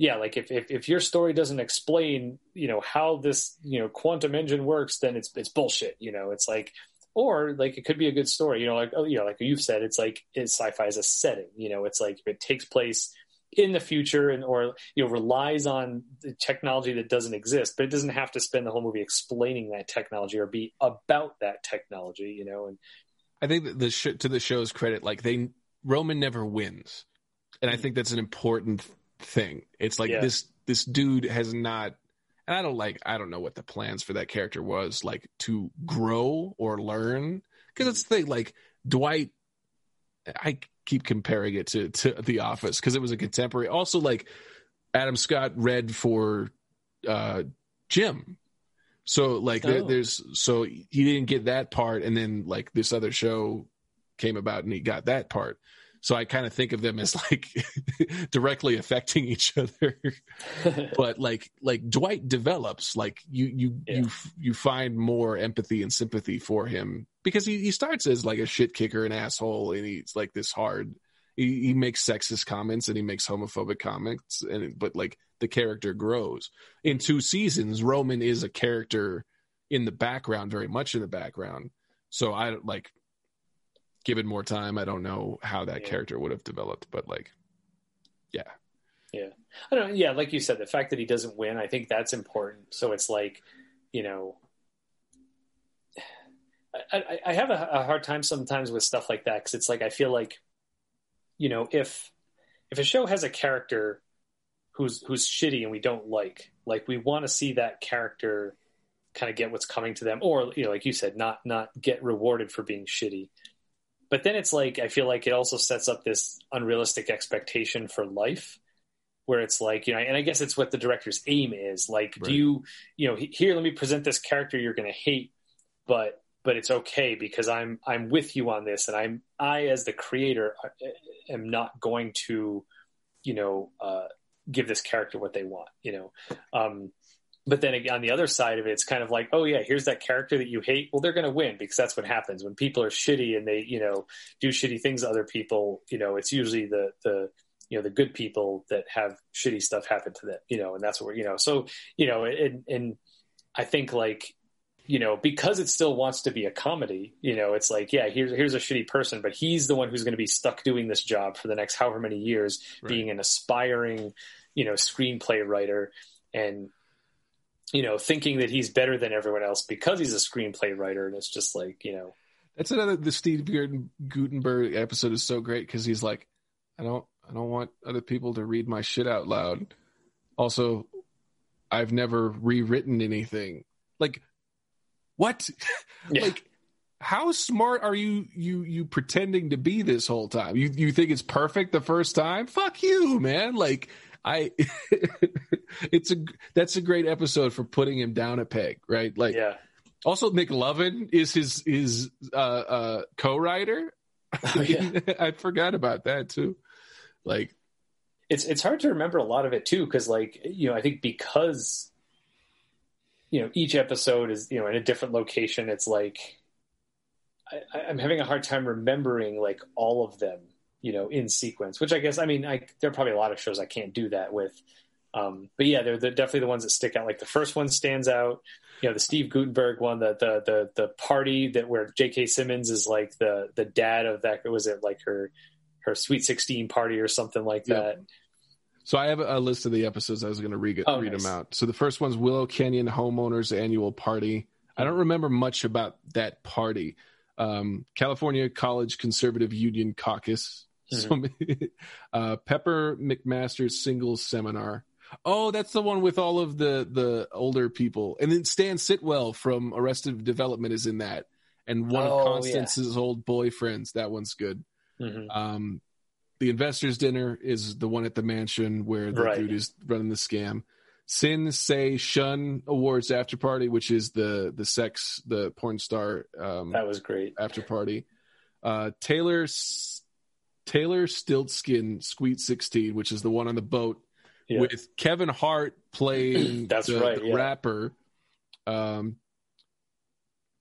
yeah, like if, if, if your story doesn't explain, you know, how this, you know, quantum engine works, then it's it's bullshit. You know, it's like, or like it could be a good story. You know, like oh, you know, like you've said, it's like it's sci-fi as a setting. You know, it's like if it takes place in the future and or you know relies on the technology that doesn't exist, but it doesn't have to spend the whole movie explaining that technology or be about that technology. You know, and I think that the sh- to the show's credit, like they Roman never wins, and I hmm. think that's an important thing. It's like yeah. this this dude has not and I don't like I don't know what the plans for that character was like to grow or learn because it's the thing like Dwight I keep comparing it to to The Office because it was a contemporary also like Adam Scott read for uh Jim so like oh. there, there's so he didn't get that part and then like this other show came about and he got that part So I kind of think of them as like directly affecting each other. but like like Dwight develops, like you you yeah. you you find more empathy and sympathy for him because he he starts as like a shit kicker, an asshole, and he's like this hard. He, he makes sexist comments and he makes homophobic comments, and but like the character grows. In two seasons, Roman is a character in the background, very much in the background. So I like given more time, I don't know how that yeah. character would have developed, but like, yeah. Yeah. I don't Yeah. Like you said, the fact that he doesn't win, I think that's important. So it's like, you know, I, I have a, a hard time sometimes with stuff like that. Cause it's like, I feel like, you know, if, if a show has a character who's, who's shitty and we don't like, like we want to see that character kind of get what's coming to them or, you know, like you said, not, not get rewarded for being shitty but then it's like I feel like it also sets up this unrealistic expectation for life where it's like you know and i guess it's what the director's aim is like right. do you you know here let me present this character you're going to hate but but it's okay because i'm i'm with you on this and i'm i as the creator uh, am not going to you know uh, give this character what they want you know um but then on the other side of it, it's kind of like, oh yeah, here's that character that you hate. Well, they're going to win because that's what happens when people are shitty and they, you know, do shitty things to other people. You know, it's usually the the you know the good people that have shitty stuff happen to them. You know, and that's what we're, you know. So you know, and, and I think like you know because it still wants to be a comedy. You know, it's like yeah, here's here's a shitty person, but he's the one who's going to be stuck doing this job for the next however many years, right. being an aspiring you know screenplay writer and you know, thinking that he's better than everyone else because he's a screenplay writer, and it's just like, you know, that's another. The Steve Guttenberg episode is so great because he's like, I don't, I don't want other people to read my shit out loud. Also, I've never rewritten anything. Like, what? Yeah. like, how smart are you? You you pretending to be this whole time? You you think it's perfect the first time? Fuck you, man! Like I, it's a that's a great episode for putting him down a peg, right? Like, yeah. Also, Nick Lovin is his his uh, uh, co-writer. Oh, yeah. I forgot about that too. Like, it's it's hard to remember a lot of it too, because like you know, I think because you know each episode is you know in a different location. It's like I, I'm having a hard time remembering like all of them you know, in sequence, which I guess, I mean, I, there are probably a lot of shows I can't do that with. Um, but yeah, they're, they're, definitely the ones that stick out. Like the first one stands out, you know, the Steve Guttenberg one, the, the, the, the party that where J.K. Simmons is like the, the dad of that, was it like her, her sweet 16 party or something like that. So I have a list of the episodes. I was going to read, oh, read nice. them out. So the first one's Willow Canyon Homeowners Annual Party. I don't remember much about that party. Um, California College Conservative Union Caucus. Mm-hmm. So, uh, Pepper McMaster's singles seminar. Oh, that's the one with all of the the older people, and then Stan Sitwell from Arrested Development is in that, and one oh, of Constance's yeah. old boyfriends. That one's good. Mm-hmm. Um, the investors' dinner is the one at the mansion where the right. dude is running the scam. Sin Say Shun Awards after party, which is the the sex the porn star. Um, that was great after party. Uh, Taylor Taylor Stiltskin Sweet 16, which is the one on the boat yeah. with Kevin Hart playing That's the, right, the yeah. rapper. Um,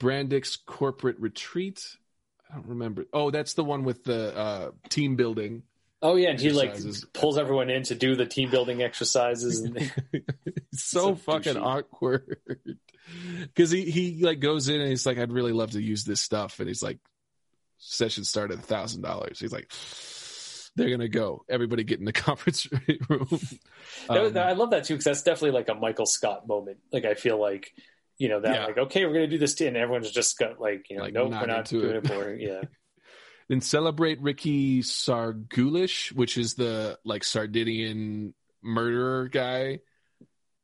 Brandix Corporate Retreat. I don't remember. Oh, that's the one with the uh, team building. Oh yeah, and he like pulls everyone in to do the team building exercises. And so, so fucking douchey. awkward because he he like goes in and he's like, "I'd really love to use this stuff," and he's like, session start at a thousand dollars. He's like, they're gonna go. Everybody get in the conference room. Um, I love that too because that's definitely like a Michael Scott moment. Like I feel like you know that yeah. like okay, we're gonna do this, and everyone's just got like you know, like, nope, we're not doing it. it for yeah. then celebrate Ricky Sargulish, which is the like Sardinian murderer guy.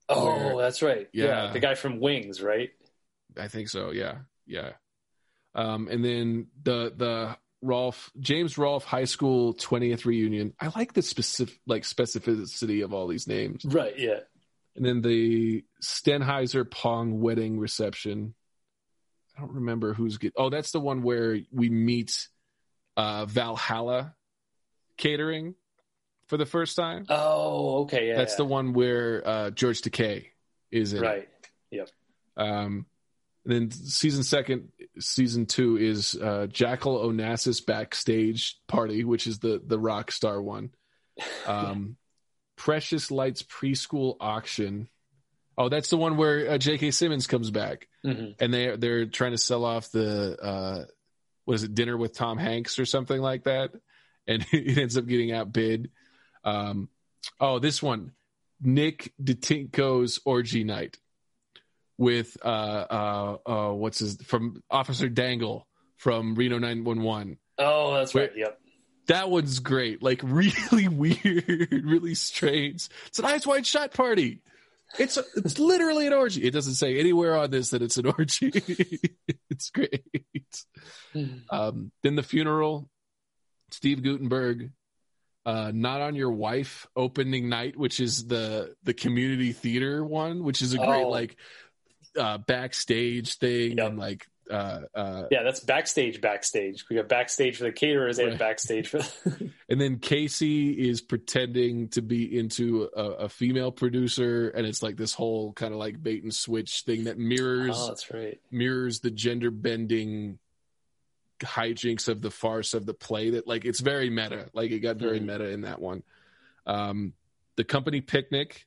Oh, where, that's right. Yeah. yeah, the guy from Wings, right? I think so. Yeah, yeah. Um, and then the the Rolfe James Rolfe High School 20th reunion. I like the specific like specificity of all these names. Right. Yeah. And then the Stenheiser Pong wedding reception. I don't remember who's get. Oh, that's the one where we meet uh, Valhalla catering for the first time. Oh, okay, yeah. That's yeah. the one where uh, George Takei is in. it. right. Yep. Um, and then season second, season two is uh, Jackal Onassis backstage party, which is the the rock star one. Um, Precious Lights preschool auction. Oh, that's the one where uh, J.K. Simmons comes back, hmm and they they're trying to sell off the uh, what is it, Dinner with Tom Hanks or something like that, and it ends up getting outbid. Um, oh, this one, Nick DeTinko's orgy night with uh uh uh what's his from Officer Dangle from Reno 911. Oh, that's right. Wait. Yep. That one's great. Like really weird, really strange. It's an eyes wide shut party. It's a, it's literally an orgy. It doesn't say anywhere on this that it's an orgy. it's great. Um, then the funeral, Steve Guttenberg, uh, not on your wife opening night, which is the the community theater one, which is a great Oh. like uh, backstage thing Yep. and like uh, uh, Yeah, that's backstage. Backstage. We got backstage for the caterers and backstage for. and then Casey is pretending to be into a, a female producer, and it's like this whole kind of like bait and switch thing that mirrors oh, that's right. mirrors the gender bending hijinks of the farce of the play that like it's very meta like it got very Mhm. meta in that one um the company picnic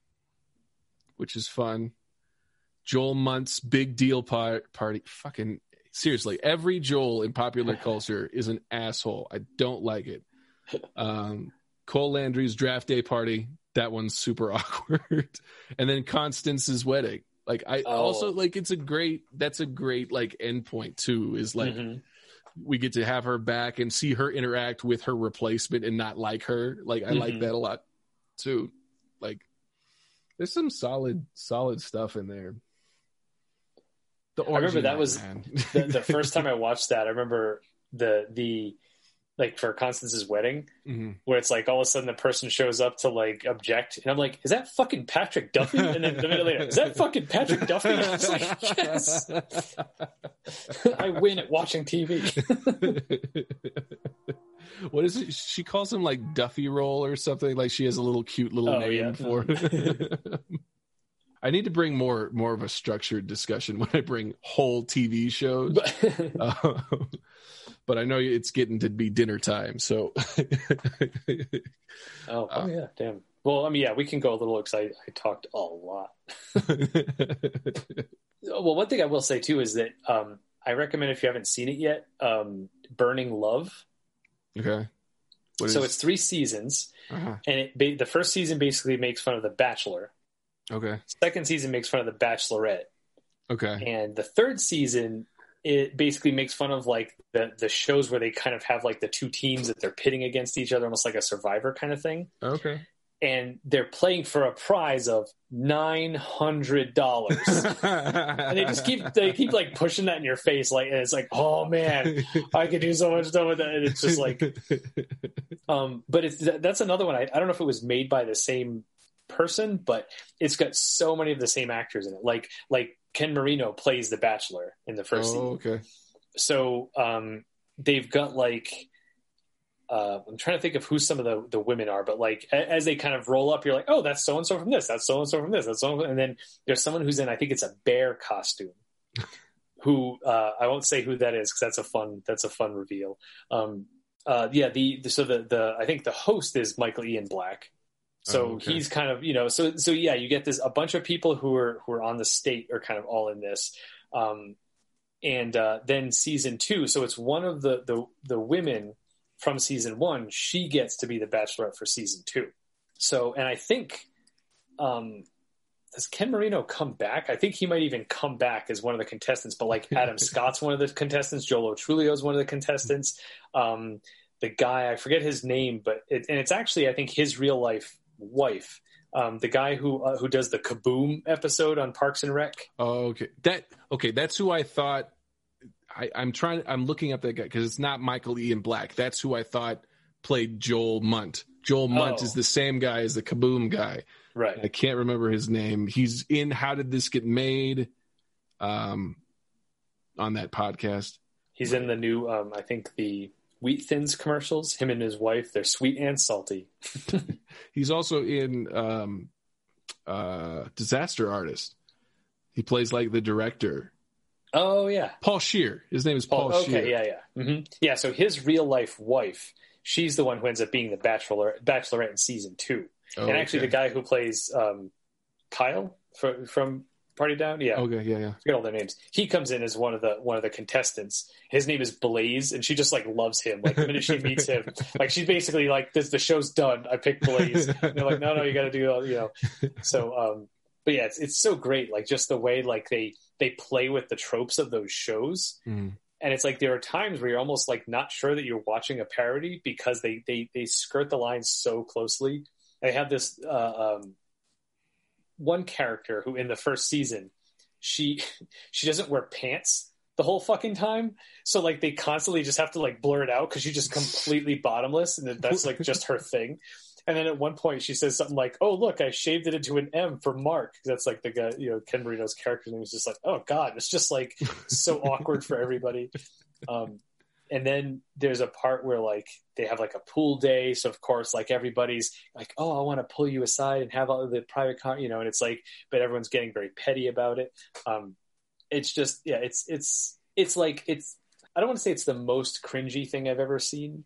which is fun joel munt's big deal par- party. Fucking seriously every joel in popular culture is an asshole. I don't like it. Um cole landry's draft day party that one's super awkward. And then constance's wedding. Like i Oh. also like it's a great that's a great like endpoint too is like Mhm. we get to have her back and see her interact with her replacement and not like her. Like i like Mhm. that a lot too. Like there's some solid solid stuff in there the I remember that night, was the, the first time I watched that. I remember the the like for Constance's wedding, Mhm. where it's like all of a sudden the person shows up to like object, and I'm like, "Is that fucking Patrick Duffy?" And then a minute later, "Is that fucking Patrick Duffy?" I was like, "Yes, I win at watching TV." what is it? She calls him like Duffy Roll or something. Like she has a little cute little Oh, name yeah. for. I need to bring more more of a structured discussion when I bring whole TV shows. But, Uh, but I know it's getting to be dinner time, so oh, Uh, oh yeah, damn. Well, I mean, yeah, we can go a little excited. I talked a lot. Well, one thing I will say too is that um, I recommend if you haven't seen it yet, um, Burning Love. okay. What so is- it's three seasons, uh-huh. and it, the first season basically makes fun of The Bachelor. Okay, Second season makes fun of The Bachelorette, okay, and the third season it basically makes fun of like the the shows where they kind of have like the two teams that they're pitting against each other, almost like a Survivor kind of thing. okay. And they're playing for a prize of nine hundred dollars. and they just keep they keep like pushing that in your face like and it's like oh man i could do so much stuff with that and it's just like um but it's that's another one I, I don't know if it was made by the same person but it's got so many of the same actors in it like like ken marino plays the bachelor in the first oh, season okay. so um they've got like uh, I'm trying to think of who some of the, the women are, but like as they kind of roll up, you're like, oh, that's so and so from this, that's so and so from this, that's so, and then there's someone who's in, I think it's a bear costume, who uh, I won't say who that is because that's a fun that's a fun reveal. Um, uh, yeah, the, the so the the I think the host is Michael Ian Black, so Oh, okay. he's kind of you know so so yeah, you get this a bunch of people who are who are on the state are kind of all in this. Um, and uh, then season two, so it's one of the the the women from season one. She gets to be the bachelorette for season two. So, and I think um, does Ken Marino come back? I think he might even come back as one of the contestants. But like Adam Scott's one of the contestants, Joe Lo Truglio's one of the contestants. Um, the guy I forget his name, but it, and it's actually I think his real life wife. Um, the guy who uh, who does the Kaboom episode on Parks and Rec. Oh, okay. That okay. That's who I thought. I, I'm trying. I'm looking up that guy because it's not Michael Ian Black. That's who I thought played Joel Munt. Joel Munt Oh. is the same guy as the Kaboom guy. Right. I can't remember his name. He's in How Did This Get Made? Um, on that podcast. He's in the new, um, I think the wheat thins commercials. Him and his wife, they're sweet and salty. He's also in um, uh, Disaster Artist. He plays like the director. Oh yeah, Paul Scheer. His name is Paul. Oh, okay, Scheer. yeah, yeah, hmm yeah. So his real life wife, she's the one who ends up being the bachelor bachelorette in season two. Oh, and actually, okay. the guy who plays um, Kyle from, from Party Down, yeah, Okay, yeah, yeah. I forget all their names. He comes in as one of the one of the contestants. His name is Blaze, and she just like loves him. Like the minute she meets him, like she's basically like, "This the show's done. I picked Blaze." And they're like, "No, no, you got to do all you know." So, um, but yeah, it's it's so great. Like just the way like they they play with the tropes of those shows, Mm. and it's like there are times where you're almost like not sure that you're watching a parody because they they they skirt the line so closely. They have this uh, um, one character who in the first season she she doesn't wear pants the whole fucking time. So like they constantly just have to like blur it out because she's just completely bottomless and that's like just her thing. And then at one point she says something like oh look i shaved it into an m for mark. That's like the guy you know ken marino's character name. Is just like oh god it's just like so awkward for everybody. Um and then there's a part where like they have like a pool day so of course like everybody's like oh i want to pull you aside and have all the private con you know and it's like but everyone's getting very petty about it um it's just yeah it's it's it's like it's i don't want to say it's the most cringy thing i've ever seen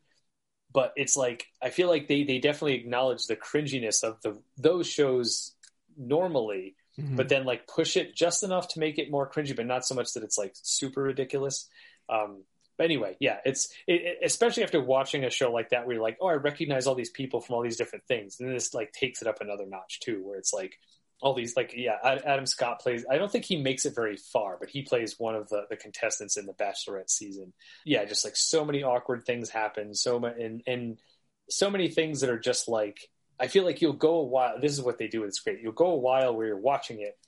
but it's like i feel like they they definitely acknowledge the cringiness of the those shows normally Mhm. but then like push it just enough to make it more cringy, but not so much that it's like super ridiculous. Um, but anyway, yeah, it's it, especially after watching a show like that, where you're like, oh, I recognize all these people from all these different things, and this like takes it up another notch too, where it's like all these like yeah, Adam Scott plays. I don't think he makes it very far, but he plays one of the the contestants in the Bachelorette season. Yeah, just like so many awkward things happen, so many and and so many things that are just like I feel like you'll go a while. This is what they do. It's great. You'll go a while where you're watching it,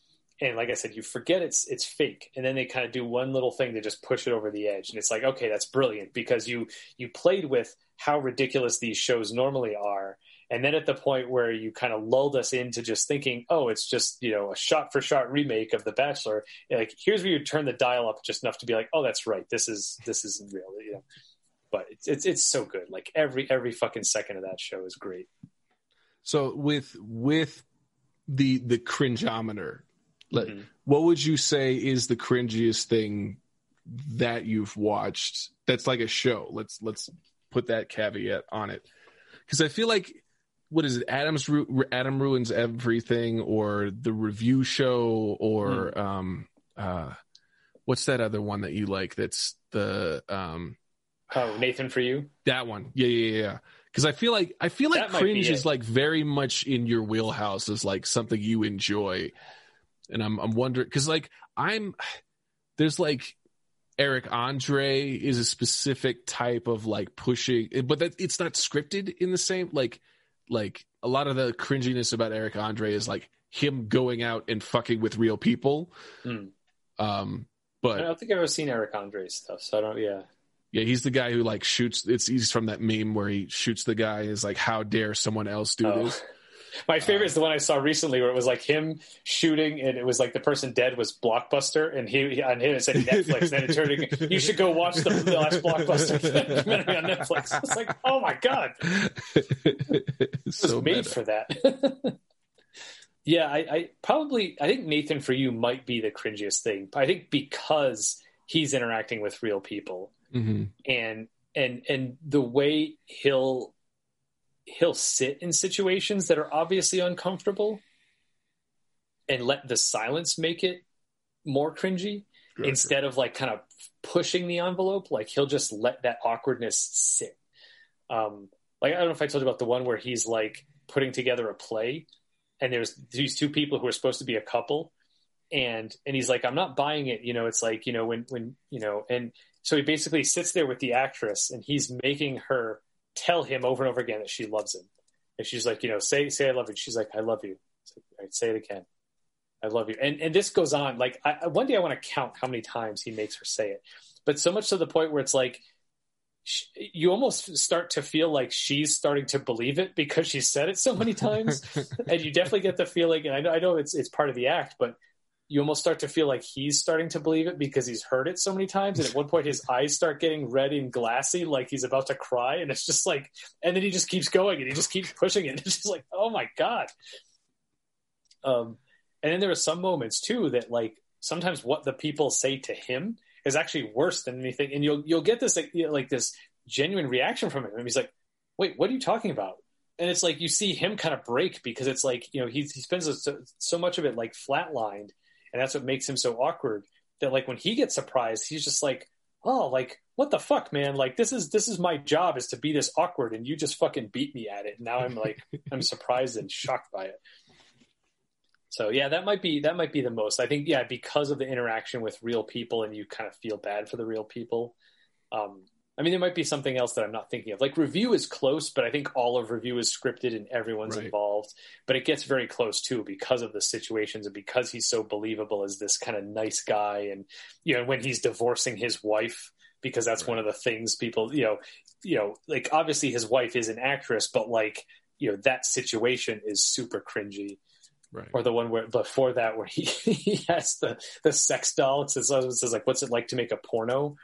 and like I said, you forget it's it's fake, and then they kind of do one little thing to just push it over the edge, and it's like, okay, that's brilliant because you you played with how ridiculous these shows normally are, and then at the point where you kind of lulled us into just thinking, oh, it's just you know a shot for shot remake of The Bachelor. Like here's where you turn the dial up just enough to be like, oh, that's right, this is this isn't real, you know. But it's it's it's so good. Like every every fucking second of that show is great. So with with the the cringeometer, like, Mhm. what would you say is the cringiest thing that you've watched? That's like a show. Let's let's put that caveat on it, because I feel like what is it? Adam's Ru- Adam ruins everything, or the review show, or um uh, what's that other one that you like? That's the um Oh, Nathan for you. that one. Yeah, yeah, yeah. Because I feel like I feel like That cringe is like very much in your wheelhouse as like something you enjoy, and I'm I'm wondering because like I'm there's like Eric Andre is a specific type of like pushing, but that it's not scripted in the same like like a lot of the cringiness about Eric Andre is like him going out and fucking with real people. Hmm. Um, but I don't think I've ever seen Eric Andre's stuff, so I don't. Yeah, Yeah, he's the guy who like shoots. It's he's from that meme where he shoots the guy. Is like, how dare someone else do Oh. this? My favorite is the one I saw recently where it was like him shooting and it was like the person dead was Blockbuster and he on him it said Netflix. then it turned you should go watch the, the last Blockbuster documentary on Netflix. It's like, oh my god, so made meta. for that. yeah, I, I probably I think Nathan for you might be the cringiest thing. I think because he's interacting with real people Mhm. and and and the way he'll he'll sit in situations that are obviously uncomfortable and let the silence make it more cringy instead of like kind of pushing the envelope. Like he'll just let that awkwardness sit. Um like i don't know if i told you about the one where he's like putting together a play and there's these two people who are supposed to be a couple and and he's like i'm not buying it. You know it's like you know when when you know and so he basically sits there with the actress and he's making her tell him over and over again that she loves him and she's like you know say say i love you she's like i love you like, All right, say it again I love you. And and this goes on. Like I, one day I want to count how many times he makes her say it, but so much to the point where it's like sh- you almost start to feel like she's starting to believe it because she said it so many times, and you definitely get the feeling. And I know I know it's it's part of the act, but you almost start to feel like he's starting to believe it because he's heard it so many times. And at one point, his eyes start getting red and glassy, like he's about to cry. And it's just like, and then he just keeps going and he just keeps pushing it. It's just like, oh my god. Um, and then there are some moments too that like sometimes what the people say to him is actually worse than anything. And you'll you'll get this like, you know, like this genuine reaction from him. And he's like, wait, what are you talking about? And it's like you see him kind of break because it's like you know he he spends so, so much of it like flatlined and that's what makes him so awkward that like when he gets surprised he's just like oh like what the fuck man? Like this is this is my job is to be this awkward and you just fucking beat me at it. And now i'm like i'm surprised and shocked by it. So yeah that might be that might be the most. I think yeah because of the interaction with real people and you kind of feel bad for the real people um I mean, there might be something else that I'm not thinking of. Like review is close, but I think all of review is scripted and everyone's right. involved. But it gets very close too because of the situations and because he's so believable as this kind of nice guy. And you know, when he's divorcing his wife, because that's right. one of the things people, you know, you know, like obviously his wife is an actress, but like you know that situation is super cringy. Right. Or the one where before that where he, he has the the sex doll. It says, it says like, "What's it like to make a porno?"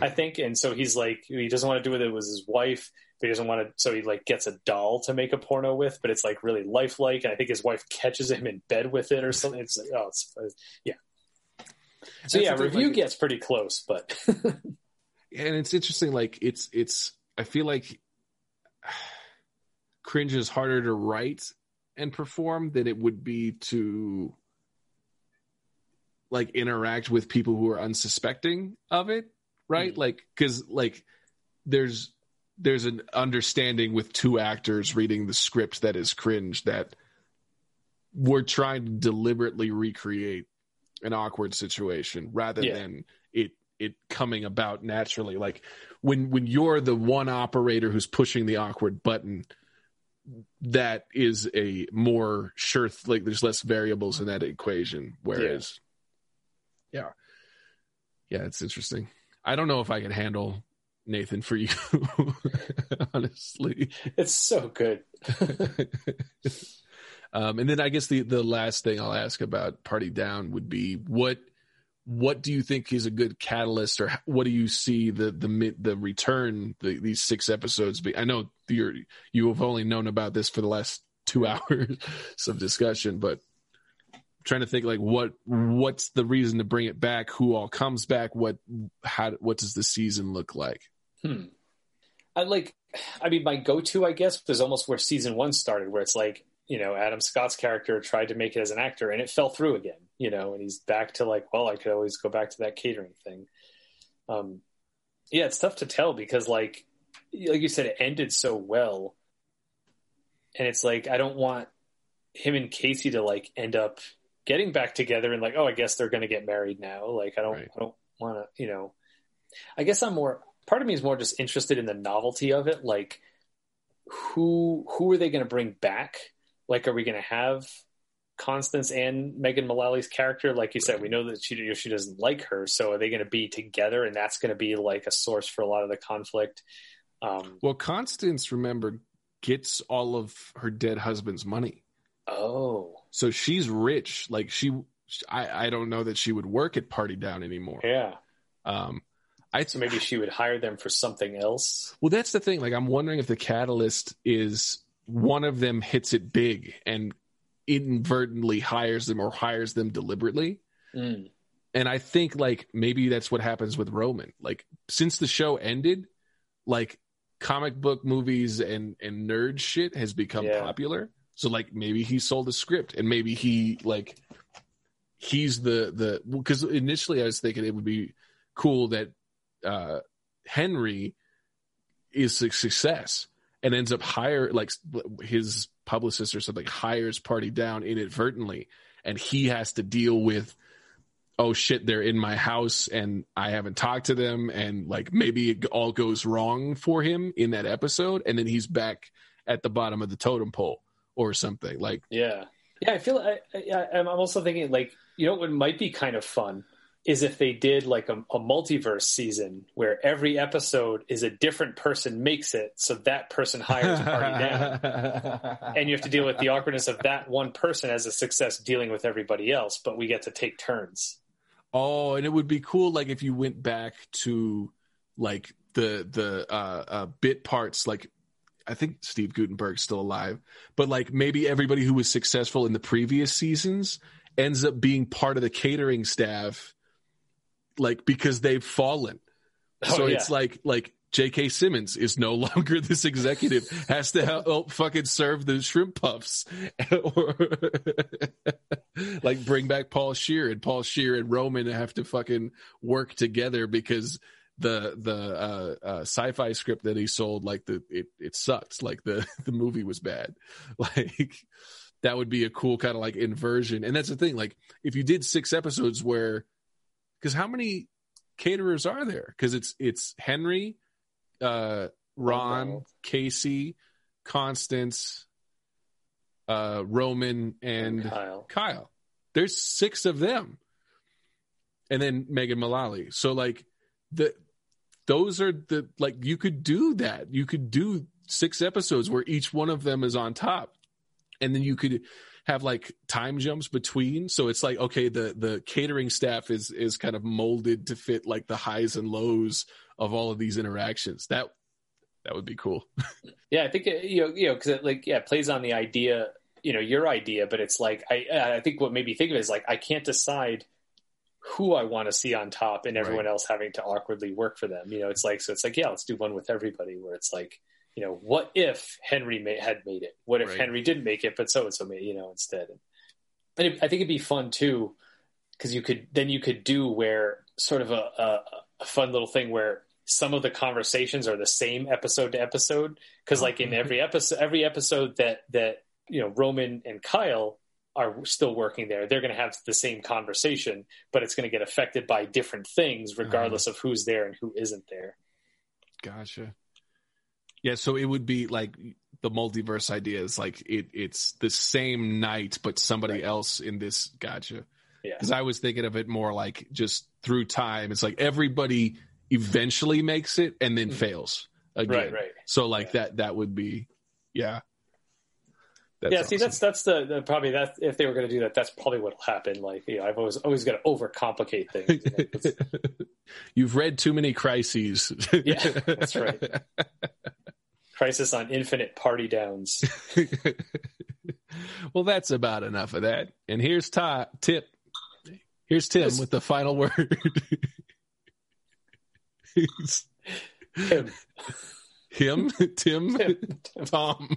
I think. And so he's like, he doesn't want to do it with his wife, but he doesn't want to. So he like gets a doll to make a porno with, but it's like really lifelike. And I think his wife catches him in bed with it or something. It's like, oh, it's, uh, yeah. So That's yeah, review like, gets pretty close, but. and it's interesting. Like it's, it's, I feel like cringe is harder to write and perform than it would be to like interact with people who are unsuspecting of it right? Mm-hmm. Like, because like there's there's an understanding with two actors reading the script that is cringe that we're trying to deliberately recreate an awkward situation rather yeah. than it it coming about naturally like when when you're the one operator who's pushing the awkward button that is a more sure th- like there's less variables in that equation whereas yeah yeah, yeah it's interesting I don't know if I could handle Nathan for you. honestly, it's so good. um, and then I guess the the last thing I'll ask about Party Down would be what what do you think is a good catalyst, or what do you see the the the return the, these six episodes be? I know you're you have only known about this for the last two hours of discussion, but trying to think like what what's the reason to bring it back? Who all comes back? What how what does the season look like? Hmm. I like i mean my go-to i guess was almost where season one started where it's like you know adam scott's character tried to make it as an actor and it fell through again you know and he's back to like well i could always go back to that catering thing. Um yeah it's tough to tell because like like you said it ended so well. And it's like i don't want him and casey to like end up getting back together and like, oh, I guess they're going to get married now. Like, I don't, right. I don't want to, you know. I guess I'm more. Part of me is more just interested in the novelty of it. Like, who who are they going to bring back? Like, are we going to have Constance and Megan Mullally's character? Like you said, we know that she she doesn't like her, so are they going to be together? And that's going to be like a source for a lot of the conflict. Um, well, Constance, remember, gets all of her dead husband's money. Oh, so she's rich. Like she, I, I don't know that she would work at Party Down anymore. Yeah. Um, I so maybe she would hire them for something else. Well, that's the thing. Like I'm wondering if the catalyst is one of them hits it big and inadvertently hires them or hires them deliberately. Mm. And I think like maybe that's what happens with Roman. Like since the show ended, like comic book movies and and nerd shit has become yeah. popular. So like maybe he sold a script and maybe he like he's the the because initially I was thinking it would be cool that uh Henry is a success and ends up hire like his publicist or something hires party down inadvertently and he has to deal with oh shit they're in my house and i haven't talked to them and like maybe it all goes wrong for him in that episode and then he's back at the bottom of the totem pole or something like yeah yeah i feel I, I i'm also thinking like you know what might be kind of fun is if they did like a, a, multiverse season where every episode is a different person makes it, so that person hires a party down, and you have to deal with the awkwardness of that one person as a success dealing with everybody else, but we get to take turns. Oh, and it would be cool, like if you went back to like the the uh, uh, bit parts, like I think Steve Guttenberg's still alive, but like maybe everybody who was successful in the previous seasons ends up being part of the catering staff like because they've fallen. Oh, so yeah. it's like like J.K. Simmons is no longer this executive, has to help fucking serve the shrimp puffs, or like bring back Paul Scheer and Paul Scheer and Roman have to fucking work together because the the uh, uh, sci-fi script that he sold, like the it it sucked, like the the movie was bad, like that would be a cool kind of like inversion. And that's the thing, like if you did six episodes where because how many caterers are there? Because it's it's Henry, uh, Ron, oh, Casey, Constance, uh, Roman, and, and Kyle. Kyle. There's six of them, and then Megan Mullally. So like the those are the like you could do that. You could do six episodes where each one of them is on top, and then you could have like time jumps between. So it's like, okay, the, the catering staff is, is kind of molded to fit like the highs and lows of all of these interactions. That, that would be cool. yeah. I think, uh, you know, you know, cause it like, yeah, it plays on the idea, you know, your idea, but it's like, I, I think what made me think of it is like, I can't decide who I want to see on top and everyone right. else having to awkwardly work for them. You know, it's like, so it's like, yeah, let's do one with everybody where it's like, you know, what if Henry may, had made it? What if right. Henry didn't make it, but so and so made, you know, instead? And it, I think it'd be fun too, because you could then you could do where sort of a, a, a, fun little thing where some of the conversations are the same episode to episode. Because like in mm-hmm. every episode, every episode that that you know Roman and Kyle are still working there, they're going to have the same conversation, but it's going to get affected by different things regardless uh-huh. of who's there and who isn't there. Gotcha. Yeah, so it would be like the multiverse idea is like it it's the same night, but somebody right. else in this. Gotcha. Yeah. Because I was thinking of it more like just through time. It's like everybody eventually makes it and then mm-hmm. fails again. Right, right. So like yeah. that that would be, yeah. That's yeah, see, awesome. that's that's the, the, probably that if they were going to do that, that's probably what'll happen. Like, you know, I've always always got to overcomplicate things. You know, You've read too many crises. yeah, that's right. Crisis on Infinite Party Downs. well, that's about enough of that. And here's Ty, Tip. Here's Tim with the final word. Him. Him? Tim? Tim. Tom.